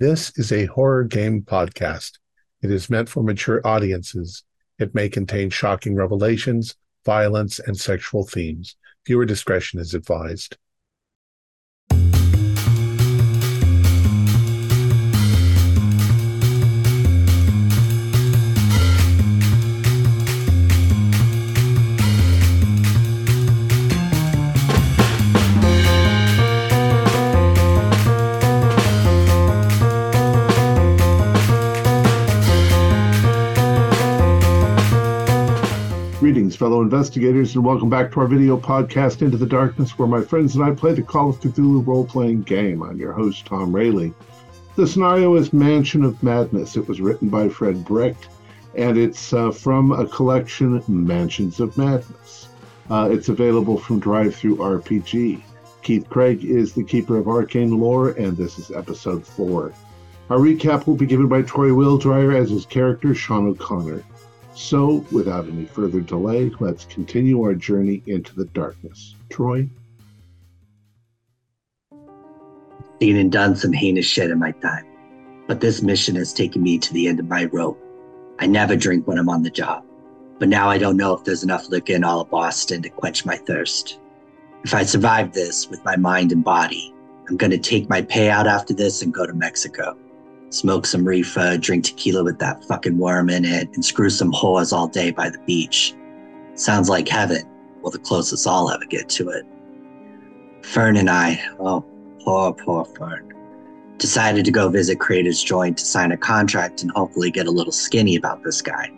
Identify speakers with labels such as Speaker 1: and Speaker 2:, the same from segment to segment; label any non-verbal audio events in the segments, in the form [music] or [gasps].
Speaker 1: This is a horror game podcast. It is meant for mature audiences. It may contain shocking revelations, violence, and sexual themes. Viewer discretion is advised. Greetings, fellow investigators, and welcome back to our video podcast, Into the Darkness, where my friends and I play the Call of Cthulhu role playing game. I'm your host, Tom Rayleigh. The scenario is Mansion of Madness. It was written by Fred Brecht, and it's uh, from a collection, Mansions of Madness. Uh, it's available from DriveThruRPG. Keith Craig is the keeper of arcane lore, and this is episode four. Our recap will be given by Troy Wildryer as his character, Sean O'Connor. So, without any further delay, let's continue our journey into the darkness. Troy?
Speaker 2: Seen and done some heinous shit in my time, but this mission has taken me to the end of my rope. I never drink when I'm on the job, but now I don't know if there's enough liquor in all of Boston to quench my thirst. If I survive this with my mind and body, I'm gonna take my payout after this and go to Mexico smoke some reefer, drink tequila with that fucking worm in it, and screw some whores all day by the beach. Sounds like heaven. Well, the closest I'll ever get to it. Fern and I, oh, poor, poor Fern, decided to go visit Crater's Joint to sign a contract and hopefully get a little skinny about this guy.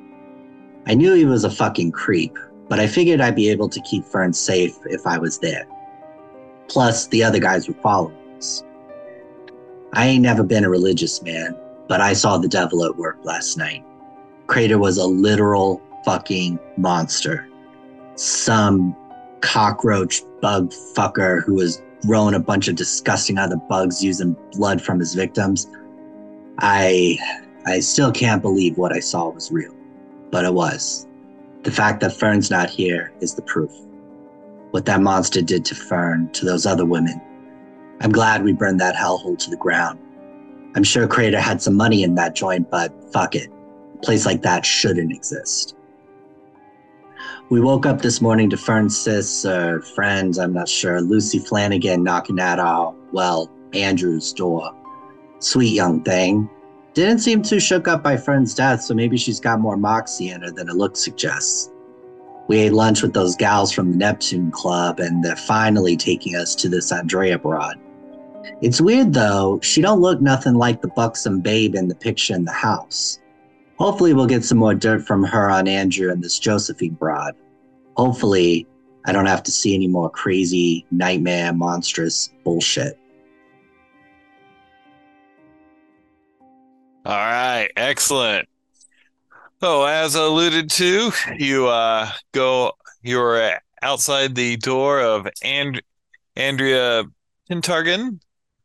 Speaker 2: I knew he was a fucking creep, but I figured I'd be able to keep Fern safe if I was there. Plus, the other guys were following us. I ain't never been a religious man, but I saw the devil at work last night. Crater was a literal fucking monster. Some cockroach bug fucker who was growing a bunch of disgusting other bugs using blood from his victims. I I still can't believe what I saw was real, but it was. The fact that Fern's not here is the proof. What that monster did to Fern, to those other women, I'm glad we burned that hellhole to the ground. I'm sure Crater had some money in that joint, but fuck it. A place like that shouldn't exist. We woke up this morning to Fern's sis or friend, I'm not sure, Lucy Flanagan knocking at our, well, Andrew's door. Sweet young thing. Didn't seem too shook up by Fern's death, so maybe she's got more moxie in her than her look suggests. We ate lunch with those gals from the Neptune Club, and they're finally taking us to this Andrea broad. It's weird though, she don't look nothing like the buxom babe in the picture in the house. Hopefully we'll get some more dirt from her on Andrew and this Josephine broad. Hopefully I don't have to see any more crazy, nightmare, monstrous bullshit.
Speaker 3: All right, excellent. So, as alluded to, you uh, go. You're outside the door of and- Andrea Pintargan,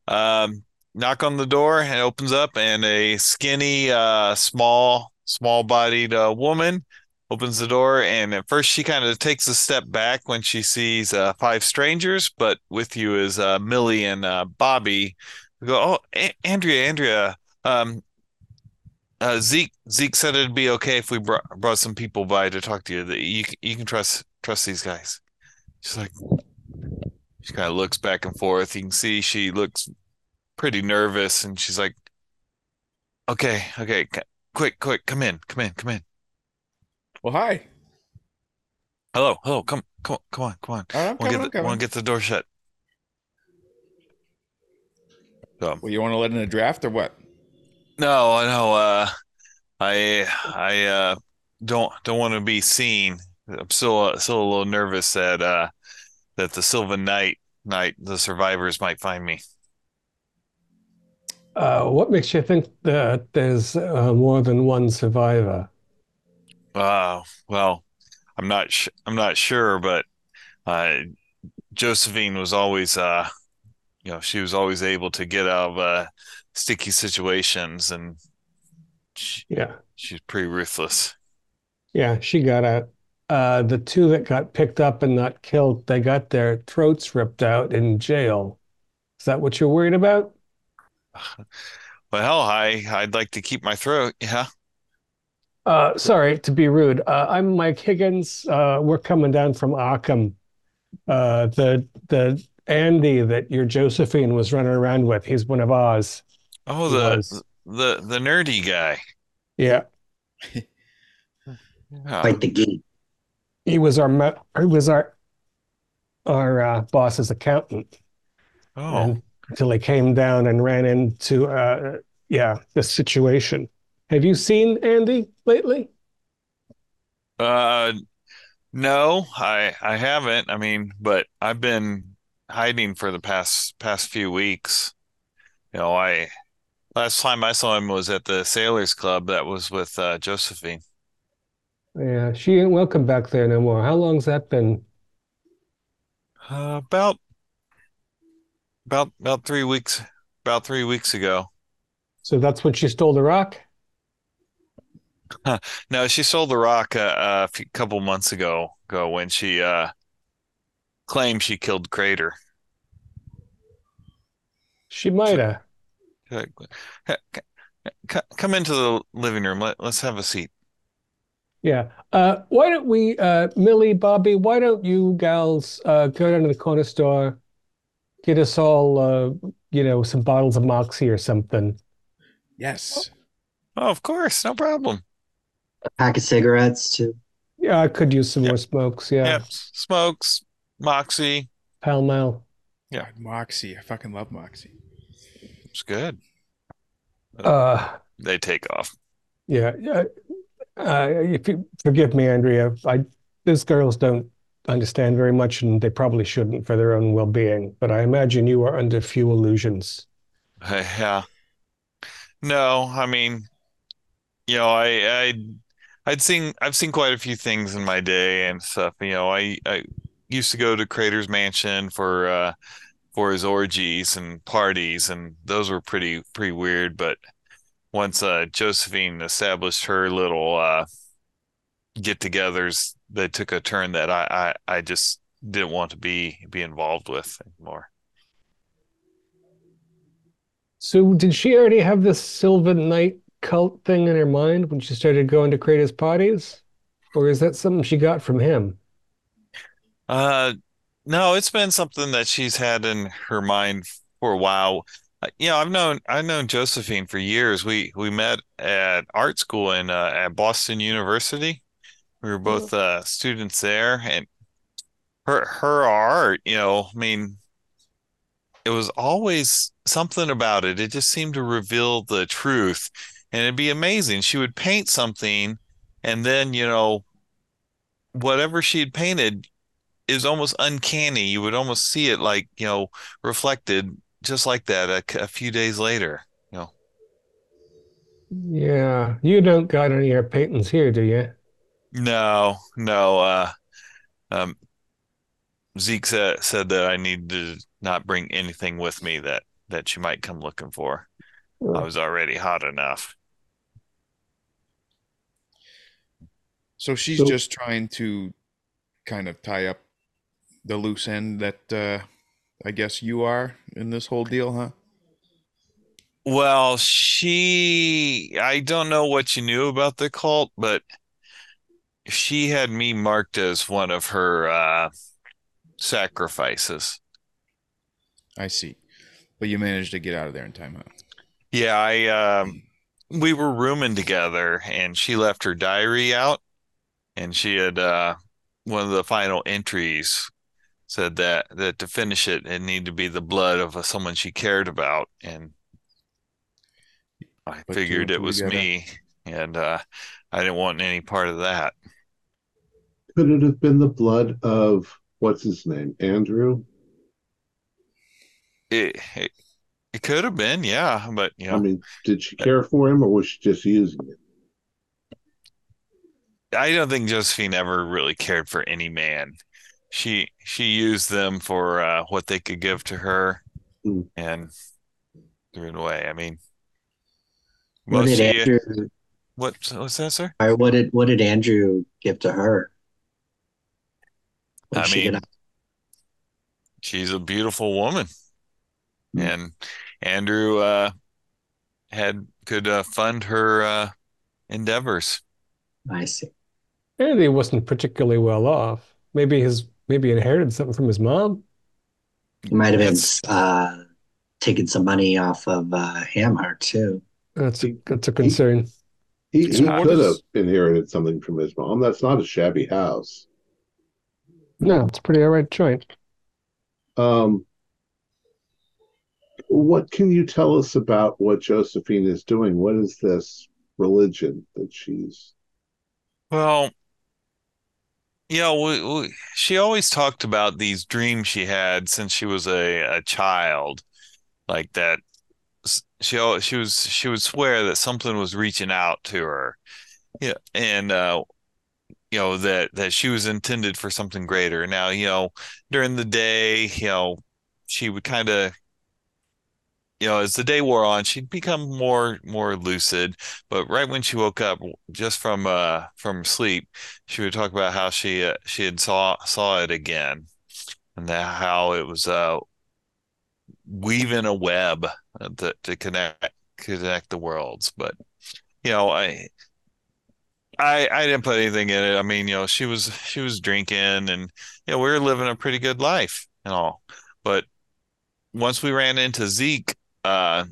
Speaker 3: um, knock on the door and it opens up, and a skinny, uh, small, small-bodied uh, woman opens the door. And at first, she kind of takes a step back when she sees uh, five strangers, but with you is uh, Millie and uh, Bobby. Go, oh, a- Andrea, Andrea. Um, uh, Zeke Zeke said it'd be okay if we brought, brought some people by to talk to you. That you you can trust trust these guys. She's like, she kind of looks back and forth. You can see she looks pretty nervous and she's like, okay, okay, quick, quick, come in, come in, come in.
Speaker 4: Well, hi.
Speaker 3: Hello, hello, come, come, on, come on, come on.
Speaker 4: I'm
Speaker 3: want to
Speaker 4: coming,
Speaker 3: get, the,
Speaker 4: I'm
Speaker 3: want to
Speaker 4: coming.
Speaker 3: get the door shut. So,
Speaker 4: Well, you want to let in a draft or what?
Speaker 3: No, I know. Uh, I, I uh, don't don't want to be seen. I'm still uh, still a little nervous that uh that the Sylvan Knight night the survivors might find me.
Speaker 5: Uh, what makes you think that there's uh, more than one survivor?
Speaker 3: Uh, well, I'm not sh- I'm not sure, but uh, Josephine was always uh, you know, she was always able to get out of uh, sticky situations, and she,
Speaker 5: Yeah.
Speaker 3: she's pretty ruthless.
Speaker 5: Yeah, she got out. Uh, the two that got picked up and not killed, they got their throats ripped out in jail. Is that what you're worried about? [laughs]
Speaker 3: Well, I I'd like to keep my throat. Yeah.
Speaker 5: Uh, sorry to be rude. Uh, I'm Mike Higgins. Uh, we're coming down from Arkham. Uh, the the Andy that your Josephine was running around with. He's one of ours.
Speaker 3: Oh, the
Speaker 5: was.
Speaker 3: the the nerdy guy.
Speaker 5: Yeah,
Speaker 3: Yeah.
Speaker 2: Quite the geek.
Speaker 5: he was our he was our our uh, boss's accountant.
Speaker 3: Oh,
Speaker 5: and until he came down and ran into uh yeah this situation have you seen andy lately
Speaker 3: uh, no, I I haven't. I mean, but I've been hiding for the past past few weeks. You know, I last time I saw him was at the Sailors Club. That was with uh, Josephine.
Speaker 5: yeah she ain't welcome back there no more how long's that been
Speaker 3: Uh, about about about three weeks. About three weeks ago.
Speaker 5: so that's when she stole the rock [laughs]
Speaker 3: No, she sold the rock a, a few, couple months ago, ago when she uh claimed she killed Crater.
Speaker 5: she might have
Speaker 3: Come into the living room. Let, let's have a seat.
Speaker 5: yeah uh why don't we uh millie bobby why don't you gals uh go down to the corner store get us all uh you know some bottles of moxie or something
Speaker 4: Yes.
Speaker 3: Oh, of course, no problem.
Speaker 2: A pack of cigarettes too.
Speaker 5: yeah i could use some
Speaker 3: Yeah.
Speaker 5: more smokes yeah
Speaker 3: Yep, smokes, Moxie.
Speaker 5: pall mall
Speaker 3: Yeah.
Speaker 4: God, Moxie. I fucking love Moxie.
Speaker 3: It's good.
Speaker 5: uh
Speaker 3: They take off.
Speaker 5: Yeah. Uh, if you forgive me, Andrea, I these girls don't understand very much, and they probably shouldn't for their own well-being. But I imagine you are under few illusions.
Speaker 3: Yeah. No, I mean, you know, I I I'd seen I've seen quite a few things in my day and stuff. You know, I I used to go to Crater's Mansion for uh for his orgies and parties, and those were pretty pretty weird. But once uh Josephine established her little uh get-togethers, they took a turn that I I I just didn't want to be be involved with anymore.
Speaker 5: So, did she already have this Sylvan Knight cult thing in her mind when she started going to Crater's parties, or is that something she got from him?
Speaker 3: Uh, no, it's been something that she's had in her mind for a while. Uh, You know, I've known I've known Josephine for years. We we met at art school in uh, at Boston University. We were both uh, students there, and her her art, you know, I mean, it was always something about it. It just seemed to reveal the truth, and it'd be amazing. She would paint something, and then, you know, whatever she'd painted is almost uncanny. You would almost see it like, you know, reflected just like that A few days later. You know,
Speaker 5: Yeah, you don't got any of your paintings here, do you?
Speaker 3: no, no. Uh, um, Zeke said said that I need to not bring anything with me that that she might come looking for. I was already hot enough.
Speaker 4: So she's
Speaker 1: So-
Speaker 4: just trying to kind of tie up the loose end that uh, I guess you are in this whole deal, huh?
Speaker 3: Well, she, I don't know what you knew about the cult, but she had me marked as one of her uh, sacrifices.
Speaker 4: I see. But you managed to get out of there in time, huh?
Speaker 3: Yeah, I um we were rooming together and she left her diary out and she had uh one of the final entries said that that to finish it it needed to be the blood of someone she cared about and I
Speaker 4: Put two
Speaker 3: figured it was
Speaker 4: together.
Speaker 3: me and uh I didn't want any part of that.
Speaker 1: Could it have been the blood of what's his name? Andrew?
Speaker 3: It it, it could have been, yeah, but you
Speaker 1: I mean, did she care for him or was she just using it?
Speaker 3: I don't think Josephine ever really cared for any man. She she used them for uh, what they could give to her
Speaker 1: Hmm.
Speaker 3: and threw it away. I mean,
Speaker 2: What did
Speaker 3: of you,
Speaker 2: Andrew
Speaker 3: what what's that, sir?
Speaker 2: or what did what did Andrew give to her? What
Speaker 3: I
Speaker 2: did she
Speaker 3: mean. She's a beautiful woman,
Speaker 1: Hmm.
Speaker 3: and Andrew uh, had could uh, fund her uh, endeavors.
Speaker 2: I see.
Speaker 5: Andy wasn't particularly well off. Maybe his maybe inherited something from his mom.
Speaker 2: He might have been uh, taking some money off of uh, Hamhart too.
Speaker 5: That's a that's a concern.
Speaker 1: He,
Speaker 3: So
Speaker 1: he could
Speaker 3: is-
Speaker 1: have inherited something from his mom. That's not a shabby house.
Speaker 5: No, it's pretty all right joint.
Speaker 1: Um, what can you tell us about what Josephine is doing? What is this religion that she's?
Speaker 3: Well, know, we, we, she always talked about these dreams she had since she was a, a child, like that. She she was she would swear that something was reaching out to her, yeah, and uh, you know that that she was intended for something greater. Now, you know, during the day, you know, she would kind of, you know, as the day wore on, she'd become more more lucid. But right when she woke up, just from uh from sleep, she would talk about how she uh, she had saw saw it again, and how it was uh weaving a web uh, to to connect connect the worlds. But you know, I I I didn't put anything in it. I mean, you know, she was she was drinking, and you know, we were living a pretty good life and all. But once we ran into Zeke, uh,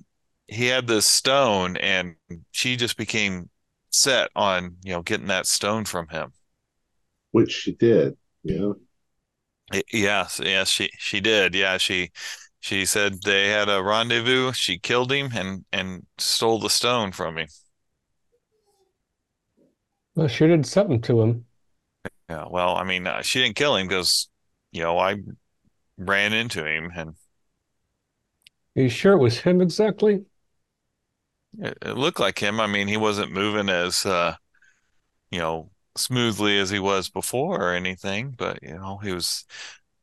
Speaker 3: he had this stone, and she just became set on you know getting that stone from him.
Speaker 1: Which she did, yeah. know.
Speaker 3: Yes, yes, she she did. Yeah, she she said they had a rendezvous. She killed him and and stole the stone from him.
Speaker 5: Well, she did something to him.
Speaker 3: Yeah, well, I mean, uh, she didn't kill him because you know I ran into him and
Speaker 5: Are you sure it was him exactly?
Speaker 3: it, it looked like him. I mean, he wasn't moving as uh you know smoothly as he was before or anything, but you know he was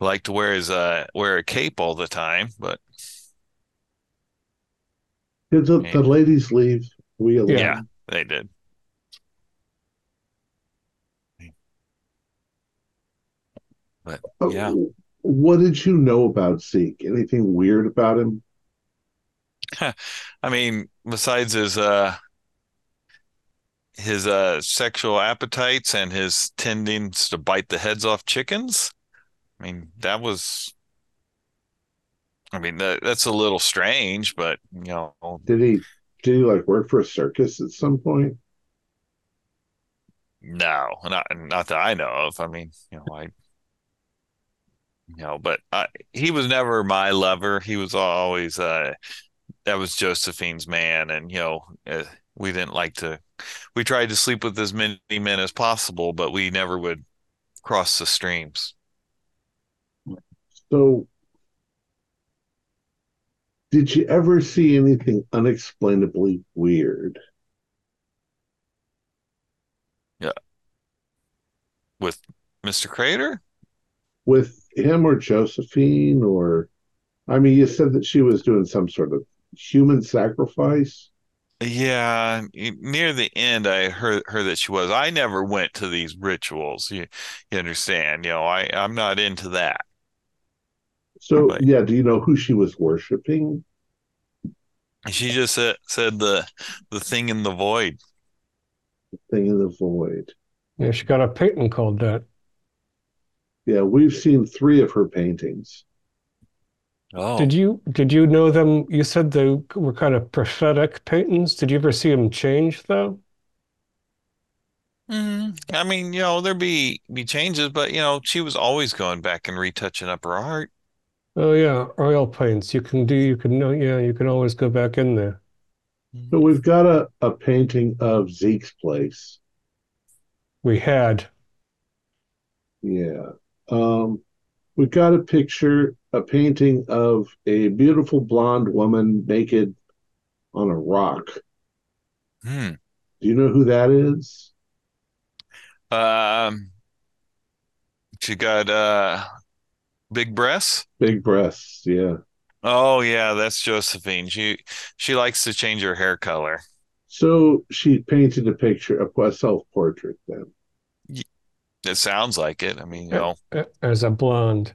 Speaker 3: like to wear his uh wear a cape all the time. But
Speaker 1: Did the, the ladies leave? We alone?
Speaker 3: yeah, they did. But
Speaker 1: Uh,
Speaker 3: yeah.
Speaker 1: What did you know about Zeke? Anything weird about him? [laughs]
Speaker 3: I mean, besides his uh his uh sexual appetites and his tendings to bite the heads off chickens, I mean, that was I mean, that that's a little strange, but you know,
Speaker 1: Did he did he like work for a circus at some point?
Speaker 3: no, not not that I know of. I mean, you know, I you know, but I, he was never my lover. He was always uh that was Josephine's man, and you know, uh, we didn't like to. We tried to sleep with as many men as possible, but we never would cross the streams.
Speaker 1: So did you ever see anything unexplainably weird?
Speaker 3: Yeah, with Mr. Crater?
Speaker 1: with him or Josephine or I mean you said that she was doing some sort of human sacrifice.
Speaker 3: Yeah, near the end, I heard heard that she was. I never went to these rituals. You, you understand? You know, I I'm not into that.
Speaker 1: So
Speaker 3: Right.
Speaker 1: yeah, do you know who she was worshiping?
Speaker 3: She just said said the the thing in the void.
Speaker 1: Thing in the void.
Speaker 5: Yeah, she got a painting called that.
Speaker 1: Yeah, we've seen three of her paintings.
Speaker 3: Oh,
Speaker 5: Did you did you know them? You said they were kind of prophetic paintings. Did you ever see them change though?
Speaker 3: Mm, I mean, you know, there be be changes, but you know, she was always going back and retouching up her art.
Speaker 5: Oh yeah, oil paints. You can do. You can know. Yeah, you can always go back in there.
Speaker 1: So we've got a, a painting of Zeke's place.
Speaker 5: We had.
Speaker 1: Yeah. Um we've got a picture, a painting of a beautiful blonde woman naked on a rock.
Speaker 3: Hmm.
Speaker 1: Do you know who that is?
Speaker 3: Um, she got uh big breasts.
Speaker 1: Big breasts, yeah.
Speaker 3: Oh yeah, that's Josephine. She she likes to change her hair color.
Speaker 1: So she painted a picture a self-portrait then.
Speaker 3: It sounds like it. I mean, you know,
Speaker 5: uh, as a blonde.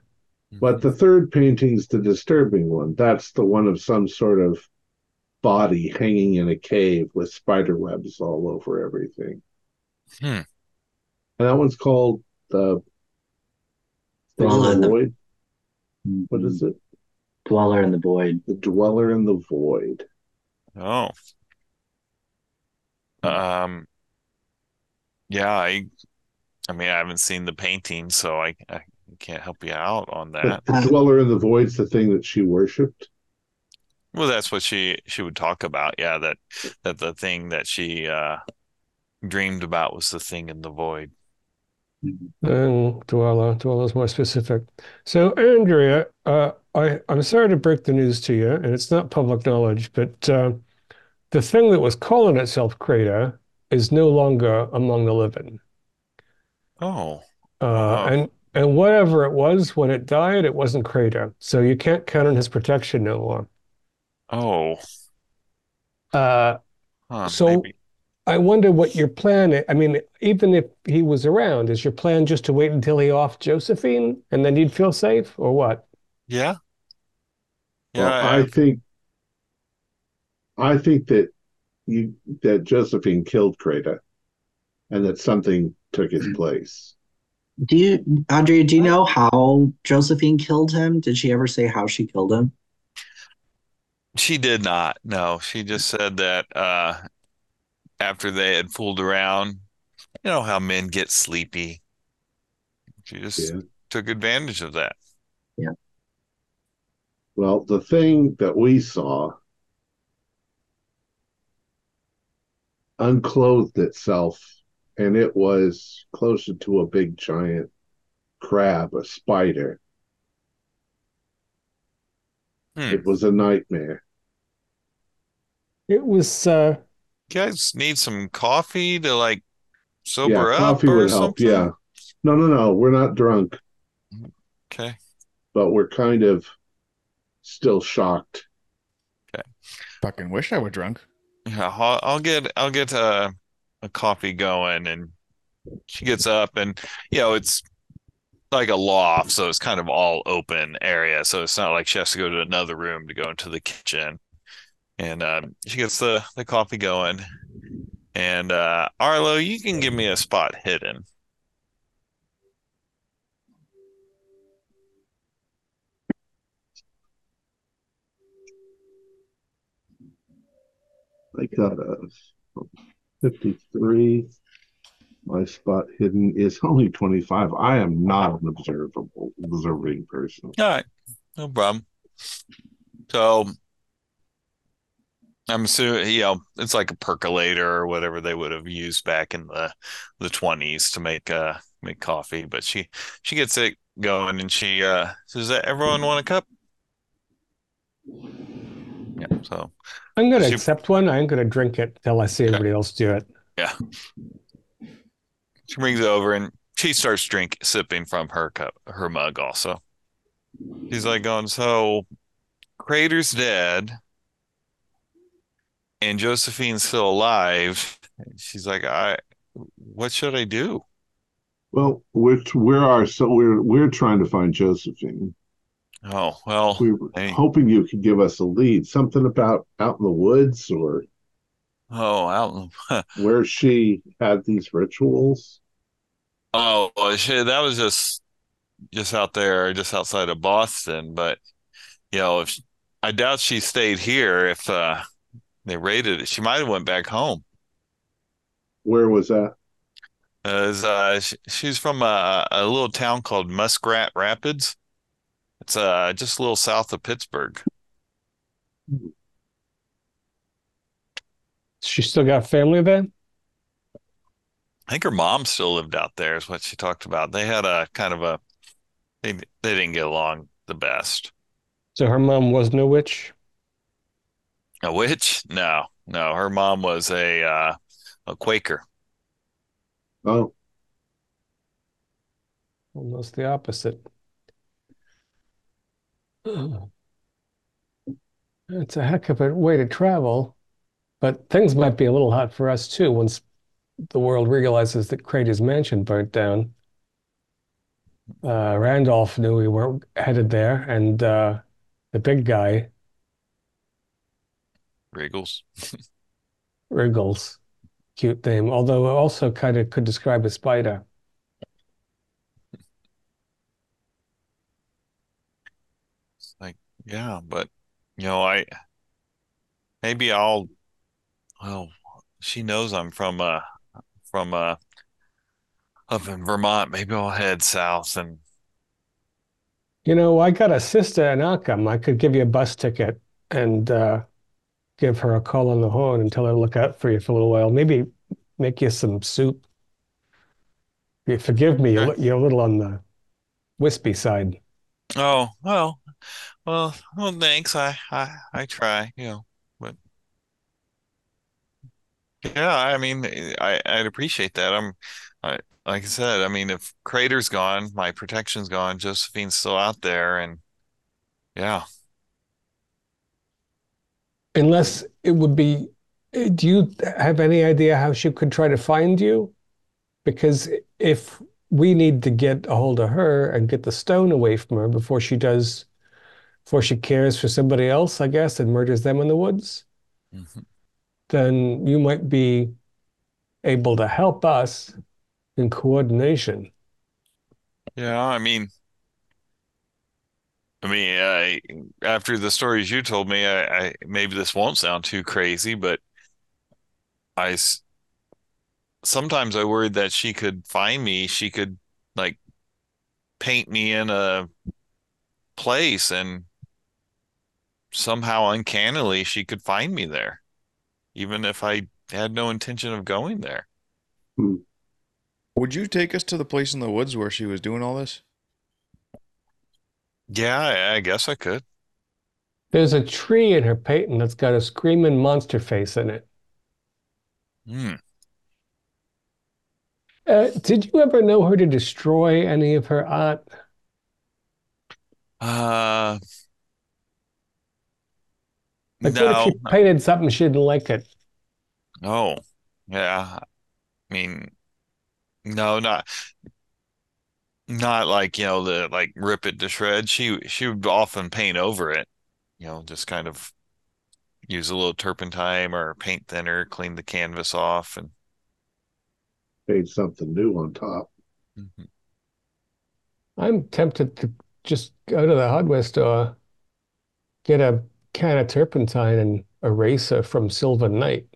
Speaker 1: But the third painting's the disturbing one. That's the one of some sort of body hanging in a cave with spider webs all over everything.
Speaker 3: Hmm.
Speaker 1: And that one's called the
Speaker 2: Dweller in
Speaker 1: the
Speaker 2: the-
Speaker 1: Void. What is it?
Speaker 2: Dweller in the void.
Speaker 1: The Dweller in the Void.
Speaker 3: Oh. Um, yeah, I, I mean, I haven't seen the painting, so I, I can't help you out on that.
Speaker 1: The Dweller in the Void's the thing that she worshipped.
Speaker 3: Well, that's what she she would talk about. Yeah, that that the thing that she uh dreamed about was the thing in the void.
Speaker 5: And Dweller, Dweller's more specific. So, Andrea, uh, I, I'm sorry to break the news to you, and it's not public knowledge, but uh, the thing that was calling itself Crater is no longer among the living.
Speaker 3: Oh,
Speaker 5: Uh,
Speaker 3: Wow.
Speaker 5: and and whatever it was when it died, it wasn't Crater, so you can't count on his protection no more.
Speaker 3: oh,
Speaker 5: Uh,
Speaker 3: huh,
Speaker 5: So-
Speaker 3: maybe.
Speaker 5: I wonder what your plan is. I mean, even if he was around, is your plan just to wait until he off Josephine and then you'd feel safe, or what?
Speaker 3: Yeah. Yeah,
Speaker 1: Well,
Speaker 3: I-
Speaker 1: I think I think that you that Josephine killed Crater and that something took his place.
Speaker 2: Do you, Andrea, do you know how Josephine killed him? Did she ever say how she killed him?
Speaker 3: She did not. No, she just said that uh after they had fooled around, you know how men get sleepy. She just
Speaker 1: Yeah.
Speaker 3: took advantage of that. Yeah.
Speaker 1: Well, the thing that we saw unclothed itself, and it was closer to a big giant crab, a spider.
Speaker 3: Hmm.
Speaker 1: It was a nightmare.
Speaker 5: It was uh
Speaker 3: You guys need some coffee to like sober
Speaker 1: yeah,
Speaker 3: up
Speaker 1: coffee
Speaker 3: or
Speaker 1: would help. Yeah. No, no, no. We're not drunk,
Speaker 3: Okay.
Speaker 1: but we're kind of still shocked. Okay.
Speaker 4: Fucking wish I were drunk.
Speaker 3: Yeah, I'll, I'll get I'll get a a coffee going and she gets up and you know it's like a loft so it's kind of all open area. So it's not like she has to go to another room to go into the kitchen. And um, she gets the the coffee going. And uh Arlo you can give me a spot hidden.
Speaker 1: I got a 53. My spot hidden is only 25. I am not an observable, observing person.
Speaker 3: all right no problem so I'm assuming you know it's like a percolator or whatever they would have used back in the the 20s to make uh make coffee but she she gets it going and she uh says that everyone want a cup yeah so
Speaker 5: I'm gonna
Speaker 3: She-
Speaker 5: accept one. I'm gonna drink it till I see everybody else do it. Yeah.
Speaker 3: She brings it over and she starts drink sipping from her cup her mug also she's like going so Crater's dead and Josephine's still alive she's like I what should I do
Speaker 1: Well, we're we're our so we're we're trying to find Josephine.
Speaker 3: Oh well
Speaker 1: We were hoping you could give us a lead, something about out in the woods or
Speaker 3: oh out [laughs]
Speaker 1: where she had these rituals.
Speaker 3: Oh, shit, that was just just out there, just outside of Boston. But you know, if I doubt she stayed here, if uh they raided it, she might have went back home.
Speaker 1: Where was that?
Speaker 3: As uh, she, she's from a, a little town called Muskrat Rapids. It's uh just a little south of Pittsburgh.
Speaker 5: She still got family there?
Speaker 3: I think her mom still lived out there, is what she talked about. They had a kind of a they they didn't get along the best.
Speaker 5: So her mom wasn't a witch?
Speaker 3: A witch? No, no. Her mom was a uh, a Quaker.
Speaker 1: Oh,
Speaker 5: Almost the opposite. It's a heck of a way to travel, but things might be a little hot for us too once the world realizes that Crater's mansion burnt down. Uh, Randolph knew we weren't headed there, and uh, the big guy,
Speaker 3: Wriggles.
Speaker 5: Wriggles. Cute name, although it also kind of could describe a spider.
Speaker 3: It's like, yeah, but you know, I maybe I'll well, she knows I'm from uh from uh up in Vermont. Maybe I'll head south and
Speaker 5: You know, I got a sister in Arkham. I could give you a bus ticket and uh, give her a call on the horn and tell her to look out for you for a little while. Maybe make you some soup. You forgive me, you're, you're a little on the wispy side.
Speaker 3: oh well well well thanks. I I I try, you know, but yeah, I mean I I'd appreciate that. I'm I like I said, I mean if Crater's gone, my protection's gone, Josephine's still out there and yeah.
Speaker 5: Unless it would be, eh, do you have any idea how she could try to find you? Because if we need to get a hold of her and get the stone away from her before she does, before she cares for somebody else, I guess, and murders them in the woods,
Speaker 3: Mhm.
Speaker 5: then you might be able to help us in coordination.
Speaker 3: Yeah, I mean, I mean, I after the stories you told me, I, I maybe this won't sound too crazy, but I s- sometimes I worried that she could find me. She could like paint me in a place, and somehow uncannily she could find me there, even if I had no intention of going there.
Speaker 4: Would you take us to the place in the woods where she was doing all this?
Speaker 3: Yeah, I, I guess I could.
Speaker 5: There's a tree in her painting that's got a screaming monster face in it.
Speaker 3: Hmm.
Speaker 5: Uh, did you ever know her to destroy any of her art?
Speaker 3: Uh,
Speaker 5: Like, what if
Speaker 3: no.
Speaker 5: she painted something she didn't like it?
Speaker 3: Oh, yeah. I mean, no, not not like, you know, the like rip it to shreds. She she would often paint over it, you know, just kind of use a little turpentine or paint thinner, clean the canvas off and
Speaker 1: Paint something new on top.
Speaker 3: Mhm.
Speaker 5: I'm tempted to just go to the hardware store, get a can of turpentine and eraser from Silver Knight.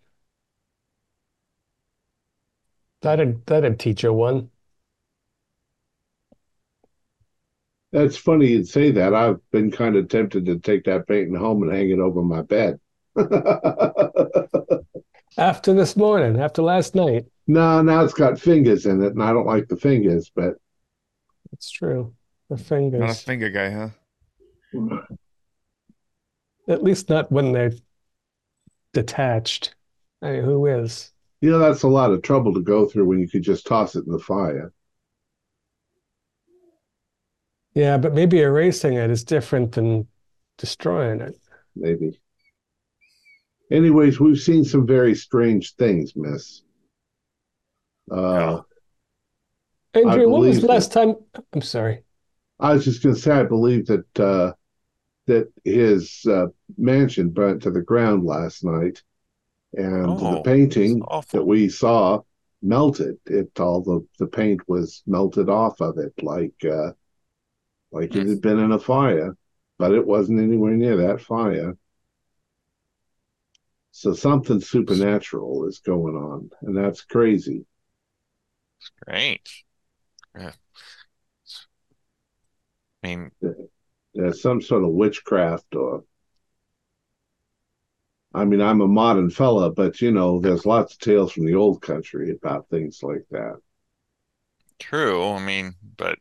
Speaker 5: That'd that'd teach her one.
Speaker 1: That's funny you'd say that. I've been kind of tempted to take that painting home and hang it over my bed. [laughs]
Speaker 5: After this morning, after last night.
Speaker 1: no, now it's got fingers in it, and I don't like the fingers, but
Speaker 5: It's true. The fingers.
Speaker 4: Not a finger guy, huh? Mm-hmm.
Speaker 5: At least not when they're detached. I mean, who is?
Speaker 1: you know that's a lot of trouble to go through when you could just toss it in the fire.
Speaker 5: Yeah, but maybe erasing it is different than destroying it.
Speaker 1: Maybe. Anyways, we've seen some very strange things, Miss. Uh,
Speaker 5: Andrew, what was the last time? I'm sorry.
Speaker 1: I was just going to say, I believe that uh, that his uh, mansion burnt to the ground last night, and the
Speaker 3: Oh,
Speaker 1: painting that we saw melted. It all the the paint was melted off of it, like uh, like it had been in a fire, but it wasn't anywhere near that fire. So something supernatural is going on, and that's crazy.
Speaker 3: Strange. Yeah. I mean,
Speaker 1: There's some sort of witchcraft or I mean, I'm a modern fella, but you know, there's lots of tales from the old country about things like that.
Speaker 3: true. I mean, but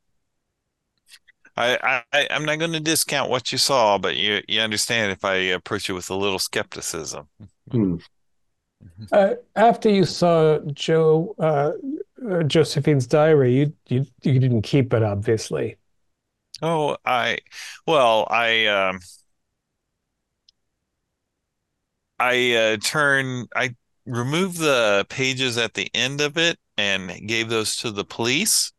Speaker 3: I, I I'm not going to discount what you saw, but you you understand if I approach it with a little skepticism.
Speaker 1: Hmm. [laughs]
Speaker 5: Uh, after you saw Joe uh, uh, Josephine's diary, you you you didn't keep it, obviously.
Speaker 3: Oh, I well, I um I uh turn I removed the pages at the end of it and gave those to the police.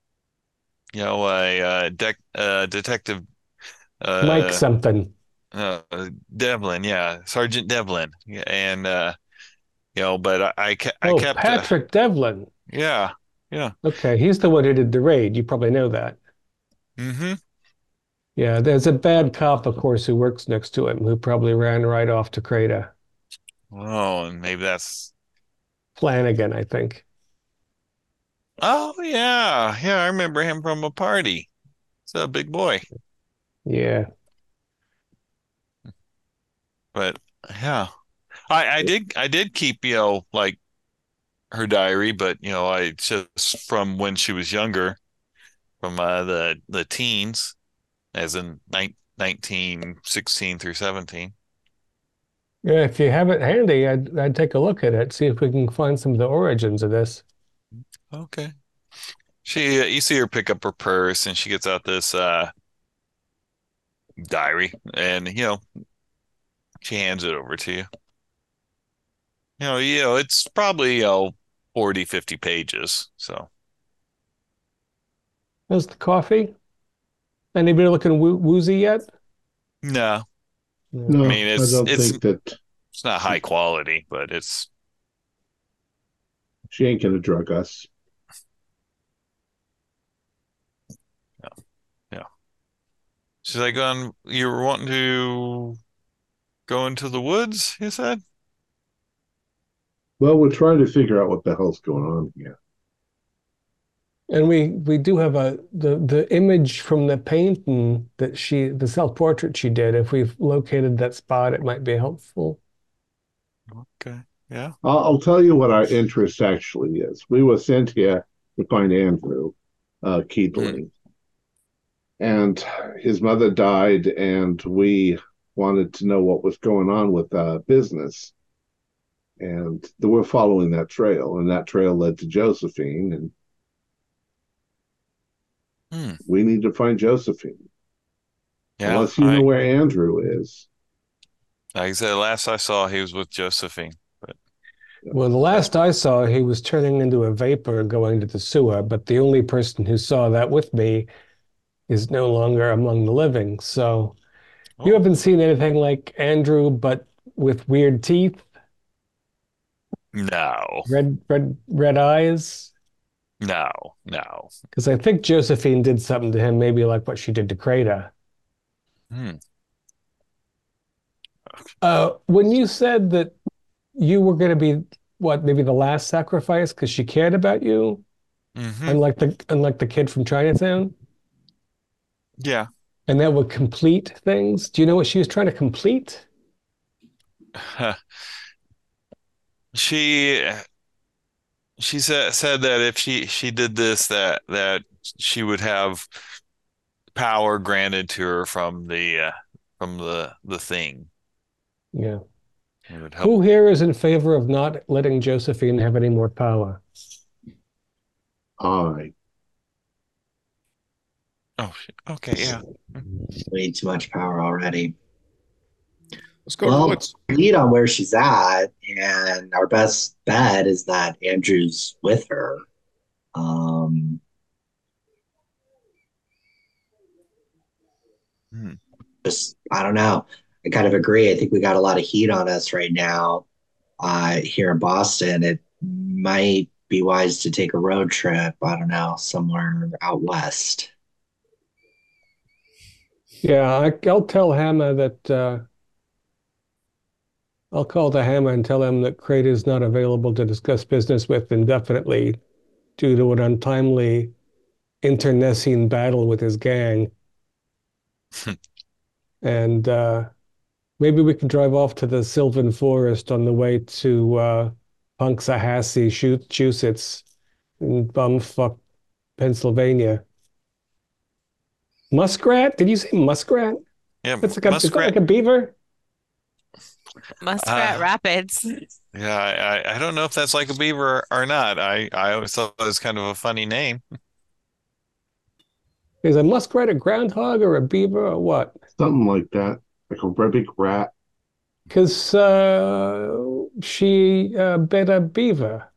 Speaker 3: You know, a uh, dec uh detective
Speaker 5: Mike
Speaker 3: uh
Speaker 5: something.
Speaker 3: uh, Devlin, yeah, Sergeant Devlin, Yeah, and uh, you know, but I I, ke- I
Speaker 5: Oh,
Speaker 3: kept uh,
Speaker 5: Patrick Devlin.
Speaker 3: yeah, yeah,
Speaker 5: Okay, he's the one who did the raid. You probably know that.
Speaker 3: mm-hmm.
Speaker 5: Yeah, there's a bad cop, of course, who works next to him who probably ran right off to Crater.
Speaker 3: Oh, and maybe that's
Speaker 5: Flanagan, I think.
Speaker 3: oh yeah, yeah, I remember him from a party. It's a big boy,
Speaker 5: Yeah.
Speaker 3: but yeah, I I did I did keep you know like her diary, but you know I just from when she was younger, from uh, the the teens, as in nine, 19, 16 through 17.
Speaker 5: Yeah, if you have it handy, I'd I'd take a look at it, see if we can find some of the origins of this.
Speaker 3: Okay. She, uh, you see her pick up her purse and she gets out this uh diary and you know, she hands it over to you. You know, you know, it's probably, you know, 40, 50 pages. So,
Speaker 5: How's the coffee? Anybody looking woo woozy yet?
Speaker 3: no,
Speaker 1: No,
Speaker 3: I mean,
Speaker 1: I
Speaker 3: it's-
Speaker 1: don't
Speaker 3: it's-
Speaker 1: think that
Speaker 3: it's not high quality, but it's
Speaker 1: she ain't gonna drug us. Yeah, yeah.
Speaker 3: She's like, um, you were wanting to go into the woods, you said?
Speaker 1: Well, we're trying to figure out what the hell's going on here.
Speaker 5: And we we do have a the the image from the painting that she the self-portrait she did. If we've located that spot, it might be helpful.
Speaker 3: Okay. Yeah.
Speaker 1: I'll, I'll tell you what our interest actually is. We were sent here to find Andrew uh, Keatling, and his mother died, and we wanted to know what was going on with uh, business. And we're following that trail, and that trail led to Josephine, and
Speaker 3: Hmm.
Speaker 1: we need to find Josephine.
Speaker 3: Yeah.
Speaker 1: Unless you
Speaker 3: I-
Speaker 1: know where Andrew is.
Speaker 3: like I said, last I saw, he was with Josephine.
Speaker 5: Well, the last I saw, he was turning into a vapor going to the sewer, but the only person who saw that with me is no longer among the living. So you
Speaker 3: Oh.
Speaker 5: haven't seen anything like Andrew, but with weird teeth,
Speaker 3: No,
Speaker 5: red red red eyes.
Speaker 3: No, no.
Speaker 5: Because I think Josephine did something to him, maybe like what she did to Crater.
Speaker 3: Hmm.
Speaker 5: Uh, when you said that you were going to be what, maybe the last sacrifice because she cared about you,
Speaker 3: hmm
Speaker 5: unlike the unlike the kid from Chinatown,
Speaker 3: Yeah.
Speaker 5: and that would complete things. Do you know what she was trying to complete? [laughs]
Speaker 3: She she said said that if she she did this that that she would have power granted to her from the uh, from the the thing.
Speaker 5: Yeah.
Speaker 3: It would help.
Speaker 5: Who here is in favor of not letting Josephine have any more power?
Speaker 1: I.
Speaker 3: Oh, okay, yeah.
Speaker 2: Way too much power already.
Speaker 4: Let's go
Speaker 2: Well-
Speaker 4: the woods.
Speaker 2: Lead on where she's at, and our best bet is that Andrew's with her. Um,
Speaker 3: Hmm.
Speaker 2: just I don't know. I kind of agree. I think we got a lot of heat on us right now uh, here in Boston. It might be wise to take a road trip. I don't know, somewhere out west.
Speaker 5: Yeah, I, I'll tell Hannah that uh, I'll call the Hammer and tell him that Crate is not available to discuss business with indefinitely due to an untimely internecine battle with his gang. And uh, maybe we can drive off to the Sylvan Forest on the way to uh, Punxsutawney, Massachusetts, in bumfuck Pennsylvania. Muskrat? Did you say muskrat?
Speaker 3: Yeah,
Speaker 5: It's like a, is that
Speaker 3: muskrat.
Speaker 5: like a beaver?
Speaker 6: Muskrat
Speaker 3: Uh,
Speaker 6: Rapids.
Speaker 3: Yeah, I, I I don't know if that's like a beaver or not. I I always thought it was kind of a funny name.
Speaker 5: Is a muskrat a groundhog or a beaver or what?
Speaker 1: Something like that. Like a very big rat.
Speaker 5: Because uh, she uh, bit a beaver,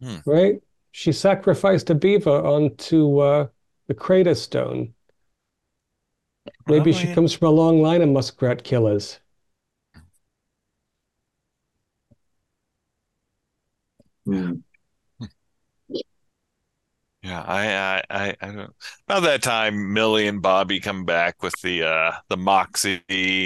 Speaker 3: Hmm.
Speaker 5: right? She sacrificed a beaver onto uh, the crater stone. Maybe she comes from a long line of muskrat killers.
Speaker 1: Hmm.
Speaker 3: Yeah, I, I, I, I don't. About that time, Millie and Bobby come back with the uh the Moxie,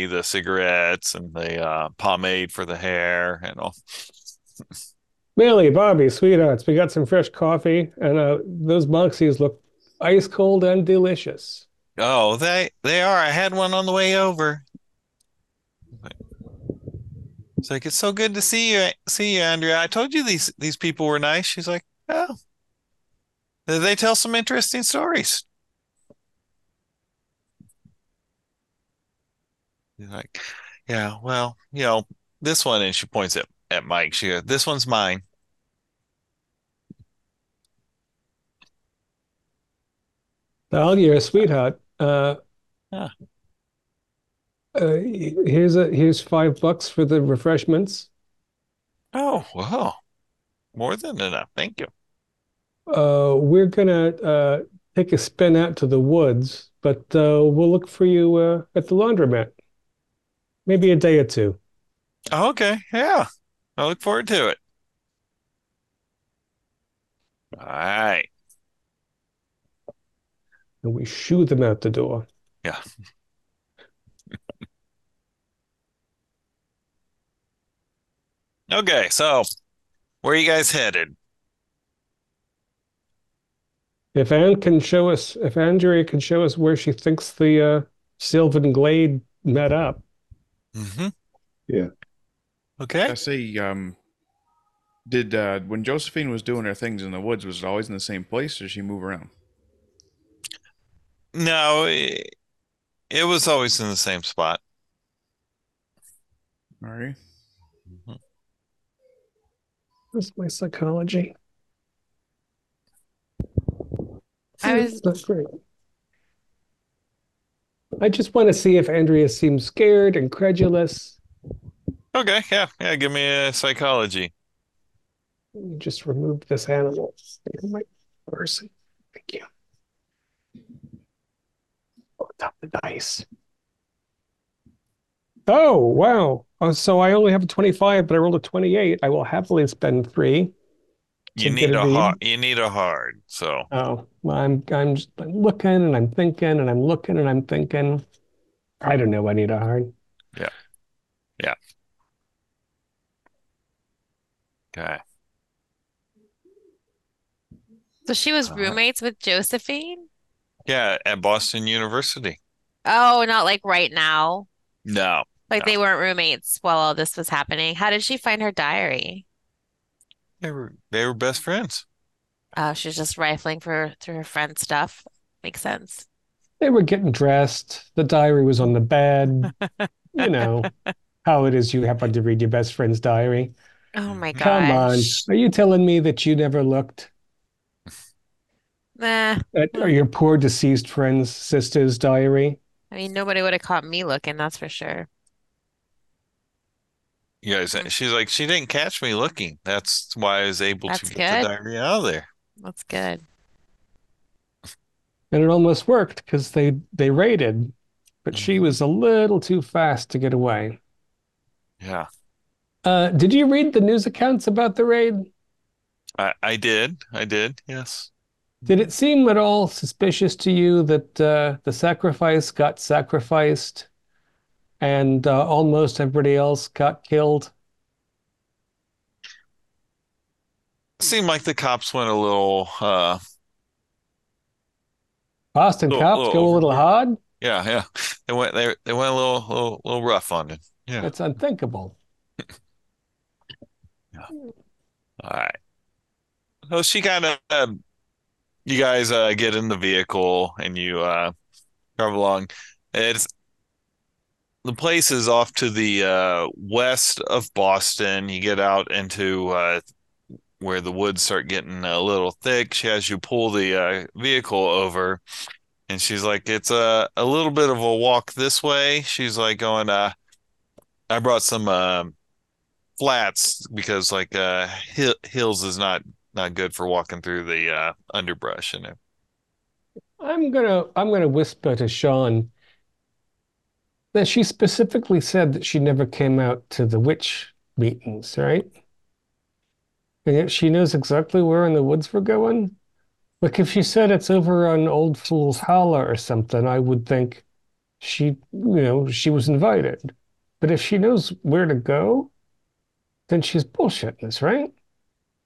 Speaker 3: the cigarettes, and the uh pomade for the hair and all. [laughs]
Speaker 5: Millie, Bobby, sweethearts, we got some fresh coffee, and uh, those Moxies look ice cold and delicious.
Speaker 3: Oh, they they are. I had one on the way over. It's like it's so good to see you, see you, Andrea. I told you these these people were nice. She's like, oh, they tell some interesting stories. He's like, yeah, well, you know, this one, and she points at at Mike. She goes, this one's mine.
Speaker 5: Al, you're a sweetheart. Uh,
Speaker 3: Yeah.
Speaker 5: uh, here's a here's five bucks for the refreshments.
Speaker 3: Oh, wow, more than enough. Thank you.
Speaker 5: Uh, we're gonna uh, take a spin out to the woods, but uh, we'll look for you uh, at the laundromat. Maybe a day or two.
Speaker 3: Okay, yeah, I look forward to it. All right.
Speaker 5: And we shoo them out the door.
Speaker 3: Yeah. [laughs] Okay, so where are you guys headed?
Speaker 5: If Anne can show us, if Andrea can show us where she thinks the uh, Sylvan Glade met up.
Speaker 3: Mm-hmm.
Speaker 1: Yeah.
Speaker 3: Okay.
Speaker 4: I see. um, did uh, when Josephine was doing her things in the woods, was it always in the same place, or did she move around?
Speaker 3: No, it, it was always in the same spot.
Speaker 4: All right. Mm-hmm.
Speaker 5: That's my psychology.
Speaker 6: I was-
Speaker 5: That's great. I just want to see if Andrea seems scared, incredulous.
Speaker 3: Okay, yeah, yeah, give me a psychology.
Speaker 5: Let me just remove this animal from my person. Thank you. Oh, top the dice. Oh, wow. Oh, so I only have a 25, but I rolled a 28. I will happily spend three.
Speaker 3: You need
Speaker 5: a
Speaker 3: a hard, you need a hard. So,
Speaker 5: Oh, well, I'm I'm just I'm looking and I'm thinking and I'm looking and I'm thinking. I don't know. I need a hard. Yeah. Yeah.
Speaker 3: Okay.
Speaker 6: So she was
Speaker 3: Uh,
Speaker 6: roommates with Josephine?
Speaker 3: Yeah, at Boston University.
Speaker 6: Oh, not like right now.
Speaker 3: No,
Speaker 6: Like
Speaker 3: No.
Speaker 6: they weren't roommates while all this was happening. How did she find her diary?
Speaker 3: they were they were best friends.
Speaker 6: Oh, she's just rifling for through her friend's stuff. Makes sense.
Speaker 5: They were getting dressed. The diary was on the bed. You know [laughs] how it is. You happen to read your best friend's diary.
Speaker 6: Oh my god.
Speaker 5: Come on. Are you telling me that you never looked
Speaker 6: Nah.
Speaker 5: at your poor deceased friend's sister's diary?
Speaker 6: I mean, nobody would have caught me looking, that's for sure. Yeah,
Speaker 3: she's like, she didn't catch me looking. That's why I was able to
Speaker 6: That's
Speaker 3: get the diary out of there.
Speaker 6: That's good.
Speaker 5: And it almost worked because they they raided, but she
Speaker 3: Mhm.
Speaker 5: was a little too fast to get away.
Speaker 3: Yeah,
Speaker 5: Uh, did you read the news accounts about the raid?
Speaker 3: I I did. I did. Yes.
Speaker 5: Did it seem at all suspicious to you that uh, the sacrifice got sacrificed and uh, almost everybody else got killed?
Speaker 3: Seemed like the cops went a little uh
Speaker 5: Boston
Speaker 3: Little-
Speaker 5: cops
Speaker 3: little
Speaker 5: go a little hard?
Speaker 3: yeah, yeah. They went they they went a little little little rough on it. Yeah.
Speaker 5: it's unthinkable. yeah.
Speaker 3: All right. So she kind of, um, you guys uh, get in the vehicle and you uh, drive along. It's the place is off to the uh, west of Boston. You get out into uh, where the woods start getting a little thick. She has you pull the uh, vehicle over, and she's like, "It's a a little bit of a walk this way." She's like going, uh, "I brought some." um flats because like uh hill, hills is not not good for walking through the uh underbrush and it.
Speaker 5: I'm gonna I'm gonna whisper to Sean, that she specifically said that she never came out to the witch meetings, right? And yet she knows exactly where in the woods we're going. Like if she said it's over on Old Fool's Hollow or something, I would think she, you know, she was invited. But if she knows where to go, then she's bullshitting us, right?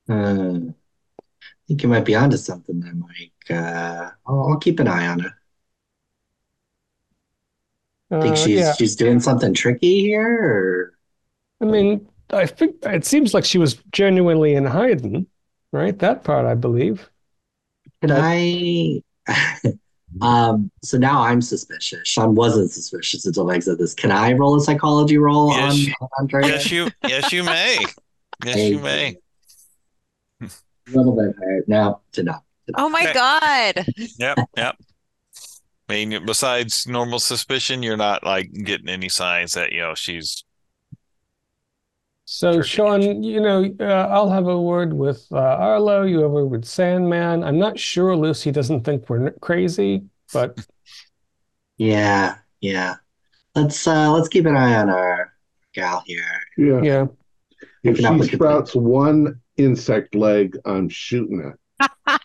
Speaker 2: Hmm. I think you might be onto something there, Mike. Uh, I'll, I'll keep an eye on her. I think
Speaker 5: Uh,
Speaker 2: she's
Speaker 5: yeah,
Speaker 2: she's doing something tricky here, or
Speaker 5: I mean, I think it seems like she was genuinely in hiding, right? That part, I believe.
Speaker 2: can
Speaker 5: But-
Speaker 2: I? [laughs] um. So now I'm suspicious. Sean wasn't suspicious until Mike said this. Can I roll a psychology roll
Speaker 3: Yes,
Speaker 2: on
Speaker 3: you-
Speaker 2: on Andrea?
Speaker 3: Yes, you yes you may. [laughs] Yes,
Speaker 2: Thank
Speaker 3: you may.
Speaker 2: A little bit higher. No, did not.
Speaker 6: Oh my
Speaker 3: Okay.
Speaker 6: God.
Speaker 3: Yep, yep. I mean, besides normal suspicion, you're not like getting any signs that, you know, she's
Speaker 5: So, Sean, you know, uh, I'll have a word with uh, Arlo. You have a word with Sandman. I'm not sure Lucy doesn't think we're crazy, but [laughs]
Speaker 2: Yeah, yeah. Let's uh let's keep an eye on our gal here.
Speaker 1: Yeah.
Speaker 5: yeah.
Speaker 1: If she sprouts one insect leg, I'm shooting it. [laughs]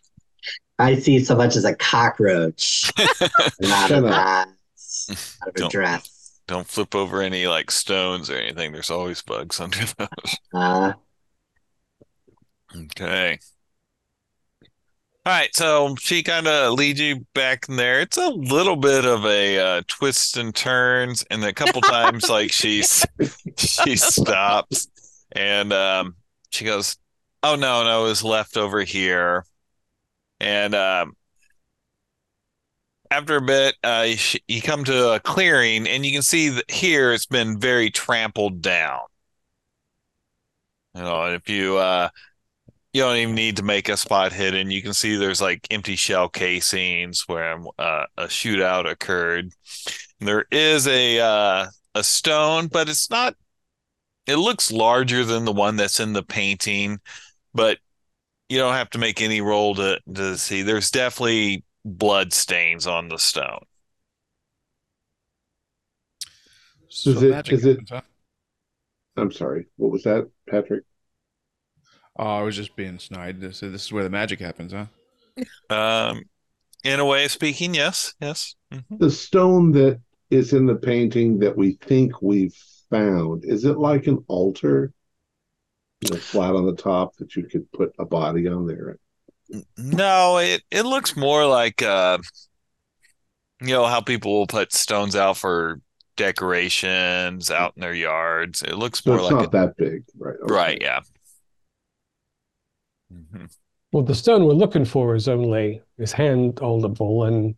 Speaker 2: I see so much as a cockroach [laughs] out of
Speaker 1: Shut
Speaker 2: that out of a
Speaker 3: Don't-
Speaker 2: dress.
Speaker 3: don't flip over any like stones or anything. There's always bugs under those.
Speaker 2: Uh
Speaker 3: Okay. All right, so she kind of leads you back in there. It's a little bit of a uh, twists and turns, and a couple times like she's [laughs] she stops and um, she goes, "Oh no, no, it was left over here." And um, after a bit, uh, you, come to a clearing, and you can see that here it's been very trampled down. You know, and if you uh, you don't even need to make a spot hidden. You can see there's like empty shell casings where uh, a shootout occurred. There is a uh, a stone, but it's not. It looks larger than the one that's in the painting, but you don't have to make any roll to to see. There's definitely blood stains on the stone.
Speaker 4: So
Speaker 1: Is it-
Speaker 4: magic
Speaker 1: it-
Speaker 4: happens, huh?
Speaker 1: I'm sorry. What was that, Patrick?
Speaker 4: Oh, I was just being snide. This, this is where the magic happens, huh? [laughs]
Speaker 3: Um, in a way of speaking, yes, yes. Mhm.
Speaker 1: The stone that is in the painting that we think we've found, is it like an altar? You know, flat on the top that you could put a body on there.
Speaker 3: No, it it looks more like uh you know how people will put stones out for decorations out in their yards. It looks
Speaker 1: So
Speaker 3: more
Speaker 1: it's
Speaker 3: like
Speaker 1: not
Speaker 3: a,
Speaker 1: that big, right? okay.
Speaker 3: right, yeah. Mhm.
Speaker 5: Well, the stone we're looking for is only is hand holdable and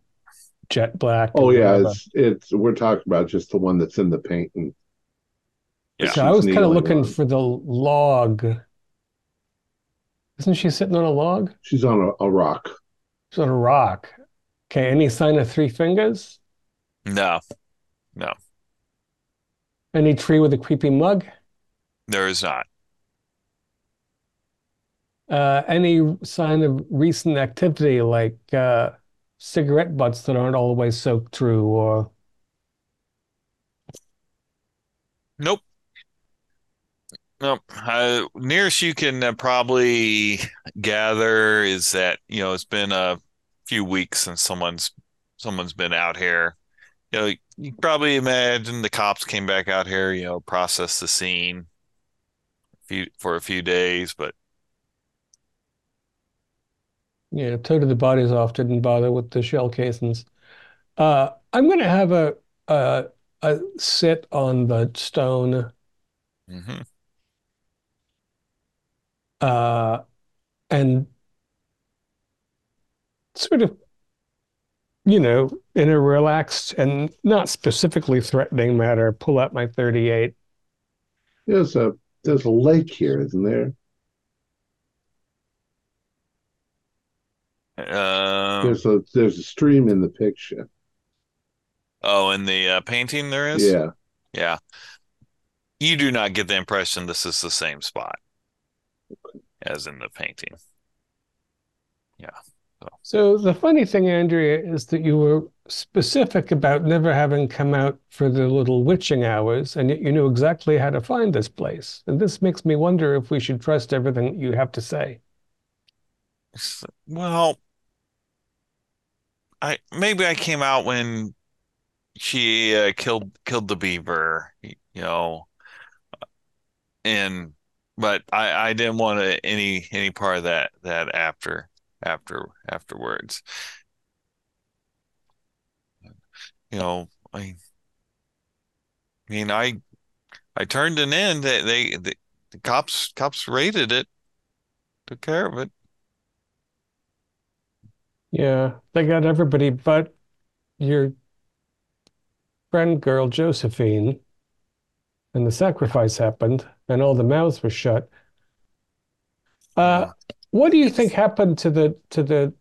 Speaker 5: jet black.
Speaker 1: Oh yeah, it's it's we're talking about just the one that's in the painting.
Speaker 3: Yeah.
Speaker 5: So I was kind of looking
Speaker 1: on.
Speaker 5: for the log. Isn't she sitting on a log?
Speaker 1: She's on a, a rock.
Speaker 5: She's on a rock. Okay, any sign of three fingers?
Speaker 3: No.
Speaker 5: No, Any tree with a creepy mug?
Speaker 3: there is not.
Speaker 5: Uh, any sign of recent activity like uh, cigarette butts that aren't all the way soaked through, or
Speaker 3: Nope. Nope. Uh, nearest you can uh, probably gather is that, you know, it's been a few weeks since someone's someone's been out here. You know, you probably imagine the cops came back out here, you know, processed the scene a few for a few days, but
Speaker 5: you know, toted the bodies off, didn't bother with the shell casings. Uh, I'm gonna have a, a a sit on the stone,
Speaker 3: mhm.
Speaker 5: Uh, and sort of, you know, in a relaxed and not specifically threatening manner, pull out my 38.
Speaker 1: There's a there's a lake here, isn't there?
Speaker 3: Um,
Speaker 1: There's a there's a stream in the picture.
Speaker 3: oh, in the uh, painting there is?
Speaker 1: Yeah.
Speaker 3: Yeah. You do not get the impression this is the same spot as in the painting. Yeah.
Speaker 5: So the funny thing, Andrea, is that you were specific about never having come out for the little witching hours, and yet you knew exactly how to find this place. And this makes me wonder if we should trust everything you have to say.
Speaker 3: Well, I maybe I came out when she uh, killed killed the beaver, you know, and but I I didn't want to, any any part of that that after after afterwards. You know, I mean I I turned it in. They they the, the cops cops raided it, took care of it.
Speaker 5: Yeah, they got everybody but your friend girl, Josephine, and the sacrifice happened, and all the mouths were shut. Uh, what do you think happened to the to the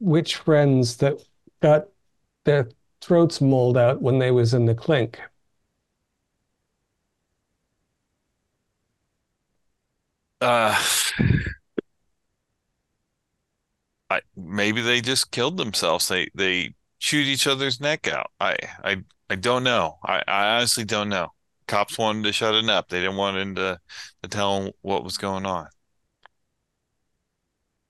Speaker 5: witch friends that got their throats mauled out when they was in the clink?
Speaker 3: Uh, I maybe they just killed themselves. They they chewed each other's neck out. I I I don't know. I, I honestly don't know. Cops wanted to shut it up. They didn't want him to to tell 'em what was going on.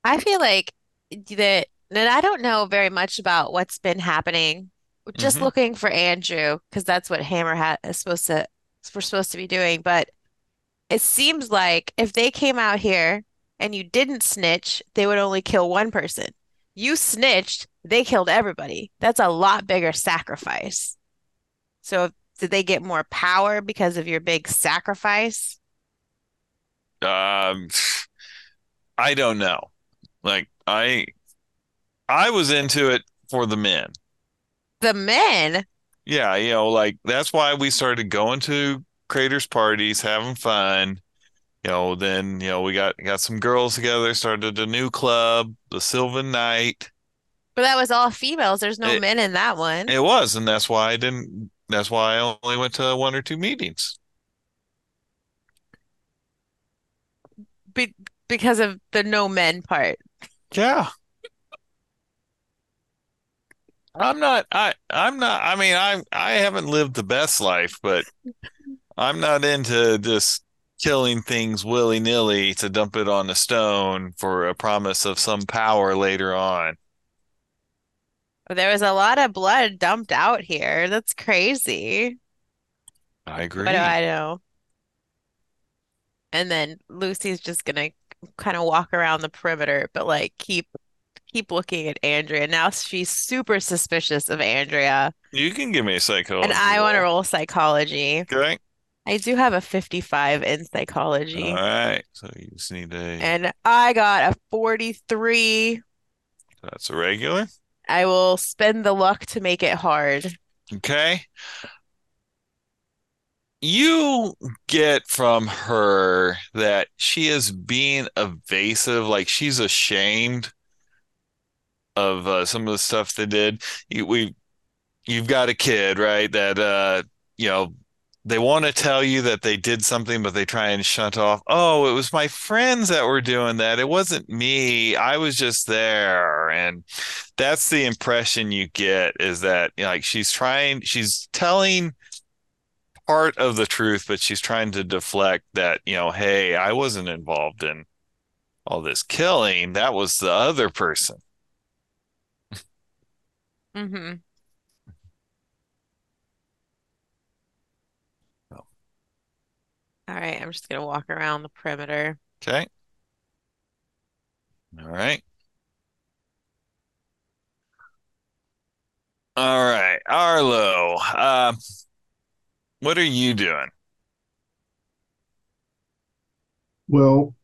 Speaker 6: I feel like that that I don't know very much about what's been happening. Just
Speaker 3: hmm
Speaker 6: looking for Andrew because that's what Hammerhat is supposed to we're supposed to be doing. But it seems like if they came out here and you didn't snitch, they would only kill one person. You snitched, they killed everybody. That's a lot bigger sacrifice. So did they get more power because of your big sacrifice?
Speaker 3: Um, I don't know. Like I I was into it for the men.
Speaker 6: The men,
Speaker 3: Yeah, you know, like that's why we started going to Crater's parties, having fun. You know, then, you know, we got got some girls together, started a new club, the Sylvan Knight.
Speaker 6: but that was all females. There's no
Speaker 3: It
Speaker 6: men in that one.
Speaker 3: it was, and that's why I didn't that's why I only went to one or two meetings.
Speaker 6: Be because of the no men part.
Speaker 3: Yeah. I'm not I I'm not I mean I I haven't lived the best life, but I'm not into just killing things willy-nilly to dump it on a stone for a promise of some power later on.
Speaker 6: There was a lot of blood dumped out here. That's crazy.
Speaker 3: I agree.
Speaker 6: What do. I know? And then Lucy's just gonna kind of walk around the perimeter, but like keep keep looking at Andrea. Now she's super suspicious of Andrea,
Speaker 3: You can give me a psychology.
Speaker 6: and I want to
Speaker 3: roll.
Speaker 6: psychology.
Speaker 3: Okay.
Speaker 6: I do have a 55 in psychology, All
Speaker 3: right. So you just need a
Speaker 6: and I got a 43.
Speaker 3: that's a regular.
Speaker 6: I will spend the luck to make it hard.
Speaker 3: Okay. You get from her that she is being evasive, like she's ashamed of uh, some of the stuff they did. You, we, you've got a kid, right? That uh, you know, they want to tell you that they did something, but they try and shut off. Oh, it was my friends that were doing that. It wasn't me. I was just there, and that's the impression you get is that you know, like she's trying, she's telling part of the truth, but she's trying to deflect that, you know, hey, I wasn't involved in all this killing. That was the other person.
Speaker 6: hmm All right, I'm just gonna walk around the perimeter.
Speaker 3: Okay. All right. All right. Arlo, uh, what are you doing?
Speaker 1: Well,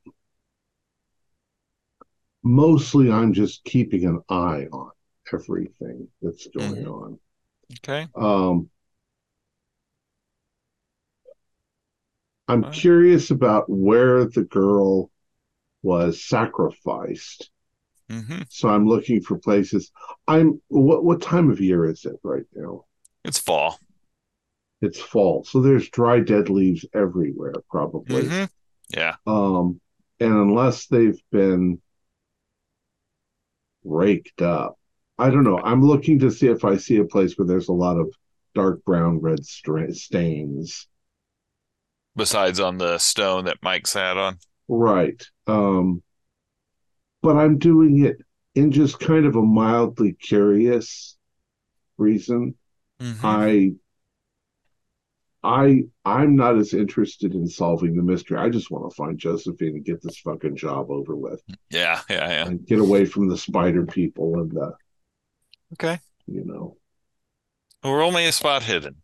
Speaker 1: mostly I'm just keeping an eye on everything that's going
Speaker 3: hmm
Speaker 1: on.
Speaker 3: Okay.
Speaker 1: Um, I'm
Speaker 3: right.
Speaker 1: curious about where the girl was sacrificed.
Speaker 3: hmm
Speaker 1: So I'm looking for places. I'm what what time of year is it right now?
Speaker 3: It's fall.
Speaker 1: It's fall, so there's dry dead leaves everywhere, probably.
Speaker 3: hmm Yeah.
Speaker 1: Um, and unless they've been raked up. I don't know. I'm looking to see if I see a place where there's a lot of dark brown red stains.
Speaker 3: Besides on the stone that Mike sat on.
Speaker 1: Right. Um, but I'm doing it in just kind of a mildly curious reason.
Speaker 3: Mhm.
Speaker 1: I I I'm not as interested in solving the mystery. I just want to find Josephine and get this fucking job over with
Speaker 3: Yeah, yeah, yeah.
Speaker 1: and get away from the spider people and the
Speaker 3: Okay.
Speaker 1: you know
Speaker 3: Well, roll me a spot hidden.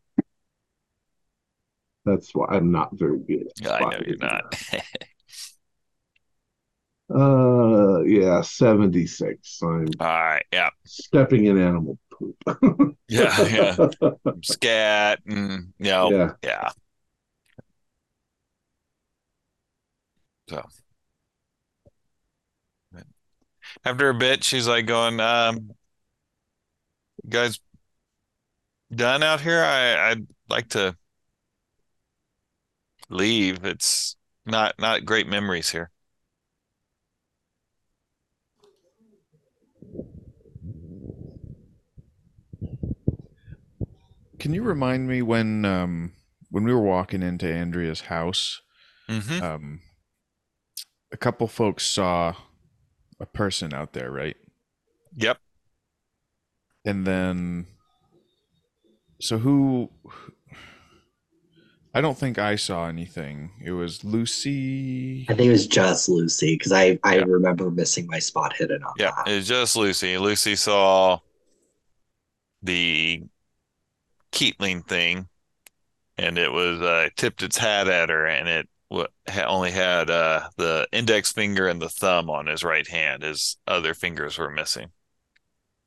Speaker 1: That's why I'm not very good at
Speaker 3: I know you're not.
Speaker 1: Uh yeah, 76. I'm
Speaker 3: All right. Yeah.
Speaker 1: stepping in animal poop. [laughs]
Speaker 3: Yeah. Yeah. [laughs] Scat. And, you know,
Speaker 1: yeah.
Speaker 3: yeah. So after a bit, she's like going, um, you guys done out here? I, I'd like to leave. It's not not great memories here.
Speaker 4: Can you remind me when um when we were walking into Andrea's house,
Speaker 3: hmm
Speaker 4: um a couple folks saw a person out there, right?
Speaker 3: Yep.
Speaker 4: And then so who I don't think I saw anything. It was Lucy.
Speaker 2: I think it was just Lucy because I, I
Speaker 3: Yeah.
Speaker 2: remember missing my spot hidden on
Speaker 3: Yeah,
Speaker 2: that.
Speaker 3: was just Lucy. Lucy saw the Keatling thing, and it was uh, tipped its hat at her, and it wa- ha- only had uh, the index finger and the thumb on his right hand. His other fingers were missing.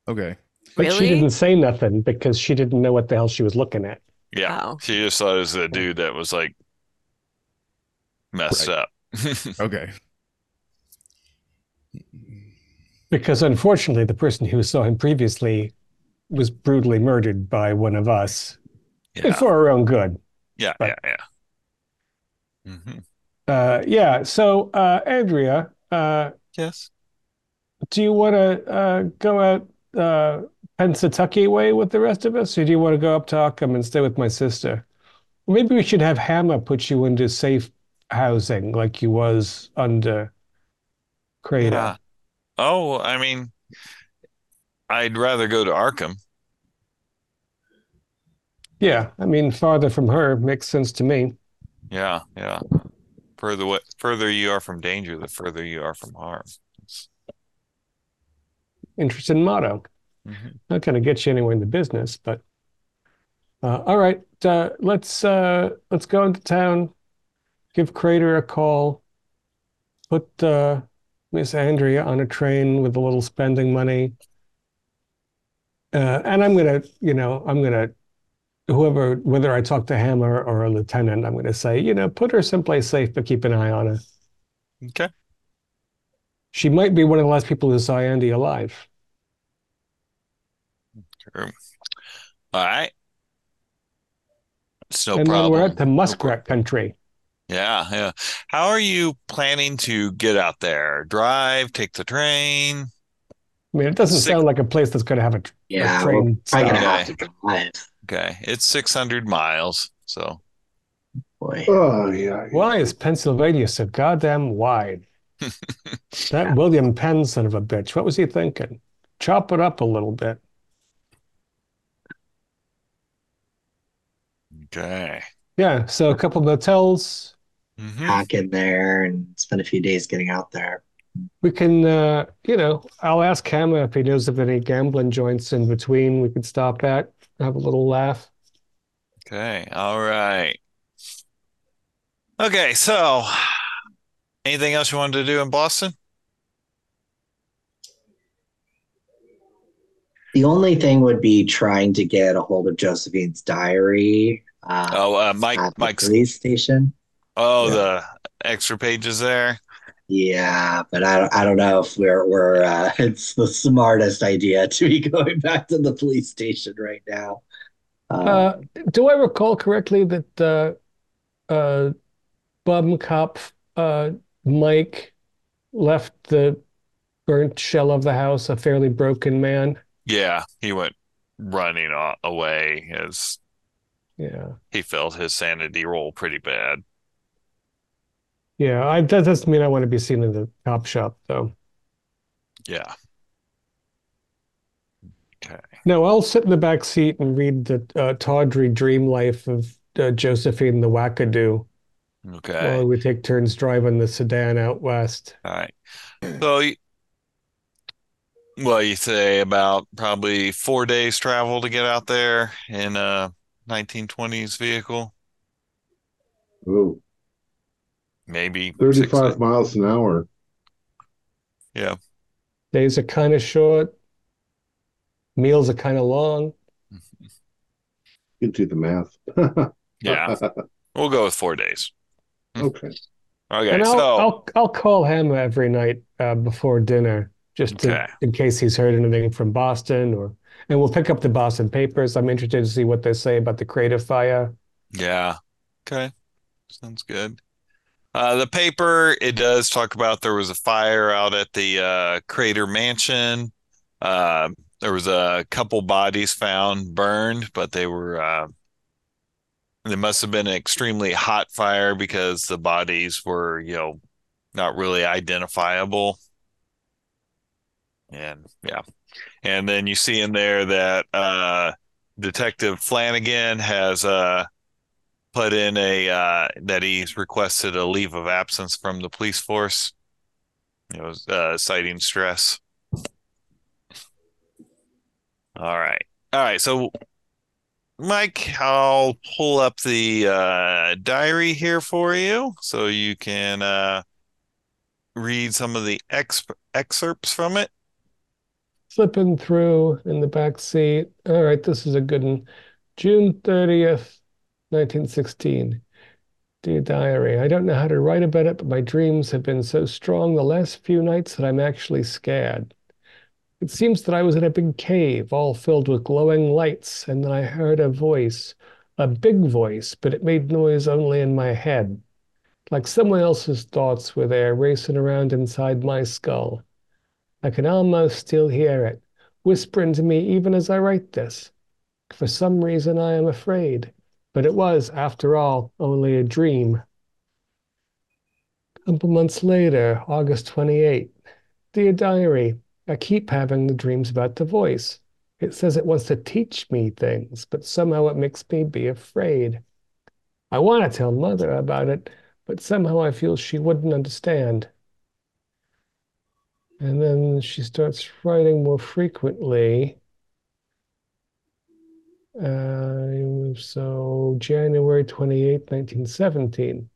Speaker 4: Okay.
Speaker 5: But she didn't say nothing because she didn't know what the hell she was looking at.
Speaker 3: Yeah,
Speaker 6: Oh.
Speaker 3: she just thought it was a dude that was like messed
Speaker 4: Right.
Speaker 3: up. [laughs]
Speaker 4: Okay.
Speaker 5: Because unfortunately, the person who saw him previously was brutally murdered by one of us
Speaker 3: Yeah,
Speaker 5: for our own good.
Speaker 3: yeah,
Speaker 5: Right.
Speaker 3: yeah, yeah. hmm
Speaker 5: Uh, yeah. So, uh, Andrea, uh,
Speaker 3: Yes.
Speaker 5: do you want to uh, go out uh, Pensatucky way with the rest of us, or do you want to go up to Arkham and stay with my sister? Maybe we should have Hammer put you into safe housing like you was under Crater.
Speaker 3: Yeah. Oh, I mean, I'd rather go to Arkham.
Speaker 5: Yeah, I mean, farther from her makes sense to me.
Speaker 3: Yeah, yeah. Further what further you are from danger, the further you are from harm.
Speaker 5: Interesting motto.
Speaker 3: Mhm.
Speaker 5: Not going to get you anywhere in the business, but uh, all right. Uh, let's uh, let's go into town. Give Crater a call. Put uh, Miss Andrea on a train with a little spending money. Uh, and I'm gonna, you know, I'm gonna, whoever, whether I talk to Hammer or a lieutenant, I'm gonna say, you know, put her someplace safe, but keep an eye on her.
Speaker 3: Okay.
Speaker 5: She might be one of the last people who saw Andy alive.
Speaker 3: True. All right. It's no
Speaker 5: and then we're at the muskrat country.
Speaker 3: Yeah, yeah. How are you planning to get out there? Drive, take the train?
Speaker 5: I mean, it doesn't
Speaker 3: Six-
Speaker 5: sound like a place that's going to have a, tr- a
Speaker 2: Yeah, we're
Speaker 5: train
Speaker 2: probably gonna have to drive.
Speaker 3: Okay. It's 600 miles. So,
Speaker 2: Boy.
Speaker 1: Oh yeah.
Speaker 5: Why is Pennsylvania so goddamn wide? [laughs] That William Penn son of a bitch, what was he thinking? Chop it up a little bit.
Speaker 3: Okay.
Speaker 5: Yeah, so a couple motels.
Speaker 3: hmm
Speaker 2: Hack in there and spend a few days getting out there.
Speaker 5: We can, uh, you know, I'll ask Hammer if he knows of any gambling joints in between we could stop at, have a little laugh.
Speaker 3: Okay. All right. Okay. So, anything else you wanted to do in Boston?
Speaker 2: The only thing would be trying to get a hold of Josephine's diary uh,
Speaker 3: Oh, uh, Mike,
Speaker 2: at the
Speaker 3: Mike's,
Speaker 2: police station.
Speaker 3: oh,
Speaker 1: Yeah.
Speaker 3: the extra pages there.
Speaker 2: Yeah, but I don't, I don't know if we're we're uh, [laughs] it's the smartest idea [laughs] to be going back to the police station right now. Um,
Speaker 5: Uh, do I recall correctly that uh, uh, bum cop uh, Mike left the burnt shell of the house, a fairly broken man.
Speaker 3: Yeah, he went running away as
Speaker 5: Yeah.
Speaker 3: he felt his sanity roll pretty bad.
Speaker 5: Yeah, I, that doesn't mean I want to be seen in the cop shop, though.
Speaker 3: Yeah. Okay.
Speaker 5: No, I'll sit in the back seat and read the uh, tawdry dream life of uh, Josephine the Wackadoo
Speaker 3: Okay.
Speaker 5: while we take turns driving the sedan out west.
Speaker 3: All right. So, well, you say about probably four days travel to get out there in a 1920s vehicle,
Speaker 1: Oh,
Speaker 3: maybe six.
Speaker 1: 35 miles an hour.
Speaker 3: Yeah.
Speaker 5: Days are kind of short, meals are kind of long.
Speaker 1: You can do the math. [laughs]
Speaker 3: Yeah. We'll go with four days. [laughs]
Speaker 1: okay.
Speaker 3: Okay.
Speaker 5: And I'll,
Speaker 3: So,
Speaker 5: I'll I'll call him every night uh, before dinner just to, in case he's heard anything from Boston or and we'll pick up the Boston papers. I'm interested to see what they say about the Crater fire.
Speaker 3: yeah. Okay. Sounds good. Uh, the paper, it does talk about there was a fire out at the uh, Crater Mansion. Uh, there was a couple bodies found burned, but they were uh, they must have been an extremely hot fire because the bodies were, you know, not really identifiable. And yeah. And then you see in there that uh, Detective Flanagan has uh, put in a uh, that he's requested a leave of absence from the police force. You know, uh, citing stress. All right. All right. So, Mike, I'll pull up the uh, diary here for you so you can uh, read some of the ex excerpts from it.
Speaker 5: Flipping through in the back seat. All right, this is a good one. June 30th, 1916. Dear diary, I don't know how to write about it, but my dreams have been so strong the last few nights that I'm actually scared. It seems that I was in a big cave, all filled with glowing lights, and then I heard a voice, a big voice, but it made noise only in my head. Like someone else's thoughts were there racing around inside my skull. I can almost still hear it, whispering to me even as I write this. For some reason, I am afraid, but it was, after all, only a dream. A couple months later, August 28. Dear Diary, I keep having the dreams about the voice. It says it wants to teach me things, but somehow it makes me be afraid. I want to tell Mother about it, but somehow I feel she wouldn't understand. And then she starts writing more frequently. Uh, so January 28, 1917.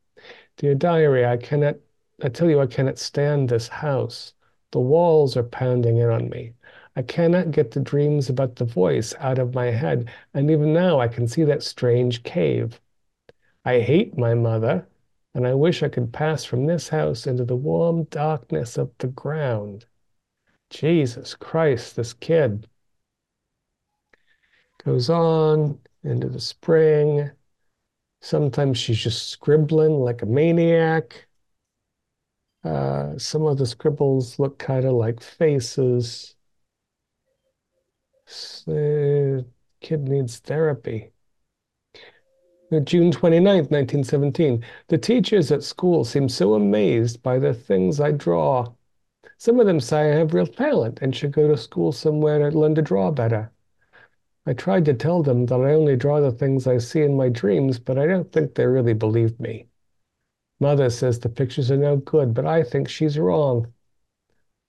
Speaker 5: Dear diary, I cannot, I tell you, I cannot stand this house. The walls are pounding in on me. I cannot get the dreams about the voice out of my head, and even now I can see that strange cave. I hate my mother, and I wish I could pass from this house into the warm darkness of the ground. Jesus Christ, this kid goes on into the spring. Sometimes she's just scribbling like a maniac. Uh, some of the scribbles look kind of like faces. The kid needs therapy. June 29th, 1917. The teachers at school seem so amazed by the things I draw. Some of them say I have real talent and should go to school somewhere to learn to draw better. I tried to tell them that I only draw the things I see in my dreams, but I don't think they really believe me. Mother says the pictures are no good, but I think she's wrong.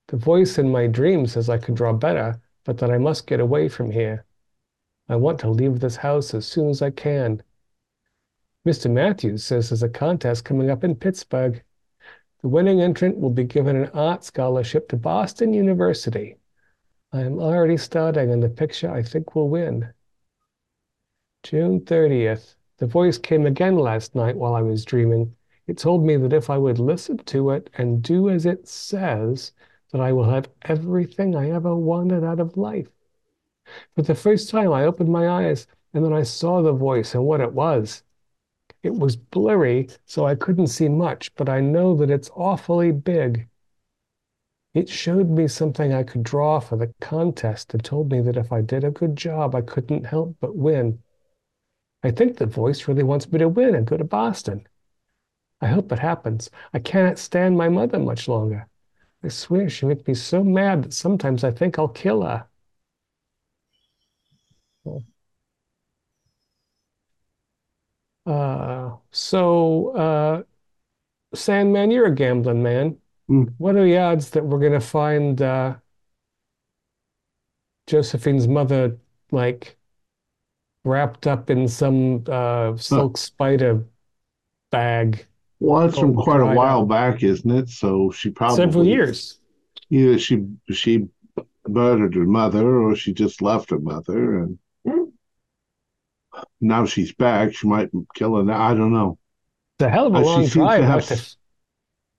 Speaker 5: The voice in my dream says I could draw better, but that I must get away from here. I want to leave this house as soon as I can. Mr. Matthews says there's a contest coming up in Pittsburgh. The winning entrant will be given an art scholarship to Boston University. I am already starting on the picture I think will win. June 30th. The voice came again last night while I was dreaming. It told me that if I would listen to it and do as it says, that I will have everything I ever wanted out of life. For the first time, I opened my eyes and then I saw the voice and what it was. It was blurry, so I couldn't see much, but I know that it's awfully big. It showed me something I could draw for the contest and told me that if I did a good job, I couldn't help but win. I think the voice really wants me to win and go to Boston. I hope it happens. I cannot stand my mother much longer. I swear she makes me so mad that sometimes I think I'll kill her. Uh, so, uh, Sandman, you're a gambling man.
Speaker 1: Hmm.
Speaker 5: What are the odds that we're gonna find uh, Josephine's mother like wrapped up in some uh, silk spider bag
Speaker 1: Well, that's from quite a while back, isn't it? So she probably
Speaker 5: several years?
Speaker 1: Either she she murdered her mother, or she just left her mother, and now she's back. She might kill her. I don't know.
Speaker 5: It's a hell of a
Speaker 1: Uh, she
Speaker 5: long
Speaker 1: seems to
Speaker 5: drive.
Speaker 1: have
Speaker 5: like to-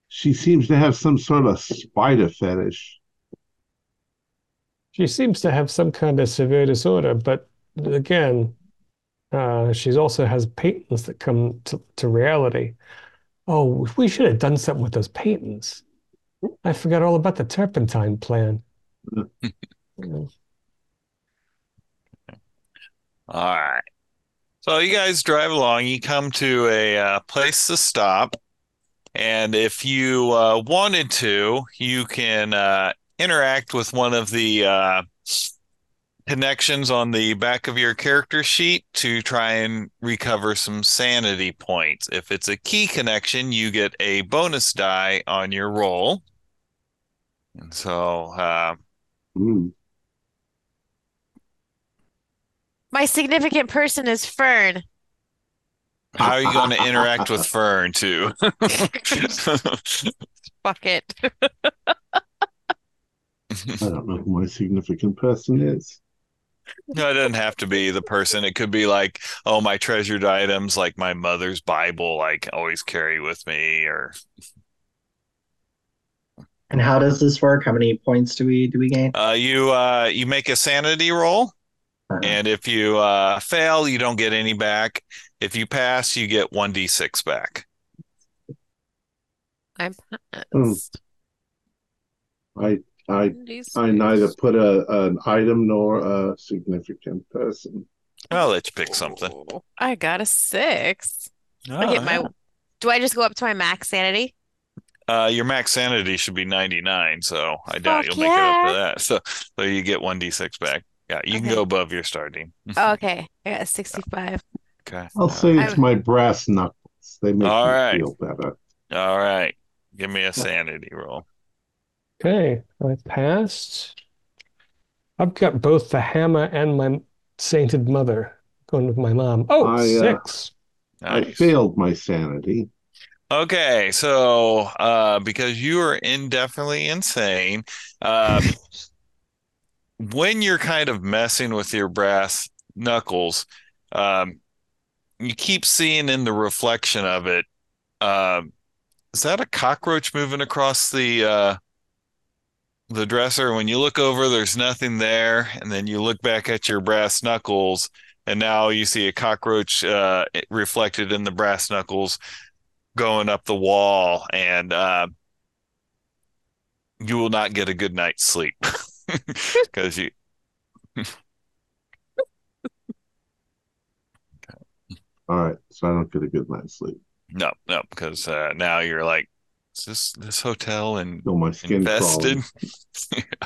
Speaker 1: She seems to have some sort of spider fetish.
Speaker 5: She seems to have some kind of severe disorder, but again, uh, she also has patents that come to, to reality. Oh, we should have done something with those patents. I forgot all about the turpentine plan. [laughs]
Speaker 3: All right. So you guys drive along. You come to a uh, place to stop, and if you uh, wanted to, you can uh, interact with one of the uh, connections on the back of your character sheet to try and recover some sanity points. If it's a key connection, you get a bonus die on your roll. And so, uh,
Speaker 1: Hmm.
Speaker 6: My significant person is Fern.
Speaker 3: how are you going to interact with Fern too? [laughs]
Speaker 6: Fuck it.
Speaker 1: I don't know who my significant person is.
Speaker 3: No, it doesn't have to be the person. It could be like, oh, my treasured items, like my mother's Bible, like always carry with me, or
Speaker 2: And how does this work? How many points do we do we gain?
Speaker 3: uh, you uh, you make a sanity roll,
Speaker 2: Uh,
Speaker 3: and if you uh, fail, you don't get any back. If you pass, you get one d six back.
Speaker 6: I'm
Speaker 1: Hmm. I I I neither put a an item nor a significant person.
Speaker 3: I'll let you pick something.
Speaker 6: I got a six. I
Speaker 3: Oh,
Speaker 6: get my.
Speaker 3: yeah.
Speaker 6: Do I just go up to my max sanity?
Speaker 3: Uh, your max sanity should be ninety nine, so I doubt
Speaker 6: Fuck
Speaker 3: you'll make it up to
Speaker 6: yeah.
Speaker 3: that. [laughs] So, so you get one d six back. Yeah, you can go above your starting.
Speaker 6: Oh, [laughs] okay. I got a 65.
Speaker 3: Okay.
Speaker 1: I'll say it's
Speaker 6: I'm-
Speaker 1: my brass knuckles. They make
Speaker 3: All
Speaker 1: me
Speaker 3: right.
Speaker 1: feel better.
Speaker 3: All right. Give me a sanity roll.
Speaker 5: Okay, I passed. I've got both the hammer and my sainted mother going with my mom. Oh,
Speaker 1: I, uh,
Speaker 5: six.
Speaker 1: I failed my sanity.
Speaker 3: Okay, so uh, because you are indefinitely insane, uh, [laughs] when you're kind of messing with your brass knuckles, um, you keep seeing in the reflection of it, um, is that a cockroach moving across the uh, the dresser? When you look over, there's nothing there, and then you look back at your brass knuckles, and now you see a cockroach uh, reflected in the brass knuckles going up the wall and uh, you will not get a good night's sleep [laughs] [laughs] because you
Speaker 1: All right, so I don't get a good night's sleep.
Speaker 3: no no because uh, now you're like is this this hotel and
Speaker 1: Feel my skin
Speaker 3: infested
Speaker 1: crawling. [laughs]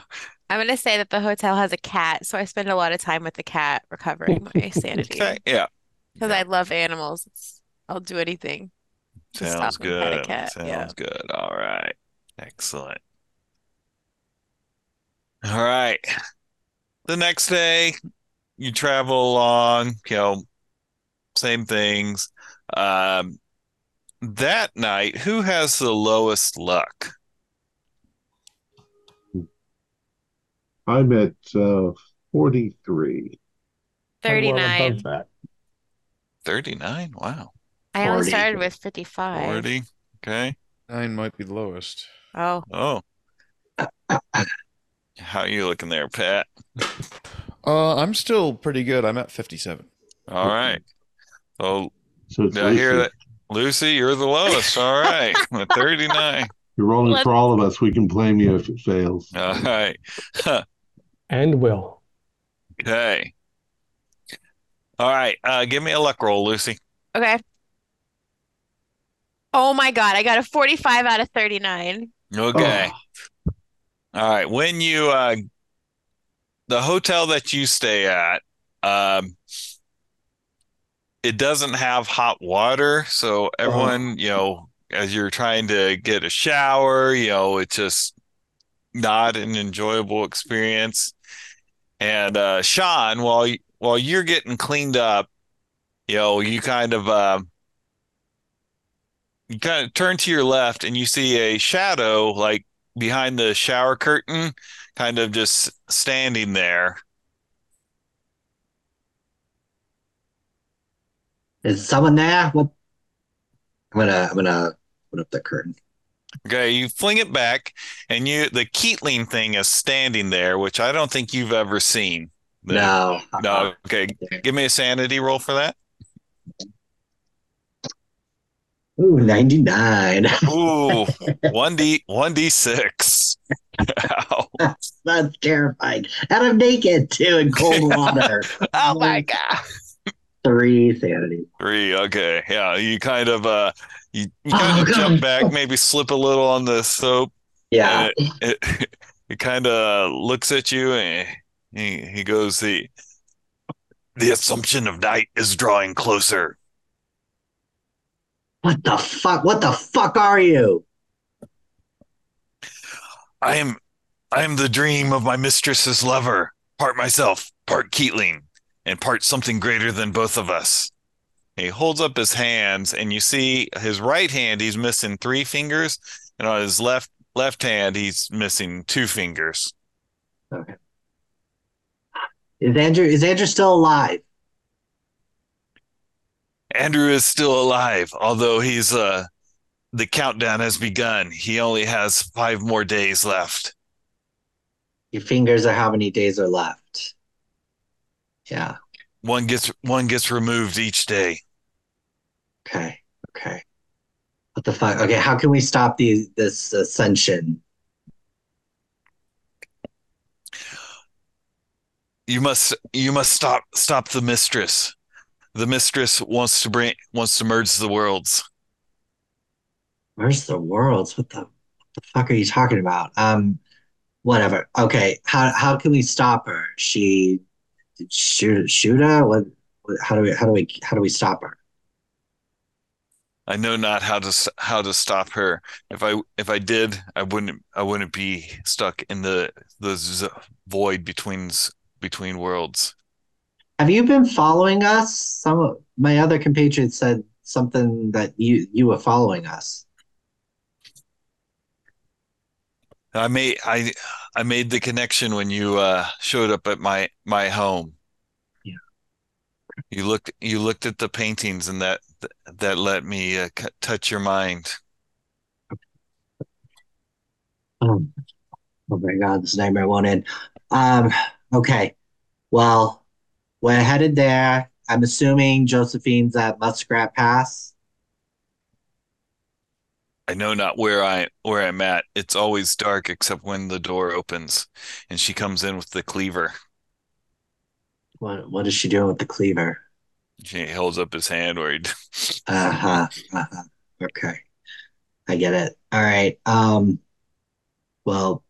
Speaker 6: I'm going to say that the hotel has a cat, so I spend a lot of time with the cat recovering my [laughs] sanity.
Speaker 3: okay yeah
Speaker 6: Because I love animals. It's, I'll do anything to
Speaker 3: sounds
Speaker 6: stop and a
Speaker 3: good
Speaker 6: cat.
Speaker 3: sounds
Speaker 6: Yeah.
Speaker 3: good all right excellent all right the next day you travel along you know same things um that night who has the lowest luck
Speaker 1: I'm at uh, 43.
Speaker 6: 39.
Speaker 3: 39 wow
Speaker 6: I only
Speaker 2: 40.
Speaker 6: started with 55.
Speaker 3: 40 okay
Speaker 4: Nine might be the lowest.
Speaker 6: Oh,
Speaker 3: oh how are you looking there Pat
Speaker 4: Uh, I'm still pretty good. I'm at 57.
Speaker 3: all right so
Speaker 1: So it's
Speaker 3: did I hear that Lucy you're the lowest all right [laughs] with 39
Speaker 1: You're rolling
Speaker 6: Let's-
Speaker 1: for all of us. We can blame you if it fails.
Speaker 3: All right. [laughs]
Speaker 5: And will.
Speaker 3: Okay. All right. Uh, give me a luck roll, Lucy.
Speaker 6: Okay. Oh my God, I got a 45 out of 39.
Speaker 3: Okay. All right. When you uh the hotel that you stay at, um it doesn't have hot water, so everyone, you know, as you're trying to get a shower, you know, it's just not an enjoyable experience. And uh Sean, while you, while you're getting cleaned up, you know, you kind of uh you kind of turn to your left and you see a shadow like behind the shower curtain, kind of just standing there.
Speaker 2: Is someone there? What? I'm gonna I'm gonna put up the curtain.
Speaker 3: Okay, you fling it back, and you the Keatling thing is standing there, which I don't think you've ever seen. The-
Speaker 2: No.
Speaker 3: No. Okay, [laughs] give me a sanity roll for that.
Speaker 2: Ooh, 99. [laughs]
Speaker 3: Ooh, one d one d six. Ow. [laughs]
Speaker 2: That's terrifying. And I'm naked too in cold [laughs] water.
Speaker 3: Oh my god.
Speaker 2: Three sanity.
Speaker 3: Three. Okay, yeah. You kind of uh, you, you kind
Speaker 2: Oh,
Speaker 3: of
Speaker 2: God.
Speaker 3: jump back, maybe slip a little on the soap,
Speaker 2: Yeah.
Speaker 3: it it, it kind of looks at you and he he goes the the assumption of night is drawing closer.
Speaker 2: What the fuck? What the fuck are you?
Speaker 3: I am I am the dream of my mistress's lover, part myself, part Keatling, and part something greater than both of us. He holds up his hands and you see his right hand he's missing three fingers and on his left left hand he's missing two fingers. Okay.
Speaker 2: Is Andrew is Andrew still alive?
Speaker 3: Andrew is still alive, although he's uh the countdown has begun. He only has five more days left.
Speaker 2: Your fingers are how many days are left? Yeah.
Speaker 3: One gets one gets removed each day.
Speaker 2: Okay. Okay. What the fuck? Okay, how can we stop these this ascension?
Speaker 3: You must you must stop stop the mistress. The mistress wants to bring wants to merge the worlds.
Speaker 2: Where's the worlds? What the, what the fuck are you talking about? Um, whatever. Okay, how how can we stop her? She shoot shoot her? What? what- How do we how do we how do we stop her?
Speaker 3: I know not how to how to stop her. If I if I did, I wouldn't I wouldn't be stuck in the the z- void between between worlds.
Speaker 2: Have you been following us? Some of my other compatriots said something that you you were following us.
Speaker 3: I made I I made the connection when you uh showed up at my my home.
Speaker 2: Yeah.
Speaker 3: You looked you looked at the paintings and that that let me uh, touch your mind.
Speaker 2: Oh, oh my God, this nightmare won't end. Um, okay. Well, we're headed there. I'm assuming Josephine's at Muskrat Pass.
Speaker 3: I know not where I where I'm at. It's always dark except when the door opens and she comes in with the cleaver.
Speaker 2: What what is she doing with the cleaver?
Speaker 3: She holds up his hand where he [laughs]
Speaker 2: Uh-huh. Uh-huh. Okay. I get it. All right. Um, well,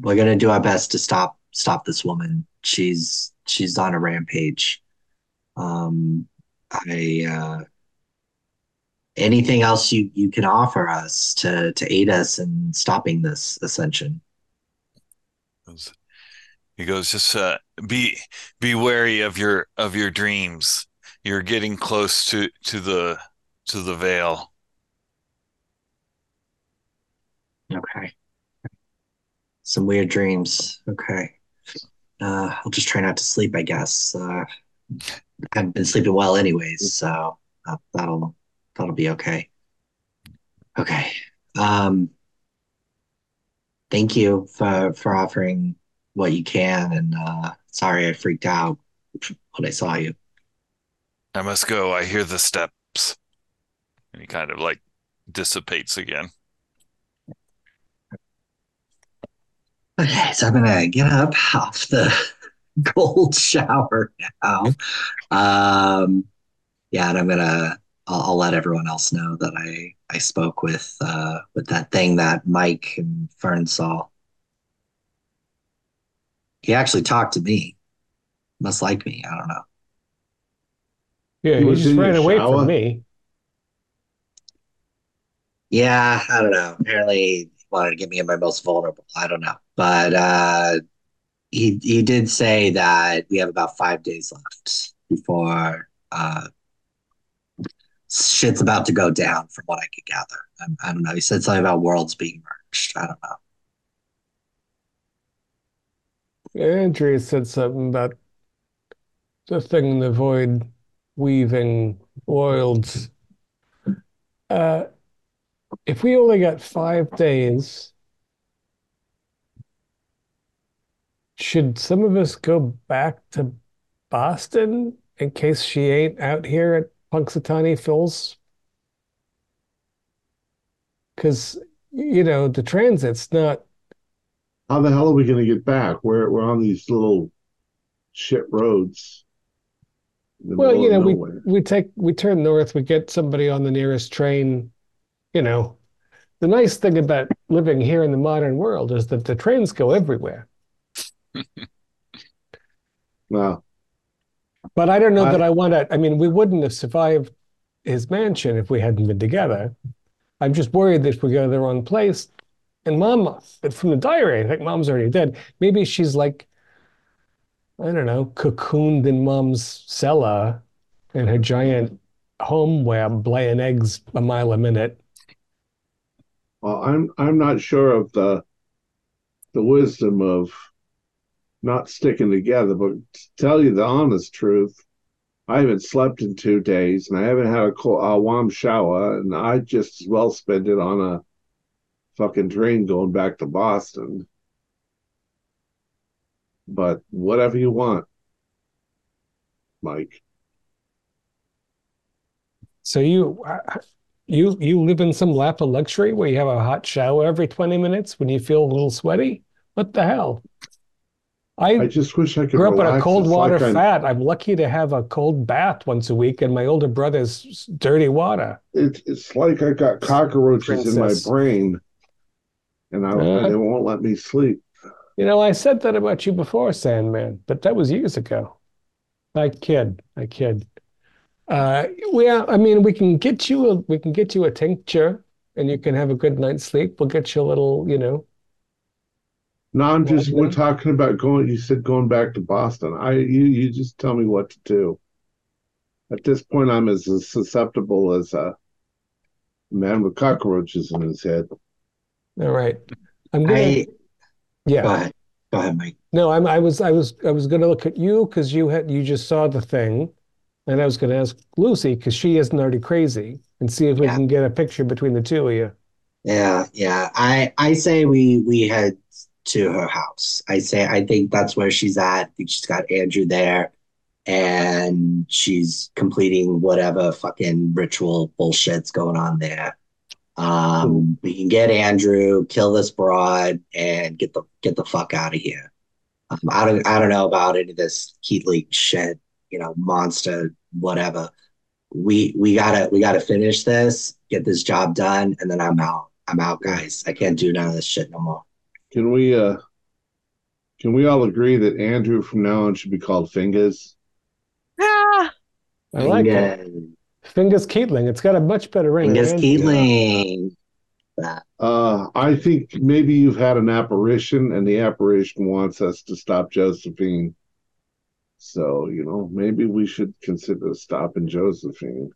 Speaker 2: we're gonna do our best to stop stop this woman. She's she's on a rampage. Um, I uh anything else you you can offer us to to aid us in stopping this ascension?
Speaker 3: he goes just uh, be be wary of your of your dreams. You're getting close to to the to the veil.
Speaker 2: Okay. Some weird dreams. Okay. Uh, I'll just try not to sleep, I guess. Uh, I haven't been sleeping well anyways, so uh, that'll that'll be okay. Okay. Um, thank you for for offering what you can, and uh, sorry I freaked out when I saw you.
Speaker 3: I must go. I hear the steps. And he kind of like dissipates again.
Speaker 2: Okay, so I'm gonna get up off the [laughs] cold shower now. Um, yeah, and I'm gonna I'll, I'll let everyone else know that I I spoke with uh with that thing that Mike and Fern saw. He actually talked to me. Must like me. I don't know.
Speaker 5: Yeah,
Speaker 1: He
Speaker 5: he just ran away
Speaker 1: shower?
Speaker 5: from me.
Speaker 2: Yeah, I don't know. Apparently he wanted to get me in my most vulnerable. I don't know. But uh he he did say that we have about five days left before uh shit's about to go down from what I could gather. I, I don't know. He said something about worlds being merged. I don't know.
Speaker 5: Andrea said something about the thing in the void weaving worlds. Uh, if we only got five days, should some of us go back to Boston in case she ain't out here at Punxsutawney Phil's? Because, you know, the transit's not
Speaker 1: How the hell are we going to get back? We're we're on these little shit roads.
Speaker 5: Well, you know, we we take we turn north, we get somebody on the nearest train. You know, the nice thing about living here in the modern world is that the trains go everywhere.
Speaker 1: Well,
Speaker 5: But I don't know
Speaker 1: I-
Speaker 5: that I want to. I mean, we wouldn't have survived his mansion if we hadn't been together. I'm just worried that if we go to the wrong place, and mom, but from the diary, I think mom's already dead. Maybe she's like, I don't know, cocooned in mom's cellar in her giant home web, laying eggs a mile a minute.
Speaker 1: well, I'm I'm not sure of the the wisdom of not sticking together, but to tell you the honest truth, I haven't slept in two days, and I haven't had a, cold, a warm shower, and I just as well spend it on a fucking train going back to Boston. But whatever you want, Mike.
Speaker 5: So you, you, you live in some lap of luxury where you have a hot shower every 20 minutes when you feel a little sweaty? What the hell?
Speaker 1: I
Speaker 5: I
Speaker 1: just wish I could
Speaker 5: grew up in a cold
Speaker 1: It's like
Speaker 5: water
Speaker 1: I'm-
Speaker 5: fat. I'm lucky to have a cold bath once a week and my older brother's dirty water.
Speaker 1: It's it's like I got cockroaches in my brain, and I
Speaker 5: Uh.
Speaker 1: they won't let me sleep.
Speaker 5: You know, I said that about you before, Sandman, but that was years ago. I kid, I kid. Uh, well, I mean, we can get you a we can get you a tincture, and you can have a good night's sleep. We'll get you a little, you know.
Speaker 1: No, I'm just we're talking about going. You said going back to Boston. I you you just tell me what to do. At this point, I'm as susceptible as a man with cockroaches in his head.
Speaker 5: All right. I'm gonna,
Speaker 2: I
Speaker 5: yeah.
Speaker 2: Bye. Bye, Mike.
Speaker 5: No, I'm, I was, I was, I was going to look at you because you had, you just saw the thing, and I was going to ask Lucy because she isn't already crazy, and see if we
Speaker 2: Yeah.
Speaker 5: can get a picture between the two of you.
Speaker 2: Yeah, yeah. I I say we we head to her house. I say I think that's where she's at. I think she's got Andrew there, and she's completing whatever fucking ritual bullshit's going on there. Um, we can get Andrew, kill this broad, and get the get the fuck out of here. Um, I don't I don't know about any of this heat leak shit, you know, monster, whatever. We we gotta we gotta finish this, get this job done, and then I'm out. I'm out, guys. I can't do none of this shit no more.
Speaker 1: Can we uh can we all agree that Andrew from now on should be called Fingers?
Speaker 6: Ah,
Speaker 5: I like it.
Speaker 2: Fingers,
Speaker 5: Fingers Keatling. It's got a much better ring.
Speaker 2: Fingers
Speaker 5: than-
Speaker 2: Keatling.
Speaker 1: Uh, I think maybe you've had an apparition, and the apparition wants us to stop Josephine. So you know, maybe we should consider stopping Josephine.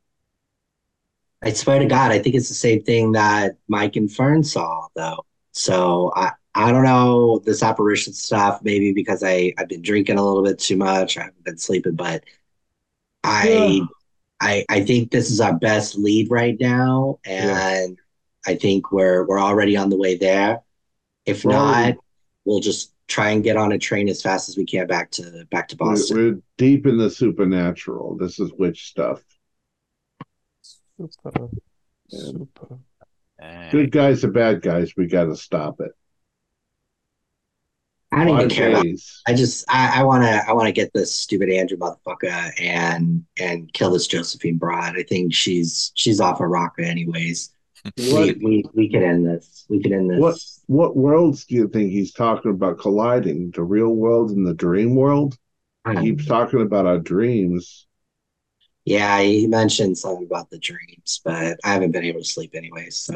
Speaker 2: I swear to God, I think it's the same thing that Mike and Fern saw, though. So I, I don't know this apparition stuff. Maybe because I I've been drinking a little bit too much. I haven't been sleeping, but I
Speaker 5: Yeah.
Speaker 2: I I think this is our best lead right now, and I think we're we're already on the way there. If
Speaker 1: We're
Speaker 2: not,
Speaker 1: already-
Speaker 2: we'll just try and get on a train as fast as we can back to back to
Speaker 1: We're,
Speaker 2: Boston.
Speaker 1: we're deep in the supernatural. This is witch stuff.
Speaker 5: Super, super.
Speaker 1: Good guys are bad guys. We got to stop it.
Speaker 2: I don't even
Speaker 1: Five
Speaker 2: care. About. I just I, I wanna I wanna get this stupid Andrew motherfucker and and kill this Josephine broad. I think she's she's off a rocker anyways. [laughs]
Speaker 1: What
Speaker 2: We, we we can end this. We can end this.
Speaker 1: What- what worlds do you think he's talking about colliding? The real world and the dream world? He
Speaker 2: Um,
Speaker 1: keeps talking about our dreams.
Speaker 2: yeah, he mentioned something about the dreams, but I haven't been able to sleep anyways. So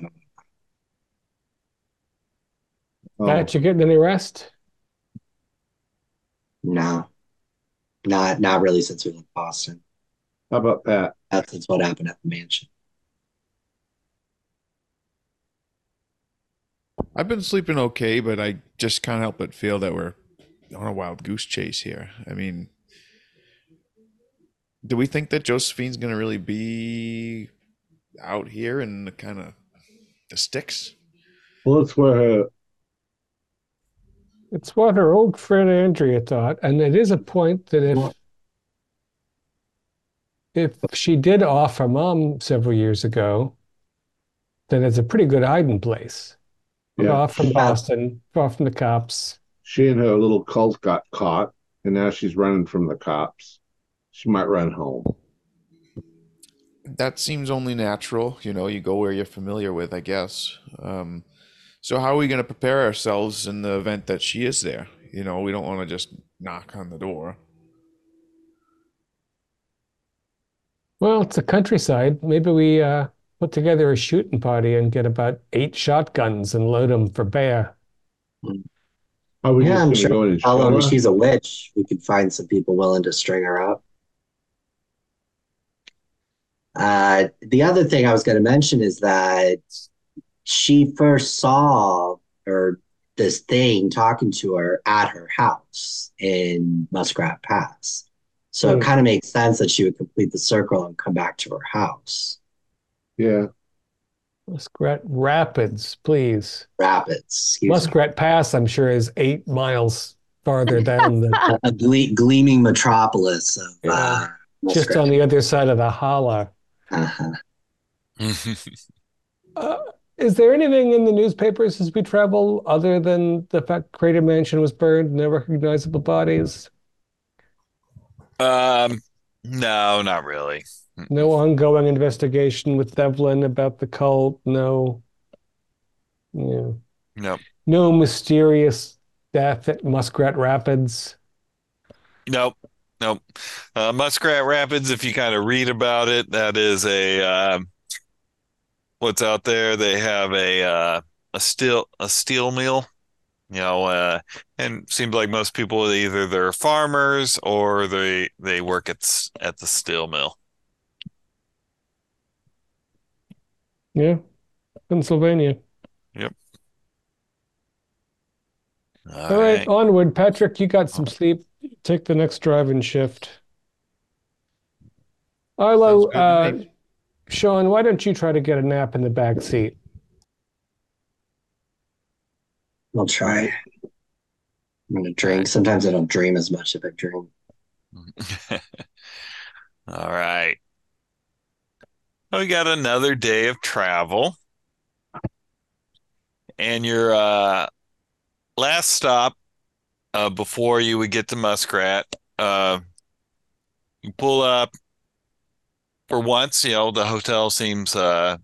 Speaker 1: Oh,
Speaker 5: Pat, you getting any rest?
Speaker 2: No, not not really since we left Boston.
Speaker 1: how about that?
Speaker 2: That's, that's what happened at the mansion.
Speaker 4: I've been sleeping okay, but I just can't help but feel that we're on a wild goose chase here. I mean, do we think that Josephine's going to really be out here in the kind of the sticks?
Speaker 1: Well, it's where her
Speaker 5: It's what her old friend Andrea thought, and it is a point that if if she did off her mom several years ago, then it's a pretty good hiding place.
Speaker 1: Yeah.
Speaker 5: Off from
Speaker 2: Yeah.
Speaker 5: Boston, off from the cops.
Speaker 1: she and her little cult got caught, and now she's running from the cops. She might run home.
Speaker 4: That seems only natural. You know, you go where you're familiar with, I guess. Um, so, how are we going to prepare ourselves in the event that she is there? You know, we don't want to just knock on the door.
Speaker 5: Well, it's a countryside. Maybe we uh, put together a shooting party and get about eight shotguns and load them for bear.
Speaker 1: Are we
Speaker 2: Yeah, I'm sure.
Speaker 1: gonna go in and
Speaker 2: Tell
Speaker 1: show
Speaker 2: her
Speaker 1: her?
Speaker 2: she's a witch. We could find some people willing to string her up. Uh, the other thing I was going to mention is that she first saw or this thing talking to her at her house in Muskrat Pass. So
Speaker 5: Hmm.
Speaker 2: it kind of makes sense that she would complete the circle and come back to her house.
Speaker 1: Yeah.
Speaker 5: Muskrat Rapids, please.
Speaker 2: Rapids. excuse me.
Speaker 5: Muskrat Pass, I'm sure, is eight miles farther down than [laughs]
Speaker 2: A, a gle- gleaming metropolis of uh,
Speaker 5: just on the other side of the holler.
Speaker 2: Uh-huh.
Speaker 5: Uh, is there anything in the newspapers as we travel other than the fact Crater Mansion was burned, no recognizable bodies,
Speaker 3: um, no, not really.
Speaker 5: no ongoing investigation with Devlin about the cult, no, yeah,
Speaker 3: Nope.
Speaker 5: no mysterious death at Muskrat Rapids.
Speaker 3: Nope. Nope. Uh, Muskrat Rapids, if you kind of read about it, that is a um, what's out there. They have a uh, a steel a steel mill, you know, uh, and seems like most people either they're farmers or they they work at at the steel mill.
Speaker 5: Yeah, Pennsylvania.
Speaker 3: All
Speaker 5: All right,
Speaker 3: right.
Speaker 5: onward. Patrick, you got some sleep. Take the next driving shift. Arlo,
Speaker 4: Sounds
Speaker 5: uh,
Speaker 4: me.
Speaker 5: Sean, why don't you try to get a nap in the back seat?
Speaker 2: I'll try. I'm gonna drink. Sometimes I don't dream as much if I dream. [laughs]
Speaker 3: All right. We got another day of travel. And your uh, last stop uh, before you would get to Muskrat, uh, you pull up. For once, you know, the hotel seems uh,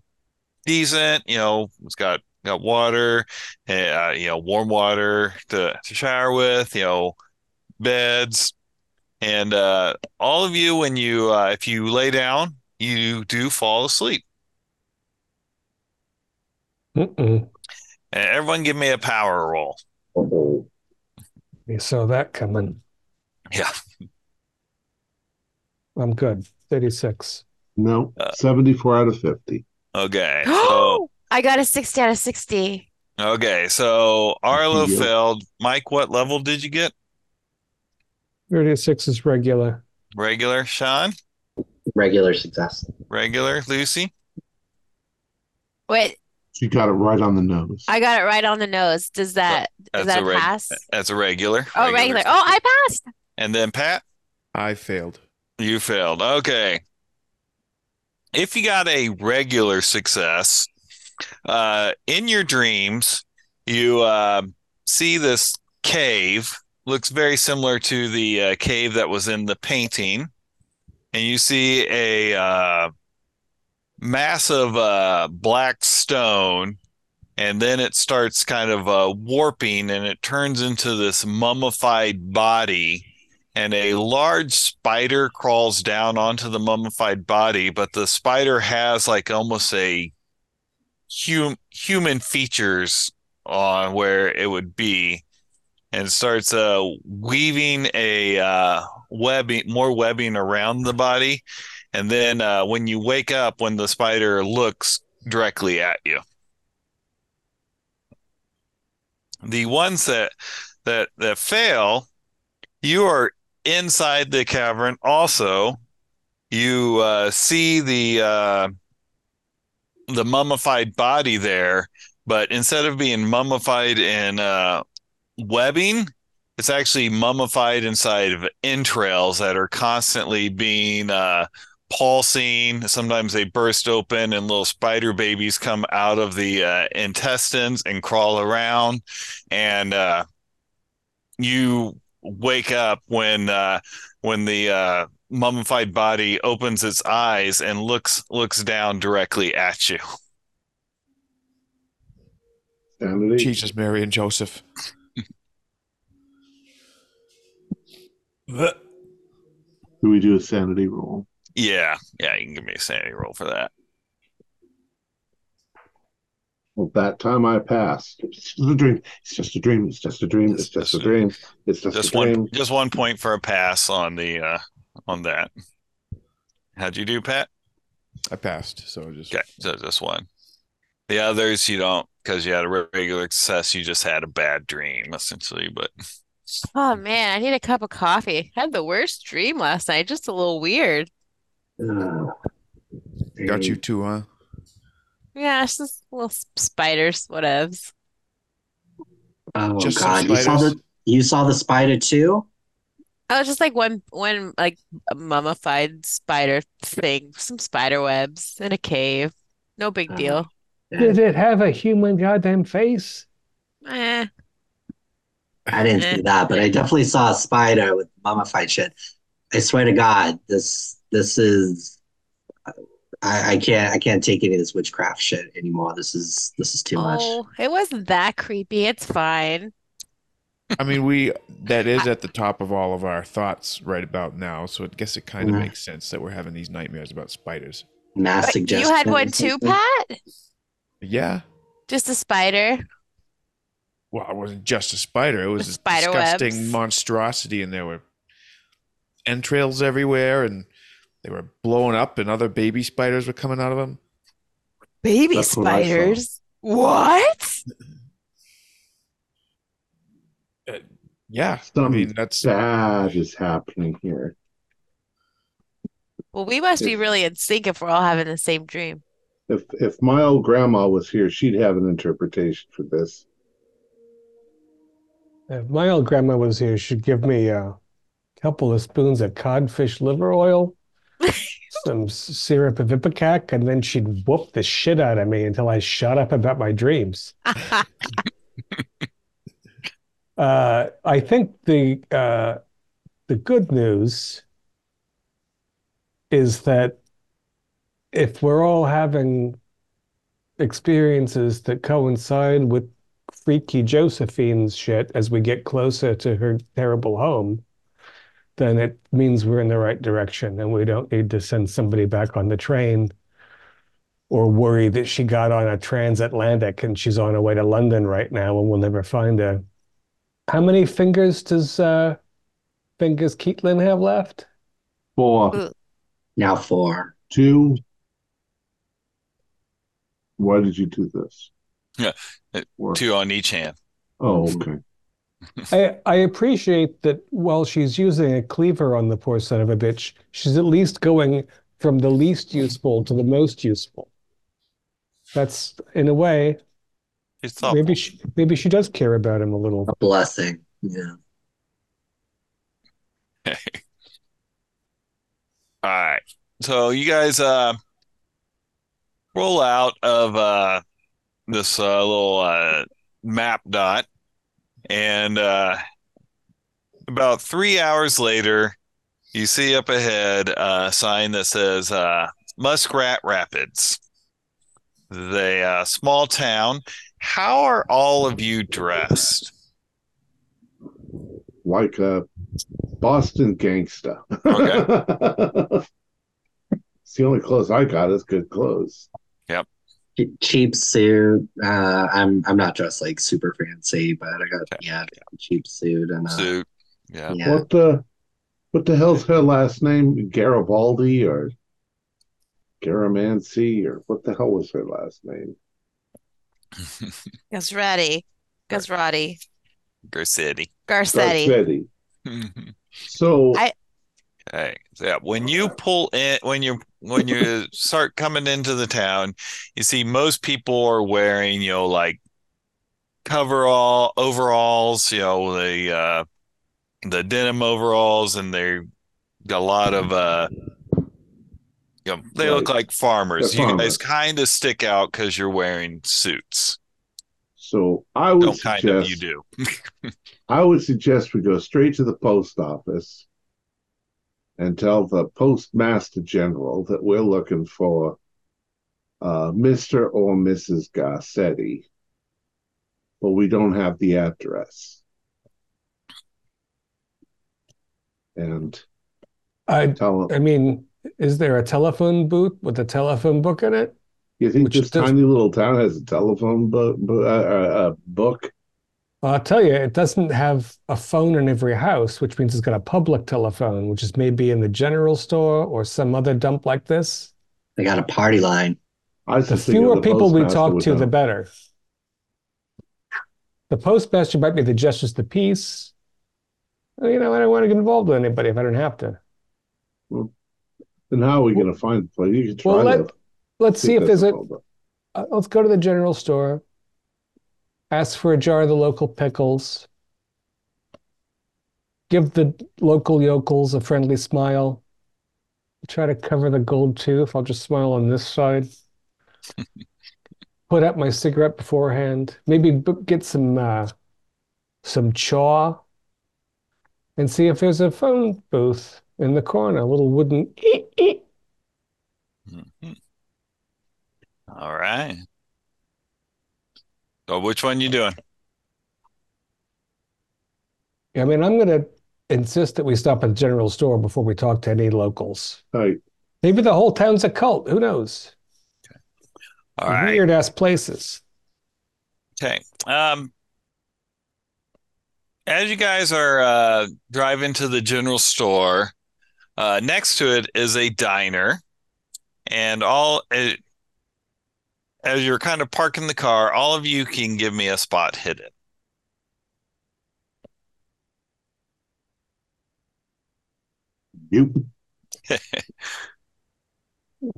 Speaker 3: decent. You know, it's got got water, uh, you know, warm water to, to shower with, you know, beds. And uh, all of you, when you uh, if you lay down, you do fall asleep.
Speaker 5: Mm-mm.
Speaker 3: And everyone, give me a power roll.
Speaker 5: You saw that coming.
Speaker 3: Yeah.
Speaker 5: I'm good. 36.
Speaker 1: No,
Speaker 3: Uh,
Speaker 1: 74 out of 50.
Speaker 3: Okay. [gasps] So
Speaker 6: I got a 60 out of 60.
Speaker 3: okay. So Arlo
Speaker 1: Yep.
Speaker 3: failed. Mike, what level did you get?
Speaker 5: 36 is regular.
Speaker 3: Regular. Sean.
Speaker 2: regular success.
Speaker 3: Regular. Lucy.
Speaker 6: Wait,
Speaker 1: She got it right on the nose.
Speaker 6: I got it right on the nose. Does that
Speaker 3: That's
Speaker 6: is that
Speaker 3: a
Speaker 6: a
Speaker 3: reg-
Speaker 6: pass?
Speaker 3: That's a regular.
Speaker 6: Oh, regular. Oh, I passed.
Speaker 3: And then Pat.
Speaker 4: I failed.
Speaker 3: You failed. Okay. If you got a regular success, uh, in your dreams, you uh, see this cave. Looks very similar to the uh, cave that was in the painting. And you see a uh, massive uh, black stone. And then it starts kind of uh, warping and it turns into this mummified body. And a large spider crawls down onto the mummified body, but the spider has like almost a hum- human features on where it would be and starts uh, weaving a uh, webbing more webbing around the body. And then uh, when you wake up when the spider looks directly at you. The ones that that that fail you are inside the cavern also you uh, see the uh, the mummified body there, but instead of being mummified in uh, webbing, it's actually mummified inside of entrails that are constantly being uh, pulsing. Sometimes they burst open and little spider babies come out of the uh, intestines and crawl around. And uh, you wake up when uh, when the uh, mummified body opens its eyes and looks looks down directly at you.
Speaker 1: Sanity.
Speaker 4: Jesus, Mary, and Joseph.
Speaker 1: Do we do a sanity roll?
Speaker 3: Yeah, yeah, you can give me a sanity roll for that.
Speaker 1: Well, that time I passed. It's just a dream. It's just a dream. It's just a dream. It's just a dream. It's just,
Speaker 3: Just
Speaker 1: a dream.
Speaker 3: one just one point for a pass on the uh on that. How'd you do, Pat?
Speaker 4: I passed, so just
Speaker 3: Okay, so just one. The others you don't because you had a regular success, you just had a bad dream essentially, but
Speaker 6: Oh man, I need a cup of coffee. I had the worst dream last night, just a little weird.
Speaker 1: Ugh.
Speaker 4: got you too, huh?
Speaker 6: Yeah, it's just little s- spiders, whatevs.
Speaker 2: Oh
Speaker 4: Just
Speaker 2: God, you saw the you saw the spider too?
Speaker 6: Oh, just like one one like a mummified spider thing, some spider webs in a cave. No big deal.
Speaker 5: Did it have a human goddamn face?
Speaker 6: Eh.
Speaker 2: I didn't see that, but I definitely saw a spider with mummified shit. I swear to God, this this is I, I can't I can't take any of this witchcraft shit anymore. This is this is too oh, much.
Speaker 6: Oh, it wasn't that creepy. It's fine.
Speaker 4: I mean, we that is [laughs] at the top of all of our thoughts right about now, so I guess it kind of
Speaker 2: Yeah.
Speaker 4: makes sense that we're having these nightmares about spiders.
Speaker 2: Mass suggestion.
Speaker 6: you had one too,
Speaker 2: something.
Speaker 6: Pat?
Speaker 4: Yeah.
Speaker 6: Just a spider?
Speaker 4: Well, it wasn't just a spider; it was a
Speaker 6: spider
Speaker 4: disgusting
Speaker 6: webs.
Speaker 4: monstrosity, and there were entrails everywhere, and they were blowing up, and other baby spiders were coming out of them.
Speaker 6: Baby
Speaker 1: That's what I saw.
Speaker 6: spiders? What?
Speaker 4: Uh, yeah, I mean that's
Speaker 1: Bad is happening here.
Speaker 6: Well, we must be really in sync if we're all having the same dream.
Speaker 1: If if my old grandma was here, she'd have an interpretation for this.
Speaker 5: If my old grandma was here, she'd give me a couple of spoons of codfish liver oil, [laughs] some syrup of ipecac, and then she'd whoop the shit out of me until I shut up about my dreams. [laughs] Uh, I think the uh, the good news is that if we're all having experiences that coincide with freaky Josephine's shit as we get closer to her terrible home, then it means we're in the right direction and we don't need to send somebody back on the train or worry that she got on a transatlantic and she's on her way to London right now and we'll never find her. How many fingers does uh Fingers Keatling have left?
Speaker 1: Four,
Speaker 6: Ooh.
Speaker 2: Now four.
Speaker 1: two. Why did you do this?
Speaker 3: Yeah,
Speaker 1: Four.
Speaker 3: two on each hand.
Speaker 1: Oh, okay.
Speaker 5: I, I appreciate that while she's using a cleaver on the poor son of a bitch, she's at least going from the least useful to the most useful. That's in a way,
Speaker 3: It's
Speaker 5: maybe she maybe she does care about him a little.
Speaker 2: A blessing. Yeah. [laughs]
Speaker 3: All right. So you guys uh roll out of uh this uh, little uh map dot And uh, about three hours later, you see up ahead a sign that says uh, Muskrat Rapids, the uh, small town. How are all of you dressed?
Speaker 1: Like a Boston gangsta.
Speaker 3: Okay. [laughs]
Speaker 1: it's the only clothes I got is good clothes.
Speaker 2: Che- cheap suit. Uh, I'm I'm not dressed like super fancy, but I got
Speaker 3: Okay.
Speaker 2: yeah, cheap suit and uh,
Speaker 3: Suit. Yeah.
Speaker 2: yeah.
Speaker 1: What the what the hell's her last name? Garibaldi or Garamancy or what the hell was her last name? [laughs]
Speaker 6: Gazrati. Gazrati.
Speaker 3: Garcetti.
Speaker 6: Garcetti.
Speaker 1: Garcetti. [laughs] So
Speaker 6: I-
Speaker 3: So yeah, when you pull in, when you when you [laughs] start coming into the town, you see most people are wearing, you know, like coverall overalls, you know, the uh the denim overalls, and they got a lot of uh, you know, they look like farmers.
Speaker 1: They're
Speaker 3: You
Speaker 1: farmers.
Speaker 3: guys kind of stick out because you're wearing suits.
Speaker 1: so I would
Speaker 3: Don't kind of, you do. [laughs]
Speaker 1: I would suggest we go straight to the post office and tell the postmaster general that we're looking for uh, Mr. or Mrs. Garcetti, but we don't have the address. And
Speaker 5: I
Speaker 1: tell
Speaker 5: I mean, is there a telephone booth with a telephone book in it?
Speaker 1: you think
Speaker 5: which
Speaker 1: this
Speaker 5: does-
Speaker 1: tiny little town has a telephone book? Uh, uh, uh, book?
Speaker 5: Well, I'll tell you, it doesn't have a phone in every house, which means it's got a public telephone, which is maybe in the general store or some other dump like this.
Speaker 2: They got a party line.
Speaker 1: I
Speaker 5: The fewer
Speaker 1: the
Speaker 5: people we talk to, the better. The postmaster might be the justice of the peace. Well, You know, I don't want to get involved with anybody if I don't have to.
Speaker 1: Well, then how are we going to find the place? You can try
Speaker 5: Well, let, Let's see if there's a. Uh, let's go to the general store. Ask for a jar of the local pickles. Give the local yokels a friendly smile. Try to cover the gold tooth. I'll just smile on this side. [laughs] Put up my cigarette beforehand. Maybe get some uh, some chaw, and see if there's a phone booth in the corner. A little wooden.
Speaker 3: Mhm. All right. So which one you doing?
Speaker 5: I mean, I'm going to insist that we stop at the general store before we talk to any locals.
Speaker 1: Right.
Speaker 5: Maybe the whole town's a cult. Who knows?
Speaker 3: All right.
Speaker 5: Weird ass places.
Speaker 3: Okay. Um, as you guys are uh, driving to the general store, uh, next to it is a diner, and all it, as you're kind of parking the car, all of you can give me a spot hidden.
Speaker 1: You [laughs]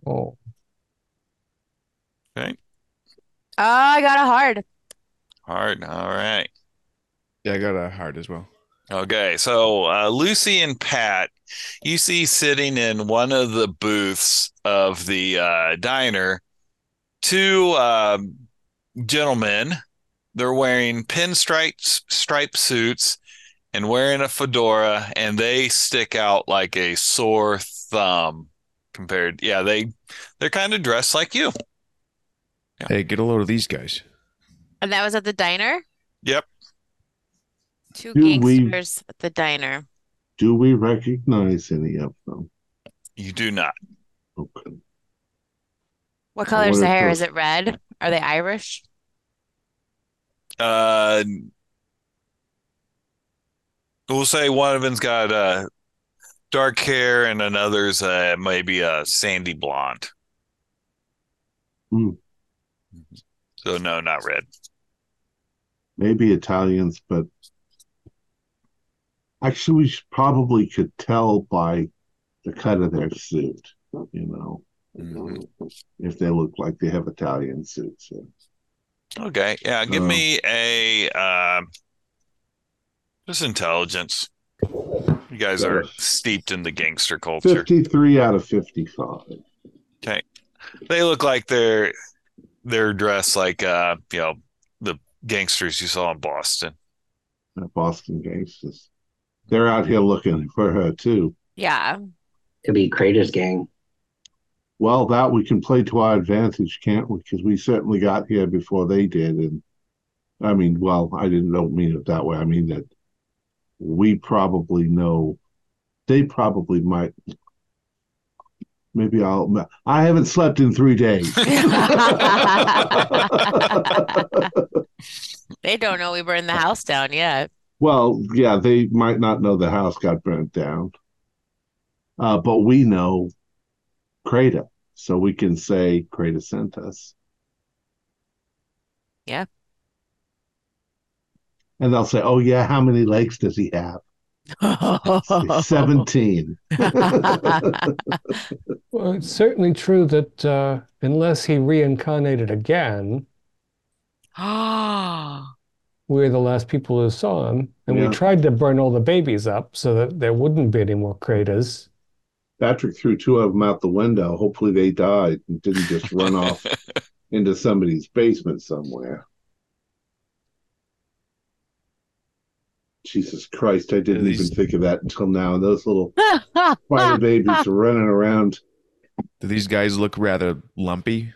Speaker 5: Oh,
Speaker 6: Oh, I got a hard.
Speaker 3: Hard. All right.
Speaker 4: Yeah, I got a heart as well.
Speaker 3: Okay, so uh, Lucy and Pat, you see sitting in one of the booths of the uh, diner, two um, gentlemen. They're wearing pinstripe striped suits and wearing a fedora, and they stick out like a sore thumb compared. Yeah, they they're kind of dressed like you.
Speaker 4: Hey, get a load of these guys.
Speaker 6: And that was at the diner?
Speaker 3: Yep.
Speaker 6: Two
Speaker 1: Do we-
Speaker 6: gangsters at the diner.
Speaker 1: do we recognize any of them?
Speaker 3: You do not.
Speaker 1: Okay.
Speaker 6: What
Speaker 1: I
Speaker 6: color's
Speaker 1: wonder
Speaker 6: the hair?
Speaker 1: those-
Speaker 6: Is it red? Are they Irish?
Speaker 3: Uh, we'll say one of them's got uh, dark hair and another's uh, maybe a sandy blonde.
Speaker 1: Hmm.
Speaker 3: So no, not red.
Speaker 1: Maybe Italians, but actually, we probably could tell by the cut of their suit, you know,
Speaker 3: Mhm.
Speaker 1: if they look like they have Italian suits.
Speaker 3: Okay, yeah, give
Speaker 1: Uh,
Speaker 3: me a uh, just intelligence. You guys are steeped in the gangster culture.
Speaker 1: 53 out of 55.
Speaker 3: Okay, They look like they're they're dressed like uh, you know, the gangsters you saw in Boston.
Speaker 1: Boston gangsters. They're out here looking for her too.
Speaker 6: Yeah.
Speaker 2: Could be Crater's gang.
Speaker 1: Well, that we can play to our advantage, can't we? Because we certainly got here before they did, and I mean, well, I didn't don't mean it that way. I mean that we probably know they probably might. Maybe I'll. I haven't slept in three days. [laughs] [laughs]
Speaker 6: They don't know we burned the house down yet.
Speaker 1: well, yeah, they might not know the house got burnt down, uh, but we know Crater's, so we can say Crater's sent us.
Speaker 6: Yeah.
Speaker 1: And they'll say, "Oh yeah, how many legs does he have?" [laughs] Seventeen. [laughs]
Speaker 5: Well, it's certainly true that uh, unless he reincarnated again,
Speaker 6: Ah. [gasps]
Speaker 5: we're the last people who saw him. And
Speaker 1: Yeah.
Speaker 5: we tried to burn all the babies up so that there wouldn't be any more craters.
Speaker 1: Patrick threw two of them out the window. Hopefully, they died and didn't just run off [laughs] into somebody's basement somewhere. Jesus Christ, I didn't
Speaker 4: these-
Speaker 1: even think of that until now. Those little [laughs] spider babies running around.
Speaker 4: Do these guys look rather lumpy?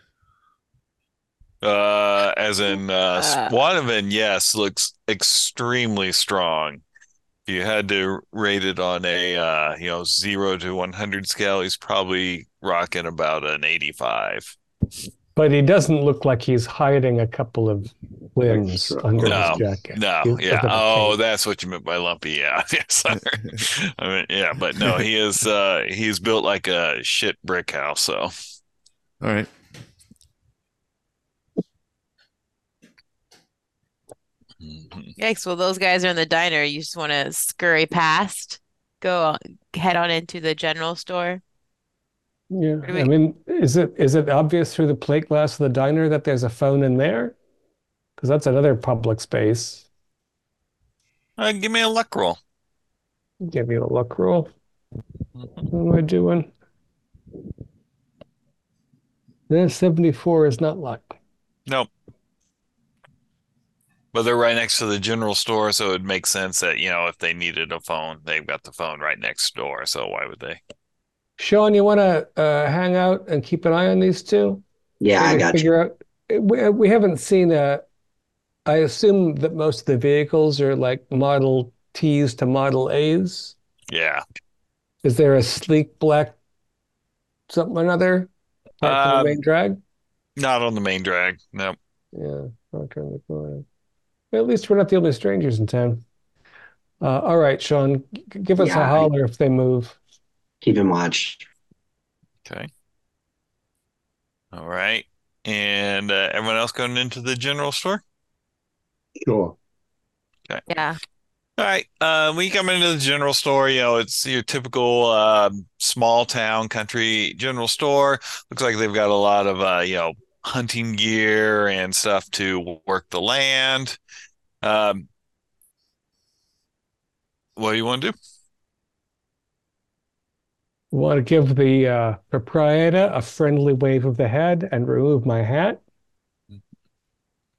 Speaker 3: Uh, as in, uh,
Speaker 6: Uh.
Speaker 3: Squanovan, yes, looks extremely strong. If you had to rate it on a, uh, you know, zero to 100 scale, he's probably rocking about an 85.
Speaker 5: But he doesn't look like he's hiding a couple of limbs
Speaker 1: Extra.
Speaker 5: under
Speaker 3: No,
Speaker 5: his jacket.
Speaker 3: No,
Speaker 5: He
Speaker 3: yeah.
Speaker 5: doesn't have a
Speaker 3: Oh,
Speaker 5: cape.
Speaker 3: that's what you meant by lumpy. Yeah, [laughs] yes. [laughs] I mean, yeah, but no, he is. Uh, he's built like a shit brick house. So,
Speaker 4: All right.
Speaker 3: Mhm.
Speaker 6: Yikes. Well, those guys are in the diner. You just want to scurry past, go on, head on into the general store.
Speaker 5: Yeah,
Speaker 6: do
Speaker 5: I mean, is it is it obvious through the plate glass of the diner that there's a phone in there? Because that's another public space.
Speaker 3: uh, give me a luck roll.
Speaker 5: Give me a luck roll.
Speaker 3: Mhm.
Speaker 5: What am I doing? Then 74 is not luck.
Speaker 3: Nope. But they're right next to the general store, so it makes sense that, you know, if they needed a phone, they've got the phone right next door. So why would they?
Speaker 5: Sean, you want to uh, hang out and keep an eye on these two?
Speaker 2: Yeah, I
Speaker 5: Maybe
Speaker 2: got you.
Speaker 5: figure out. We, we haven't seen a. I assume that most of the vehicles are like Model Ts to Model As.
Speaker 3: Yeah.
Speaker 5: Is there a sleek black something or another parked on the
Speaker 3: Um,
Speaker 5: main drag?
Speaker 3: Not on the main drag. Nope.
Speaker 5: Yeah, parked on the corner. Well, at least we're not the only strangers in town. Uh, all right, Sean, g- give us a
Speaker 2: Yeah, I-
Speaker 5: holler if they move.
Speaker 2: Keep him watch.
Speaker 3: Okay. All right. And uh, everyone else going into the general store?
Speaker 1: Sure.
Speaker 6: Yeah.
Speaker 3: All right. Uh, when you come into the general store, you know, it's your typical um, small town country general store. Looks like they've got a lot of, uh, you know, hunting gear and stuff to work the land. Um, what do you want to do?
Speaker 5: Want to give the uh, proprietor a friendly wave of the head and remove my hat.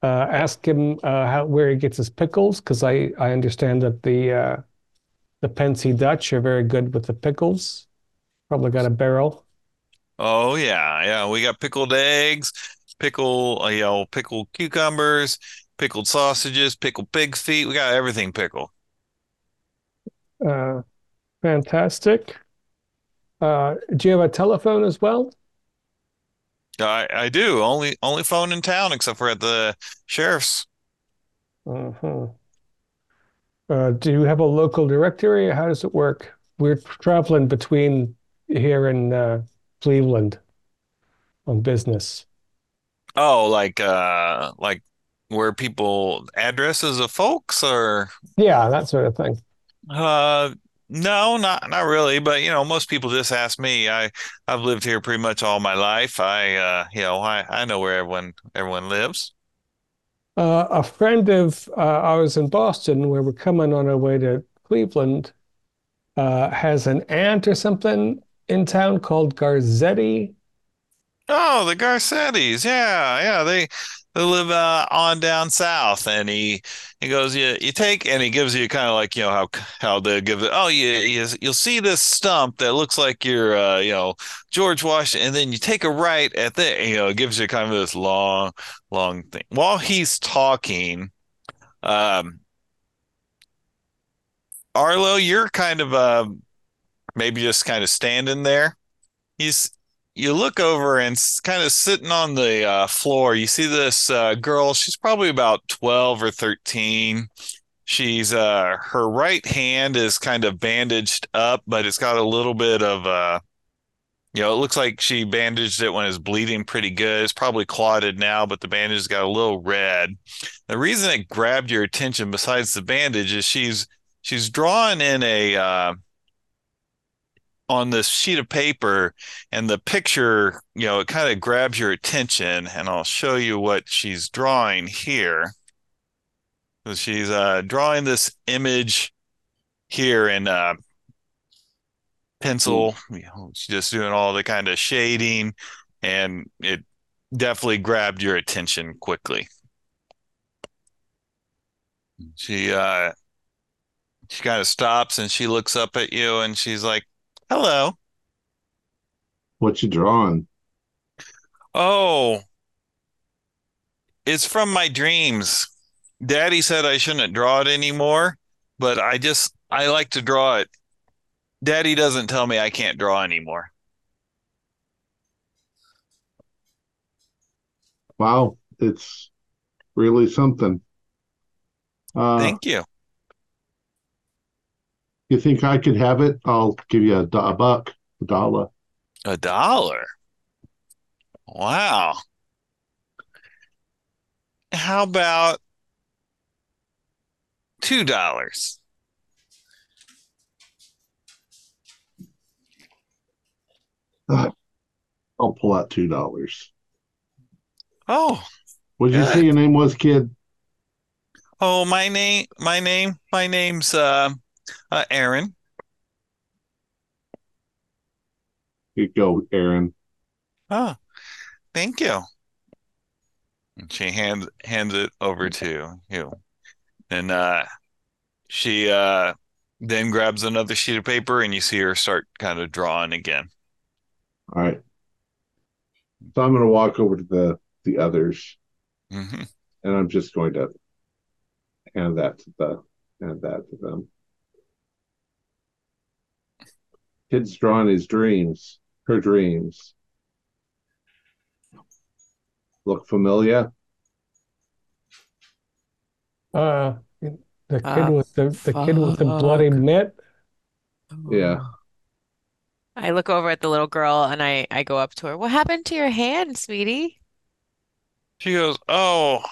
Speaker 5: Uh, ask him uh, how where he gets his pickles, because I I understand that the uh, the Pensy Dutch are very good with the pickles. Probably got a barrel.
Speaker 3: Oh yeah, yeah. We got pickled eggs, pickle, uh, you know, pickled cucumbers, pickled sausages, pickled pig feet. We got everything pickled.
Speaker 5: Uh, fantastic. Uh, do you have a telephone as well?
Speaker 3: I I do. Only only phone in town except for at the sheriff's.
Speaker 5: Uh-huh. Uh, do you have a local directory? How does it work? We're traveling between here and uh, Cleveland on business.
Speaker 3: Oh, like uh like where people addresses of folks or
Speaker 5: Yeah, that sort of thing.
Speaker 3: uh no, not not really, but you know, most people just ask me. I I've lived here pretty much all my life. I uh you know, I I know where everyone everyone lives.
Speaker 5: Uh, a friend of uh, ours in Boston, where we're coming on our way to Cleveland, uh, has an aunt or something in town called Garcetti.
Speaker 3: Oh, the Garcettis. Yeah, yeah, they that live uh, on down south, and he he goes, you you take, and he gives you kind of like you know how how they give it. Oh, you, you you'll see this stump that looks like you're uh, you know George Washington, and then you take a right at the you know it gives you kind of this long long thing. While he's talking, um, Arlo, you're kind of uh maybe just kind of standing there. He's you look over and kind of sitting on the uh, floor. You see this uh, girl. She's probably about 12 or 13. She's uh her right hand is kind of bandaged up, but it's got a little bit of uh you know, it looks like she bandaged it when it was bleeding pretty good. It's probably clotted now, but the bandage got a little red. The reason it grabbed your attention besides the bandage is she's she's drawing in a uh on this sheet of paper and the picture, you know, it kind of grabs your attention and I'll show you what she's drawing here. So she's uh, drawing this image here in uh, pencil. You know, she's just doing all the kind of shading and it definitely grabbed your attention quickly. She uh she kind of stops and she looks up at you and she's like, Hello.
Speaker 1: What you drawing?
Speaker 3: Oh, it's from my dreams. Daddy said I shouldn't draw it anymore, but I just I like to draw it. Daddy doesn't tell me I can't draw anymore.
Speaker 1: Wow, it's really something. Uh,
Speaker 3: Thank you.
Speaker 1: You think I could have it? I'll give you a, a buck, a dollar.
Speaker 3: A dollar. Wow. How about two dollars?
Speaker 1: I'll pull out two dollars.
Speaker 3: Oh,
Speaker 1: What did you say your name was, kid?
Speaker 3: oh, my name, my name, my name's uh, uh Aaron.
Speaker 1: Here you go, Aaron.
Speaker 3: Oh, thank you. And she hands hands it over to you. And uh she uh then grabs another sheet of paper and you see her start kind of drawing again.
Speaker 1: All right. So I'm going to walk over to the the others,
Speaker 3: hmm
Speaker 1: and I'm just going to hand that to the hand that to them. Kid's drawing his dreams, her dreams. Look familiar?
Speaker 5: Uh, the kid
Speaker 6: Uh,
Speaker 5: with the the kid with the bloody
Speaker 6: fuck.
Speaker 5: mitt.
Speaker 1: Yeah.
Speaker 6: I look over at the little girl and I, I go up to her. What happened to your hand, sweetie?
Speaker 3: She goes, "Oh,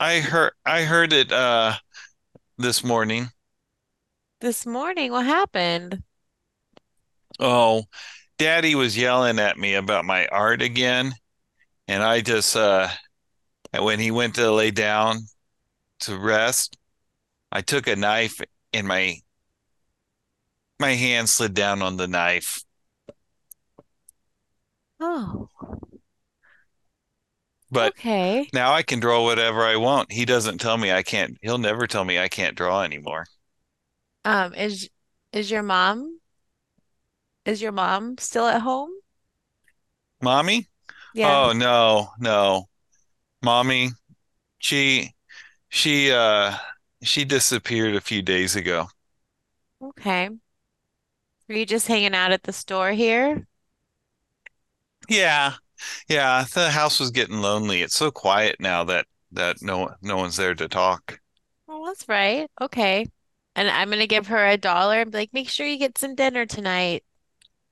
Speaker 3: I heard I heard it uh this morning.
Speaker 6: This morning, what happened?
Speaker 3: Oh, Daddy was yelling at me about my art again, and I just uh when he went to lay down to rest, I took a knife and my my hand slid down on the knife.
Speaker 6: Oh,
Speaker 3: But
Speaker 6: okay.
Speaker 3: now I can draw whatever I want. He doesn't tell me I can't. He'll never tell me I can't draw anymore.
Speaker 6: Um, is is your mom is your mom still at home?
Speaker 3: Mommy?
Speaker 6: Yeah.
Speaker 3: Oh no, no. Mommy, she she uh she disappeared a few days ago.
Speaker 6: Okay. Were you just hanging out at the store here?
Speaker 3: Yeah. Yeah, the house was getting lonely. It's so quiet now that that no no one's there to talk.
Speaker 6: Well, that's right. Okay. And I'm gonna give her a dollar and be like, make sure you get some dinner tonight.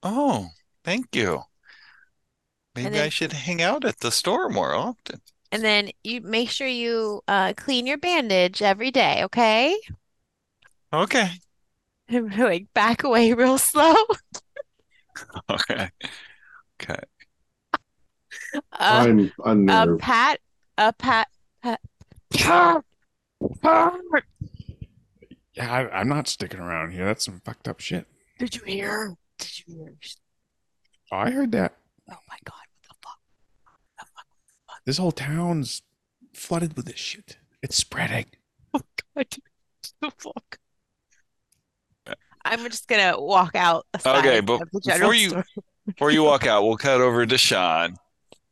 Speaker 3: Oh, thank you.
Speaker 6: And
Speaker 3: Maybe I should hang out at the store more often.
Speaker 6: and then you make sure you uh clean your bandage every day, okay?
Speaker 3: Okay.
Speaker 6: And [laughs] we're like back away real slow. [laughs]
Speaker 3: Okay. Okay.
Speaker 6: Uh,
Speaker 1: I'm
Speaker 6: a
Speaker 1: unnerved.
Speaker 6: pat, a pat, pat.
Speaker 4: Yeah, I, I'm not sticking around here. That's some fucked up shit.
Speaker 6: Did you hear? Did you hear?
Speaker 4: Oh, I heard that.
Speaker 6: Oh my God, what the fuck? What the fuck?
Speaker 4: This whole town's flooded with this shit. It's spreading.
Speaker 3: Oh Fuck.
Speaker 6: I'm just gonna walk out
Speaker 3: Okay, but
Speaker 6: of the general
Speaker 3: before you-
Speaker 6: store.
Speaker 3: Before you walk out, we'll cut over to Sean.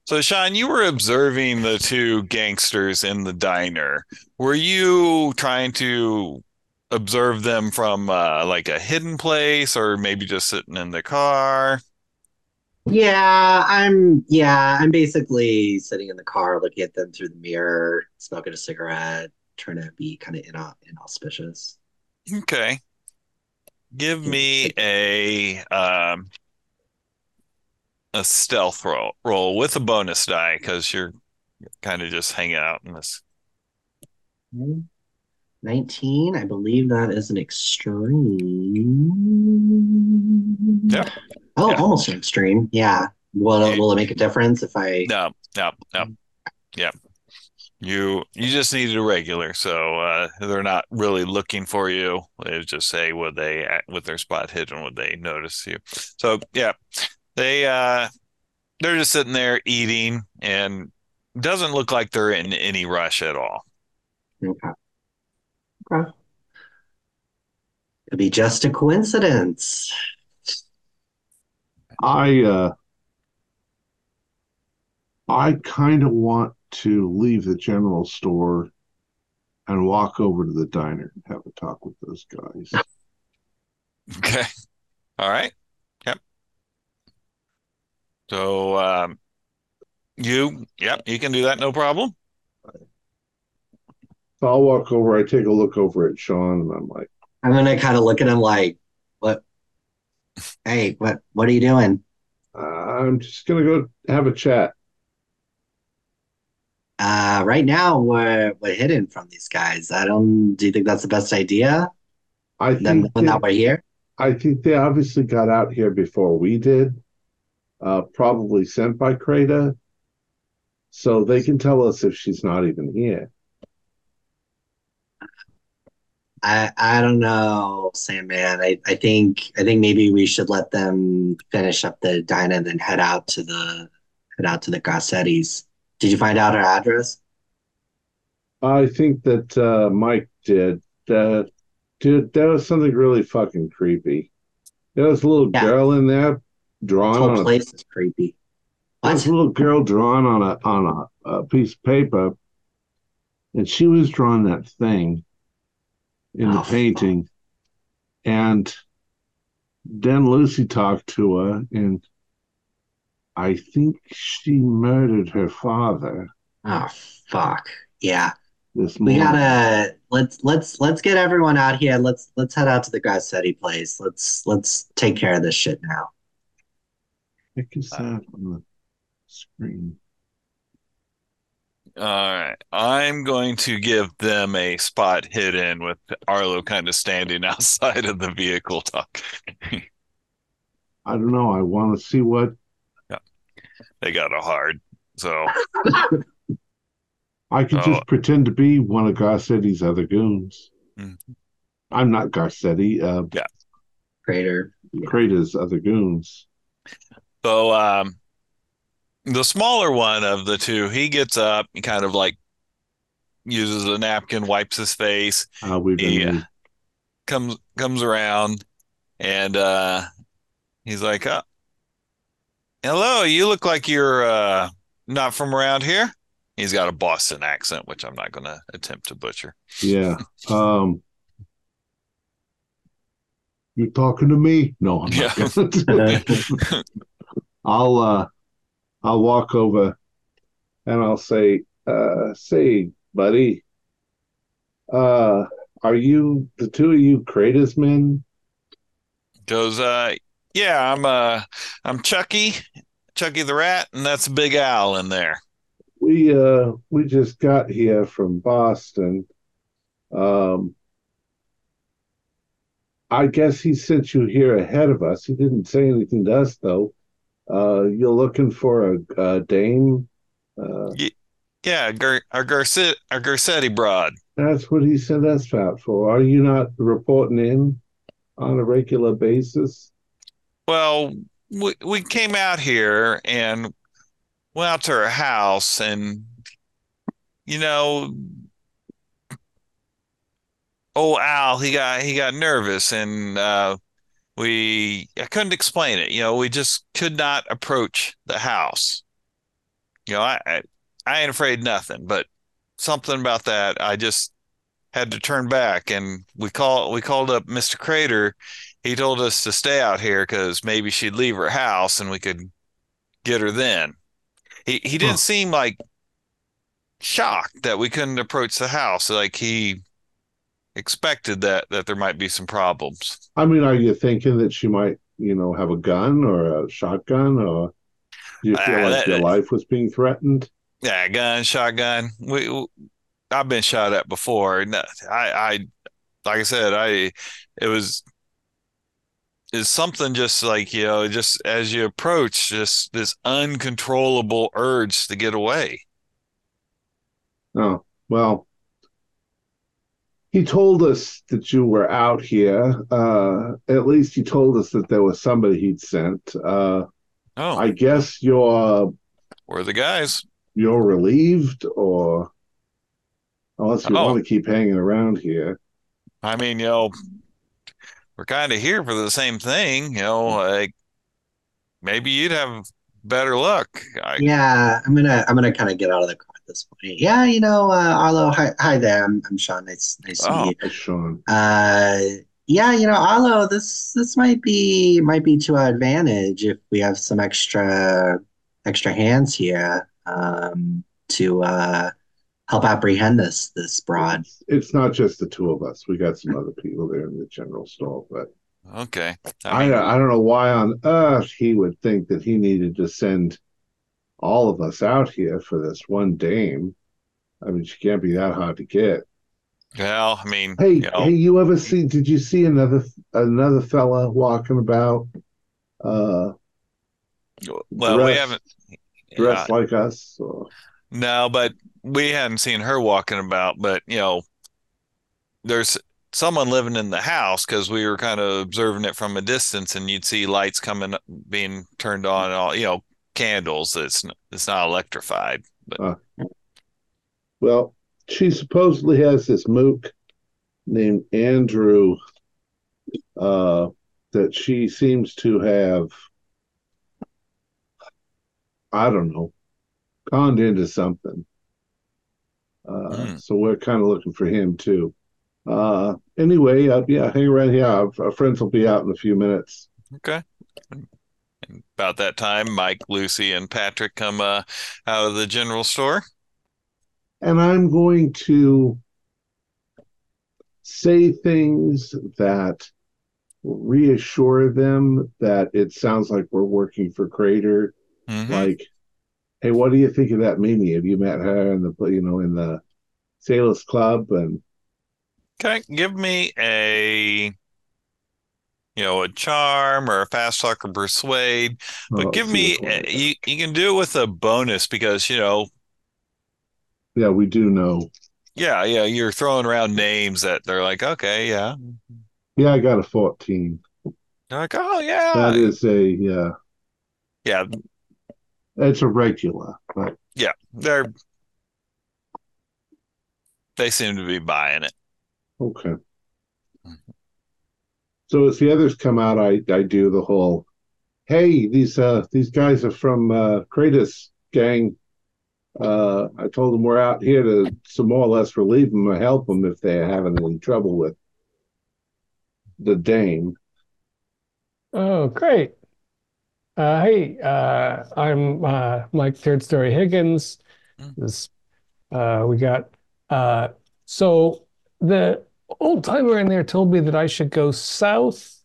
Speaker 3: So, Sean, you were observing the two gangsters in the diner. Were you trying to observe them from uh, like a hidden place or maybe just sitting in the car?
Speaker 2: Yeah, I'm yeah, I'm basically sitting in the car looking at them through the mirror, smoking a cigarette, trying to be kind of ina inauspicious.
Speaker 3: Okay. Give me a um a stealth roll roll with a bonus die because you're kind of just hanging out in this.
Speaker 2: 19, I believe that is an extreme.
Speaker 3: Yeah.
Speaker 2: Oh,
Speaker 3: Yeah.
Speaker 2: almost an extreme. Yeah. Will it, will it make a difference if I
Speaker 3: No, no, no. Yeah. You you just needed a regular, so uh they're not really looking for you. They just say would they with their spot hidden would they notice you? So yeah, they uh they're just sitting there eating and doesn't look like they're in any rush at all.
Speaker 2: Okay. Okay. Could be just a coincidence.
Speaker 1: I uh I kind of want to leave the general store and walk over to the diner and have a talk with those guys. [laughs]
Speaker 3: Okay. All right. Yep. So um you yep, you can do that no problem.
Speaker 1: I'll walk over, I take a look over at Sean, and I'm like,
Speaker 2: I'm gonna kind of look at him like, what? Hey, what? What are you doing?
Speaker 1: I'm just gonna go have a chat.
Speaker 2: Uh, right now we're we're hidden from these guys. I don't. Do you think that's the best idea?
Speaker 1: I think they,
Speaker 2: that we're here.
Speaker 1: I think they obviously got out here before we did, uh, probably sent by Crater, so they can tell us if she's not even here.
Speaker 2: I I don't know, Sandman. I I think I think maybe we should let them finish up the diner and then head out to the head out to the Garcettis. Did you find out her address?
Speaker 1: I think that uh, Mike did. Uh, dude, that was something really fucking creepy. There was a little
Speaker 2: Yeah.
Speaker 1: girl in there drawn
Speaker 2: The whole
Speaker 1: on a,
Speaker 2: place is creepy. What?
Speaker 1: a little girl drawn on a on a, a piece of paper, and she was drawing that thing in the
Speaker 2: Oh,
Speaker 1: painting. And then Lucy talked to her, and I think she murdered her father
Speaker 2: Oh fuck. Yeah.
Speaker 1: this
Speaker 2: We gotta let's let's let's get everyone out here. Let's let's head out to the Garcetti place. Let's let's take care of this shit now.
Speaker 1: Heck is that on the screen?
Speaker 3: All right. I'm going to give them a spot hidden with Arlo kind of standing [laughs] outside of the vehicle talk. [laughs]
Speaker 1: I don't know. I want to see what Yeah.
Speaker 3: They got a hard. So [laughs]
Speaker 1: I could
Speaker 3: Oh.
Speaker 1: just pretend to be one of Garcetti's other goons.
Speaker 3: Mhm.
Speaker 1: I'm not Garcetti, uh, yeah.
Speaker 2: Crater.
Speaker 1: Crater's other goons.
Speaker 3: so um the smaller one of the two, he gets up, he kind of like uses a napkin, wipes his face,
Speaker 1: Uh, we've been
Speaker 3: Yeah. comes comes around and uh he's like, uh, "Hello, you look like you're uh not from around here." He's got a Boston accent, which I'm not going to attempt to butcher.
Speaker 1: yeah. Um, you talking to me? No, I'm
Speaker 3: Yeah.
Speaker 1: not. gonna. [laughs] I'll uh, I'll walk over and I'll say, uh, say, buddy, uh, are you the two of you Crater's men?
Speaker 3: Goes, uh, yeah, I'm uh, I'm Chucky, Chucky the Rat, and that's Big Al in there.
Speaker 1: We uh we just got here from Boston. Um I guess he sent you here ahead of us. He didn't say anything to us though. Uh you're looking for a, a dame? Uh
Speaker 3: Yeah, Gar our Garcet our Garcetti broad.
Speaker 1: that's what he sent us out for. Are you not reporting in on a regular basis?
Speaker 3: Well, we we came out here and went out to her house and you know oh Al he got he got nervous and uh we I couldn't explain it you know we just could not approach the house you know I I, I ain't afraid of nothing but something about that I just had to turn back and we call we called up Mr. Crater he told us to stay out here because maybe she'd leave her house and we could get her then he he didn't
Speaker 1: Huh.
Speaker 3: seem like shocked that we couldn't approach the house. Like he expected that that there might be some problems.
Speaker 1: I mean, are you thinking that she might, you know, have a gun or a shotgun, or do you feel
Speaker 3: Ah,
Speaker 1: like
Speaker 3: that-
Speaker 1: your life was being threatened?
Speaker 3: Yeah, gun, shotgun. We, we- I've been shot at before. and I, I, like I said, I, it was, is something just like you know, just as you approach, just this uncontrollable urge to get away.
Speaker 1: Oh, well, he told us that you were out here. Uh, at least he told us that there was somebody he'd sent. Uh,
Speaker 3: Oh,
Speaker 1: I guess you're
Speaker 3: we're the guys.
Speaker 1: you're relieved, or unless you
Speaker 3: Oh.
Speaker 1: want to keep hanging around here.
Speaker 3: I mean, you know, we're kind of here for the same thing. You know, like maybe you'd have better luck. I,
Speaker 2: Yeah, I'm gonna I'm gonna kind of get out of the car at this point. Yeah, you know, uh, Arlo, hi, hi there. I'm I'm Sean. Nice nice to
Speaker 3: Oh.
Speaker 2: meet
Speaker 1: you. Sean.
Speaker 2: you. Uh, yeah, you know, Arlo, this this might be might be to our advantage if we have some extra extra hands here um, to uh, help apprehend this this broad.
Speaker 1: It's, it's not just the two of us. We got some other people there in the general store, but
Speaker 3: okay.
Speaker 1: I
Speaker 3: mean,
Speaker 1: I don't know why on earth he would think that he needed to send all of us out here for this one dame. I mean, she can't be that hard to get.
Speaker 3: well, I mean,
Speaker 1: Hey,
Speaker 3: you know,
Speaker 1: hey, you ever see? Did you see another another fella walking about, uh,
Speaker 3: well, we haven't.
Speaker 1: dressed
Speaker 3: yeah,
Speaker 1: like us? Or,
Speaker 3: no, but we hadn't seen her walking about. But you know, there's someone living in the house because we were kind of observing it from a distance, and you'd see lights coming, being turned on, and all you know, candles. It's it's not electrified.
Speaker 1: well, she supposedly has this mook named Andrew, uh, that she seems to have. I don't know, conned into something. Uh,
Speaker 3: Hmm.
Speaker 1: So we're kind of looking for him too. Uh, anyway, uh, yeah, hang around here. Our, our friends will be out in a few minutes.
Speaker 3: Okay. And about that time, Mike, Lucy, and Patrick come uh, out of the general store.
Speaker 1: And I'm going to say things that reassure them that it sounds like we're working for Crater.
Speaker 3: Mhm.
Speaker 1: Like, hey, what do you think of that Mimi? Have you met her in the you know in the Sailors Club? And
Speaker 3: Okay, give me a you know a charm or a fast talk or persuade, but
Speaker 1: oh,
Speaker 3: give me
Speaker 1: which one it is.
Speaker 3: you you can do it with a bonus because you know
Speaker 1: yeah, we do know.
Speaker 3: yeah yeah you're throwing around names that they're like okay yeah
Speaker 1: Yeah, I got a 14.
Speaker 3: they're like oh yeah
Speaker 1: That is a yeah,
Speaker 3: yeah
Speaker 1: it's a regular, but
Speaker 3: yeah they're they seem to be buying it.
Speaker 1: Okay. So as the others come out, I I do the whole, hey, these uh these guys are from uh Crater's gang. Uh, I told them we're out here to to more or less relieve them or help them if they're having any trouble with the dame.
Speaker 5: Oh, great. Uh, hey, uh, I'm uh, Mike Third Story Higgins.
Speaker 3: Mm.
Speaker 5: This, uh, we got uh, so the old timer in there told me that I should go south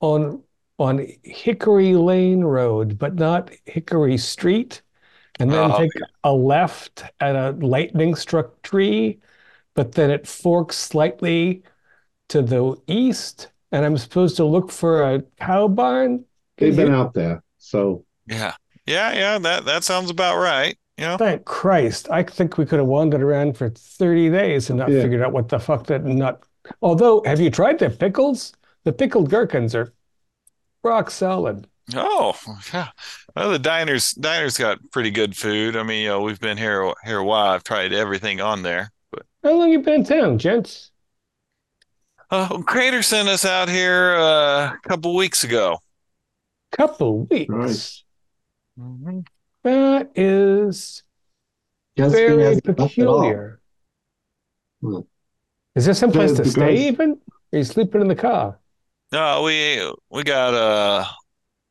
Speaker 5: on on Hickory Lane Road, but not Hickory Street, and then
Speaker 3: Oh,
Speaker 5: take a left at a lightning struck tree, but then it forks slightly to the east, and I'm supposed to look for a cow barn.
Speaker 1: They've been out there, so
Speaker 3: Yeah yeah yeah that that sounds about right. You know
Speaker 5: Thank Christ. I think we could have wandered around for 30 days and not
Speaker 1: Yeah.
Speaker 5: figured out what the fuck that nut. Although, have you tried the pickles? The pickled gherkins are rock solid.
Speaker 3: Oh, yeah. Well, the diners diners got pretty good food. I mean, you know, we've been here here a while. I've tried everything on there. But
Speaker 5: How long you been in town, gents?
Speaker 3: uh, Crater sent us out here uh, a couple weeks ago.
Speaker 5: Couple weeks.
Speaker 1: Right.
Speaker 3: Mhm.
Speaker 5: That is
Speaker 2: Josephine
Speaker 5: very
Speaker 2: hasn't left at all.
Speaker 5: peculiar.
Speaker 2: Hmm.
Speaker 5: Is there some place to
Speaker 1: the
Speaker 5: stay
Speaker 1: guys-
Speaker 5: even? Are you sleeping in the car?
Speaker 3: No, we we got uh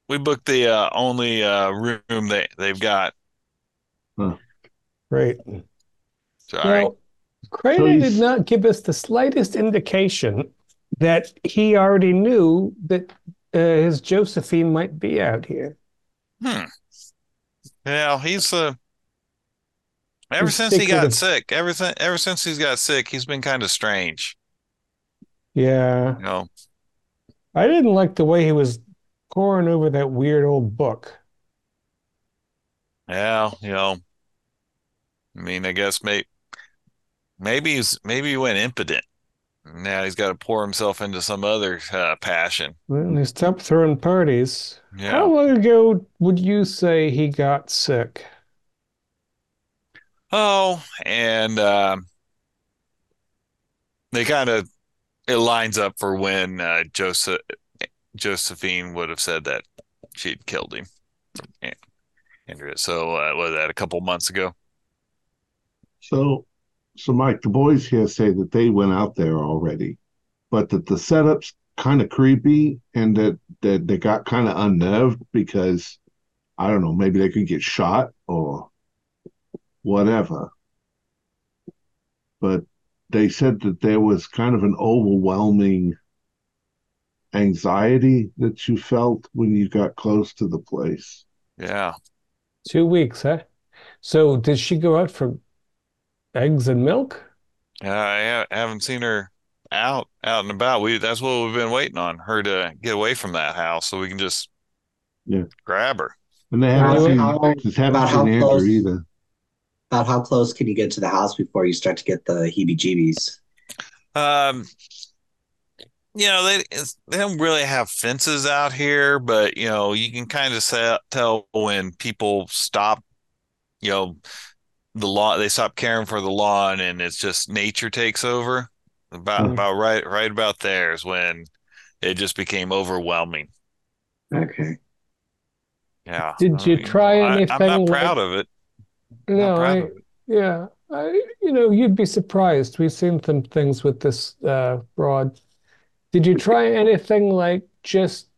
Speaker 3: we booked the uh, only uh, room they they've got.
Speaker 5: Great.
Speaker 3: Sorry.
Speaker 5: Now, Crater
Speaker 1: So
Speaker 5: did not give us the slightest indication that he already knew that uh, his Josephine might be out here.
Speaker 3: Hmm. Yeah, he's uh ever
Speaker 5: He's
Speaker 3: since he got
Speaker 5: secretive.
Speaker 3: sick, ever since ever since he's got sick, he's been kind of strange.
Speaker 5: Yeah.
Speaker 3: You know.
Speaker 5: I didn't like the way he was poring over that weird old book.
Speaker 3: Yeah, you know. I mean, I guess maybe maybe he's maybe he went impotent. Now he's got to pour himself into some other uh, passion.
Speaker 5: Well, he stopped throwing parties.
Speaker 3: Yeah.
Speaker 5: How long ago would you say he got sick?
Speaker 3: Oh, and um, they kind of it lines up for when uh, Joseph Josephine would have said that she'd killed him. Andrea. So uh, was that a couple months ago?
Speaker 1: So, so Mike, the boys here say that they went out there already, but that the setup's kind of creepy and that that they got kind of unnerved because I don't know, maybe they could get shot or whatever. But they said that there was kind of an overwhelming anxiety that you felt when you got close to the place.
Speaker 3: Yeah.
Speaker 5: Two weeks, huh? So did she go out for eggs and milk?
Speaker 3: Yeah, I haven't seen her out out and about. We that's what we've been waiting on her to get away from that house so we can just
Speaker 1: Yeah.
Speaker 3: grab her.
Speaker 1: And they
Speaker 2: About
Speaker 1: haven't seen,
Speaker 2: how-
Speaker 1: just haven't
Speaker 2: about how
Speaker 1: seen Andrew
Speaker 2: close-
Speaker 1: either.
Speaker 2: About how close can you get to the house before you start to get the heebie-jeebies?
Speaker 3: Um, you know, they they don't really have fences out here, but you know, you can kind of tell when people stop, you know, the lawn, they stop caring for the lawn and it's just nature takes over. About
Speaker 5: Mhm.
Speaker 3: about right right about there is when it just became overwhelming.
Speaker 2: Okay.
Speaker 3: Yeah.
Speaker 5: Did
Speaker 3: I
Speaker 5: you
Speaker 3: mean,
Speaker 5: try
Speaker 3: I, I'm
Speaker 5: anything
Speaker 3: not
Speaker 5: like-
Speaker 3: proud of it. Not
Speaker 5: No, I,
Speaker 3: it.
Speaker 5: yeah, I, you know, you'd be surprised. We've seen some things with this uh, broad. Did you try anything like just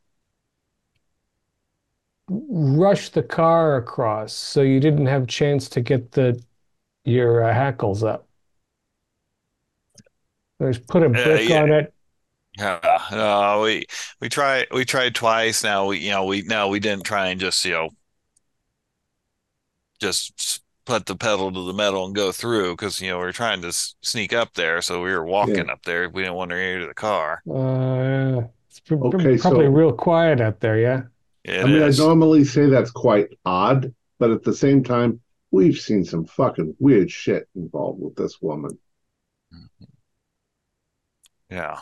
Speaker 5: rush the car across so you didn't have a chance to get the your uh, hackles up? Or just put a brick
Speaker 3: yeah.
Speaker 5: on it.
Speaker 3: Yeah, no, we we tried we tried twice. Now we you know we no we didn't try and just you know just put the pedal to the metal and go through because you know we were trying to s- sneak up there, so we were walking up there. We didn't want to hear the car.
Speaker 5: Uh, it's pr- pr-
Speaker 1: Okay,
Speaker 5: probably
Speaker 1: so-
Speaker 5: real quiet out there, yeah?
Speaker 3: It
Speaker 1: I mean,
Speaker 3: is.
Speaker 1: I normally say that's quite odd, but at the same time, we've seen some fucking weird shit involved with this woman.
Speaker 3: Yeah,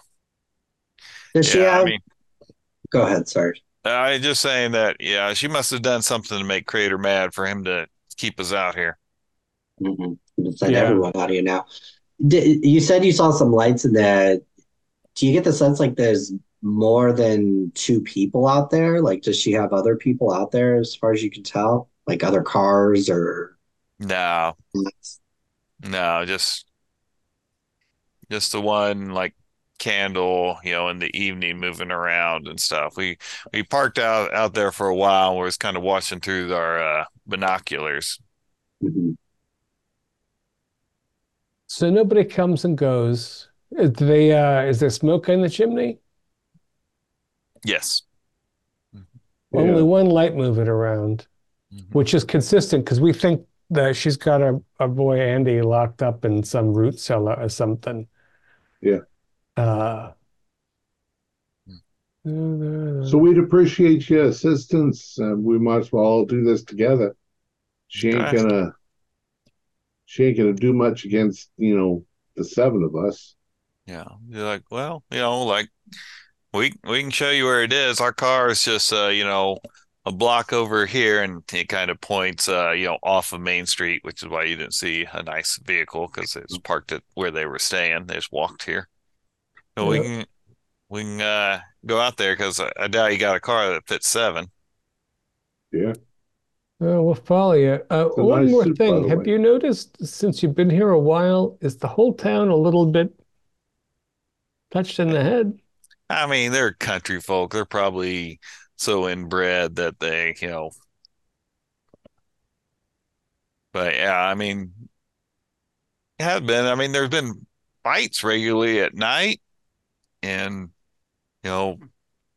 Speaker 2: Does she
Speaker 3: yeah. I mean,
Speaker 2: Go ahead. Sorry.
Speaker 3: I'm just saying that. Yeah, she must have done something to make Crater mad for him to keep us out here.
Speaker 2: Mm-hmm. Send
Speaker 5: Yeah.
Speaker 2: everyone out here now. Did, you said you saw some lights in there. Do you get the sense like there's more than two people out there? Like, does she have other people out there as far as you can tell? Like other cars or?
Speaker 3: No, no, just just the one like candle, you know, in the evening moving around and stuff. We we parked out out there for a while. and We was kind of watching through our uh, binoculars.
Speaker 2: Mhm.
Speaker 5: So nobody comes and goes. Is they uh, is there smoke in the chimney?
Speaker 3: Yes.
Speaker 5: Only one light moving around,
Speaker 3: Mhm.
Speaker 5: which is consistent because we think that she's got our, our boy Andy locked up in some root cellar or something.
Speaker 1: Yeah.
Speaker 5: Uh,
Speaker 1: So we'd appreciate your assistance. Uh, we might as well all do this together. She ain't
Speaker 3: Okay.
Speaker 1: gonna, she ain't gonna do much against you know the seven of us.
Speaker 3: Yeah. You're like, well, you know, like we we can show you where it is. Our car is just uh, you know, a block over here, and it kind of points, uh, you know, off of Main Street, which is why you didn't see a nice vehicle because it was parked at where they were staying. They just walked here. So we can we can uh, go out there because I, I doubt you got a car that fits seven.
Speaker 1: Yeah.
Speaker 5: Oh, we'll follow you. Uh, one
Speaker 1: nice
Speaker 5: more
Speaker 1: suit,
Speaker 5: thing. Have
Speaker 1: way.
Speaker 5: you noticed since you've been here a while, is the whole town a little bit touched in the head?
Speaker 3: I mean, they're country folk. They're probably so inbred that they, you know. But yeah, I mean, it has been. I mean, there's been fights regularly at night, and you know,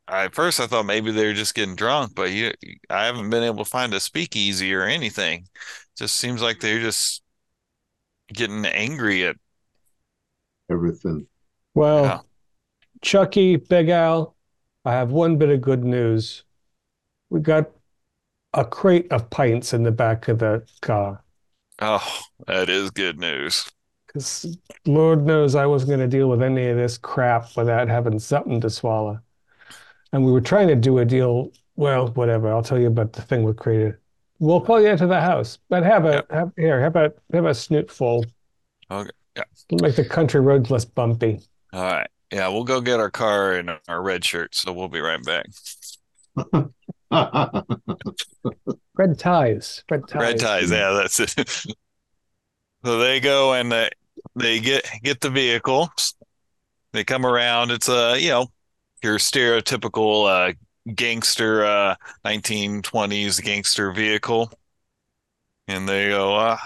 Speaker 3: I, at first I thought maybe they were just getting drunk, but you, I haven't been able to find a speakeasy or anything. Just seems like they're just getting angry at.
Speaker 1: Everything.
Speaker 5: Well,
Speaker 3: Yeah.
Speaker 5: Chucky, Big Al, I have one bit of good news. We got a crate of pints in the back of the car.
Speaker 3: Oh, that is good news.
Speaker 5: Because Lord knows I wasn't going to deal with any of this crap without having something to swallow. And we were trying to do a deal. Well, whatever. I'll tell you about the thing with Creative. We'll call you out to the house. But have a have here, have a have a snoot full.
Speaker 3: Okay. Yeah.
Speaker 5: Make the country roads less bumpy.
Speaker 3: All right. Yeah, we'll go get our car and our red shirt. so we'll be right back. [laughs]
Speaker 5: Red ties. Red ties.
Speaker 3: Red ties, yeah, that's it. [laughs] So they go and they, they get get the vehicle. They come around. It's a, you know, your stereotypical uh gangster uh 1920s gangster vehicle. And they go, uh,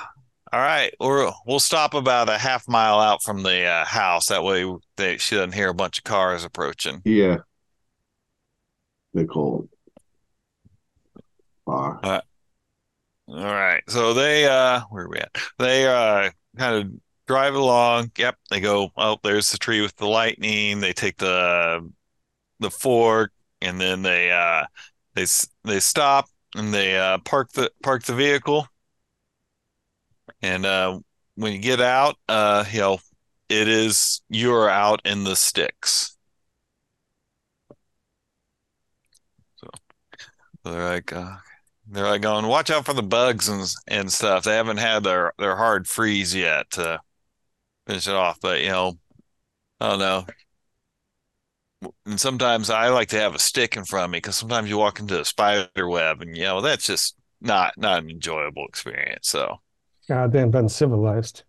Speaker 3: all right, we're, we'll stop about a half mile out from the uh, house. That way they she doesn't hear a bunch of cars approaching.
Speaker 1: yeah. They call it bar.
Speaker 3: All right. So they uh where are we at? They uh kind of drive along. Yep, they go, oh, there's the tree with the lightning. They take the the fork and then they uh they they stop and they uh park the park the vehicle. And uh when you get out, uh you know, it is you're out in the sticks. So they're like uh they're like going, watch out for the bugs and and stuff. They haven't had their their hard freeze yet to finish it off, but you know, I don't know. And sometimes I like to have a stick in front of me because sometimes you walk into a spider web and you know that's just not not an enjoyable experience. So
Speaker 5: Goddamn uncivilized.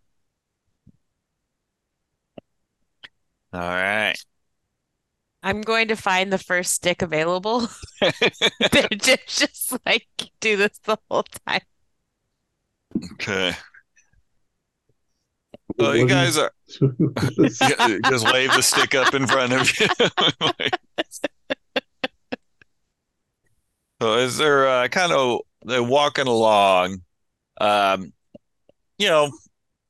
Speaker 3: all right.
Speaker 6: I'm going to find the first stick available. [laughs] [laughs] They're just, just like do this the whole time.
Speaker 3: Okay. So you guys are [laughs]
Speaker 1: This-
Speaker 3: just wave the stick up in front of you. so as they're uh, kind of they're walking along, um, you know,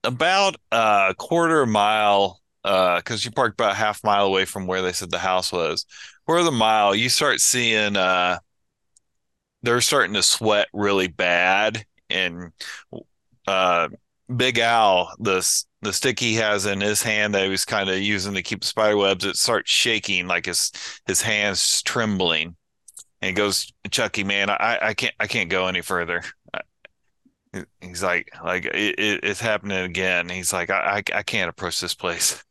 Speaker 3: about a quarter mile, uh, because you parked about half mile away from where they said the house was. Quarter the mile, you start seeing uh, they're starting to sweat really bad, and uh, Big Al, the the stick he has in his hand that he was kind of using to keep the spider webs, it starts shaking like his his hands trembling. And goes, Chucky, man, I, I can't I can't go any further. I- He's like like it, it, it's happening again. He's like I, I I can't approach this place.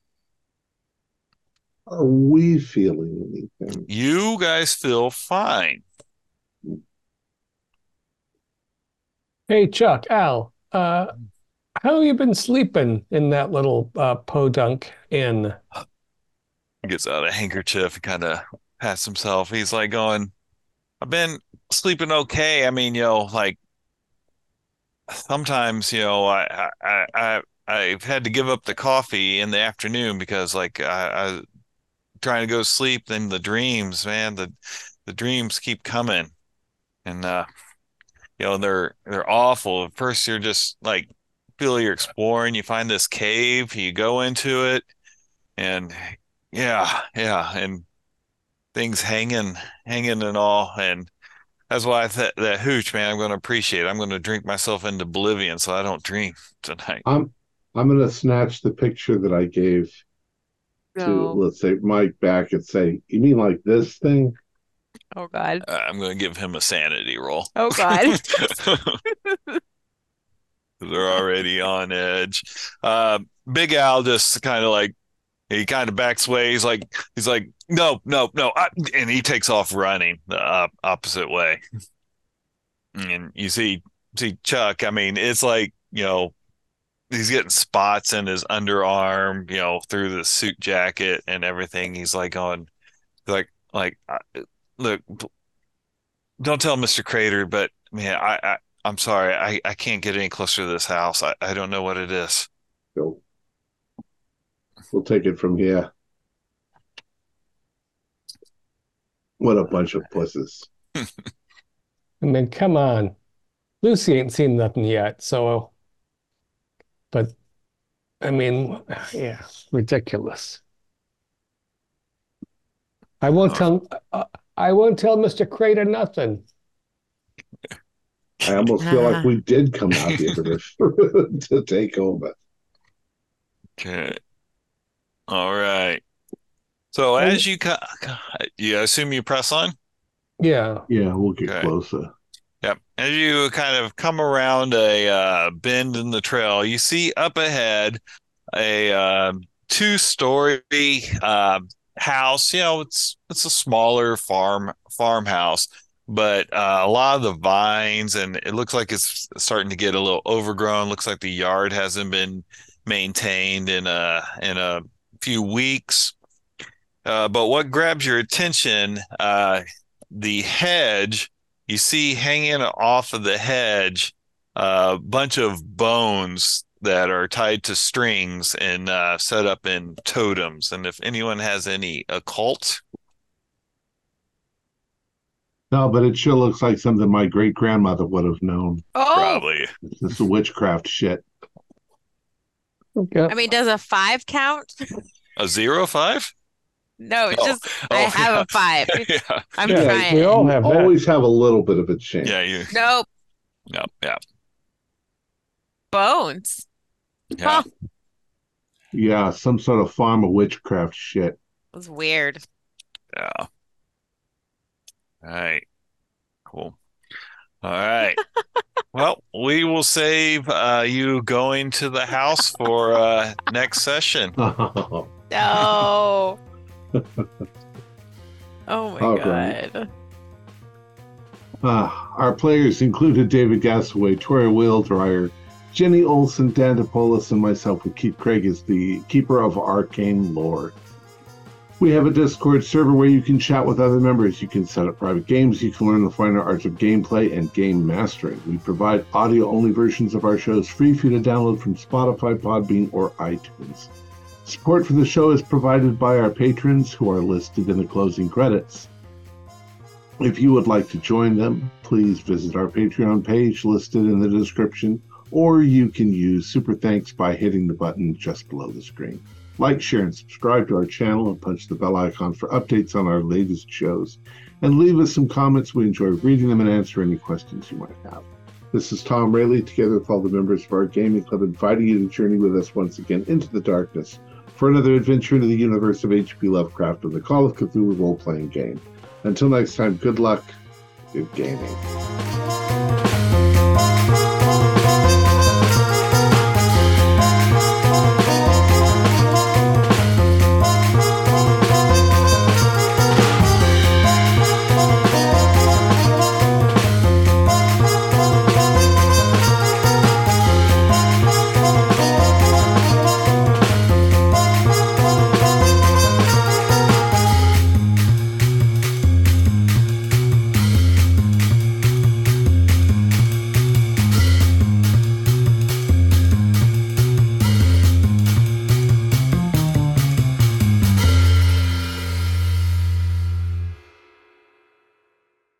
Speaker 1: Are we feeling anything?
Speaker 3: You guys feel fine.
Speaker 5: Hey, Chuck, Al, uh, how you been sleeping in that little uh, podunk inn?
Speaker 3: He gets out a handkerchief and kind of pats himself. He's like going, I've been sleeping okay. I mean, you know, like sometimes, you know, I I I I've had to give up the coffee in the afternoon because like I, I trying to go to sleep, then the dreams, man, the the dreams keep coming. And uh you know, they're they're awful. At first you're just like feel you're exploring, you find this cave, you go into it, and yeah, yeah, and things hanging, hanging and all, and that's why I thought that hooch, man, I'm going to appreciate. it. I'm going to drink myself into oblivion so I don't dream [laughs] tonight.
Speaker 1: I'm I'm gonna snatch the picture that I gave to let's say Mike back and say, You mean like this thing?
Speaker 6: Oh God.
Speaker 3: Uh, I'm going to give him a sanity roll.
Speaker 6: Oh God. [laughs] [laughs]
Speaker 3: They're already on edge. Uh, Big Al just kind of like he kind of backs away. He's like he's like no no no, I, and he takes off running the uh, opposite way. And you see see Chuck. I mean, it's like you know he's getting spots in his underarm, you know, through the suit jacket and everything. He's like on like like uh, look don't tell Mr. Crater, but man, I, I I'm sorry, I, I can't get any closer to this house. I, I don't know what it is.
Speaker 1: So we'll take it from here. What a bunch of pussies.
Speaker 5: I mean, come on. Lucy ain't seen nothing yet, so but I mean, yeah, ridiculous. I won't tell uh, I won't tell Mr. Crater nothing.
Speaker 1: I almost feel like we did come out here to, [laughs] to take over.
Speaker 3: Okay. All right. So as you ca- you assume you press on?
Speaker 5: Yeah.
Speaker 1: Yeah, we'll get
Speaker 3: Okay.
Speaker 1: closer.
Speaker 3: Yep. As you kind of come around a uh, bend in the trail, you see up ahead a uh, two-story uh, house. You know, it's it's a smaller farm farmhouse, but uh, a lot of the vines and it looks like it's starting to get a little overgrown. Looks like the yard hasn't been maintained in a in a few weeks. Uh, but what grabs your attention, uh, the hedge you see hanging off of the hedge a bunch of bones that are tied to strings and uh, set up in totems. And if anyone has any occult,
Speaker 1: No, but it sure looks like something my great grandmother would have known.
Speaker 6: Oh,
Speaker 3: probably.
Speaker 1: This is witchcraft shit.
Speaker 5: Yeah.
Speaker 6: I mean, does a five count?
Speaker 3: A zero five?
Speaker 6: No, it's
Speaker 3: Oh,
Speaker 6: just I
Speaker 3: oh,
Speaker 6: have
Speaker 3: yeah.
Speaker 6: a five. [laughs]
Speaker 3: yeah.
Speaker 6: I'm
Speaker 5: Yeah,
Speaker 6: trying.
Speaker 5: we all
Speaker 1: You
Speaker 5: have that.
Speaker 1: always have a little bit of a chance.
Speaker 3: Yeah, you
Speaker 6: Nope.
Speaker 3: no, yeah.
Speaker 6: Bones.
Speaker 3: Yeah.
Speaker 6: Huh.
Speaker 1: Yeah, some sort of farm of witchcraft shit.
Speaker 6: It was weird.
Speaker 3: Yeah. All right. Cool. All right. [laughs] Well, we will save uh, you going to the house for uh, next session. [laughs]
Speaker 6: No. Oh my
Speaker 1: All right.
Speaker 6: God.
Speaker 1: Ah, our players included David Gasaway, Tori Wheeldryer, Jenny Olson, Dan DePolis, and myself, with Keith Craig as the keeper of arcane lore. We have a Discord server where you can chat with other members. You can set up private games. You can learn the finer arts of gameplay and game mastering. We provide audio only versions of our shows free for you to download from Spotify, Podbean, or iTunes. Support for the show is provided by our patrons who are listed in the closing credits. If you would like to join them, please visit our Patreon page listed in the description, or you can use Super Thanks by hitting the button just below the screen. Like, share, and subscribe to our channel and punch the bell icon for updates on our latest shows. And leave us some comments. We enjoy reading them and answer any questions you might have. This is Tom Rayleigh, together with all the members of our gaming club, inviting you to journey with us once again into the darkness for another adventure into the universe of H.P. Lovecraft and the Call of Cthulhu role playing game. Until next time, good luck, good gaming.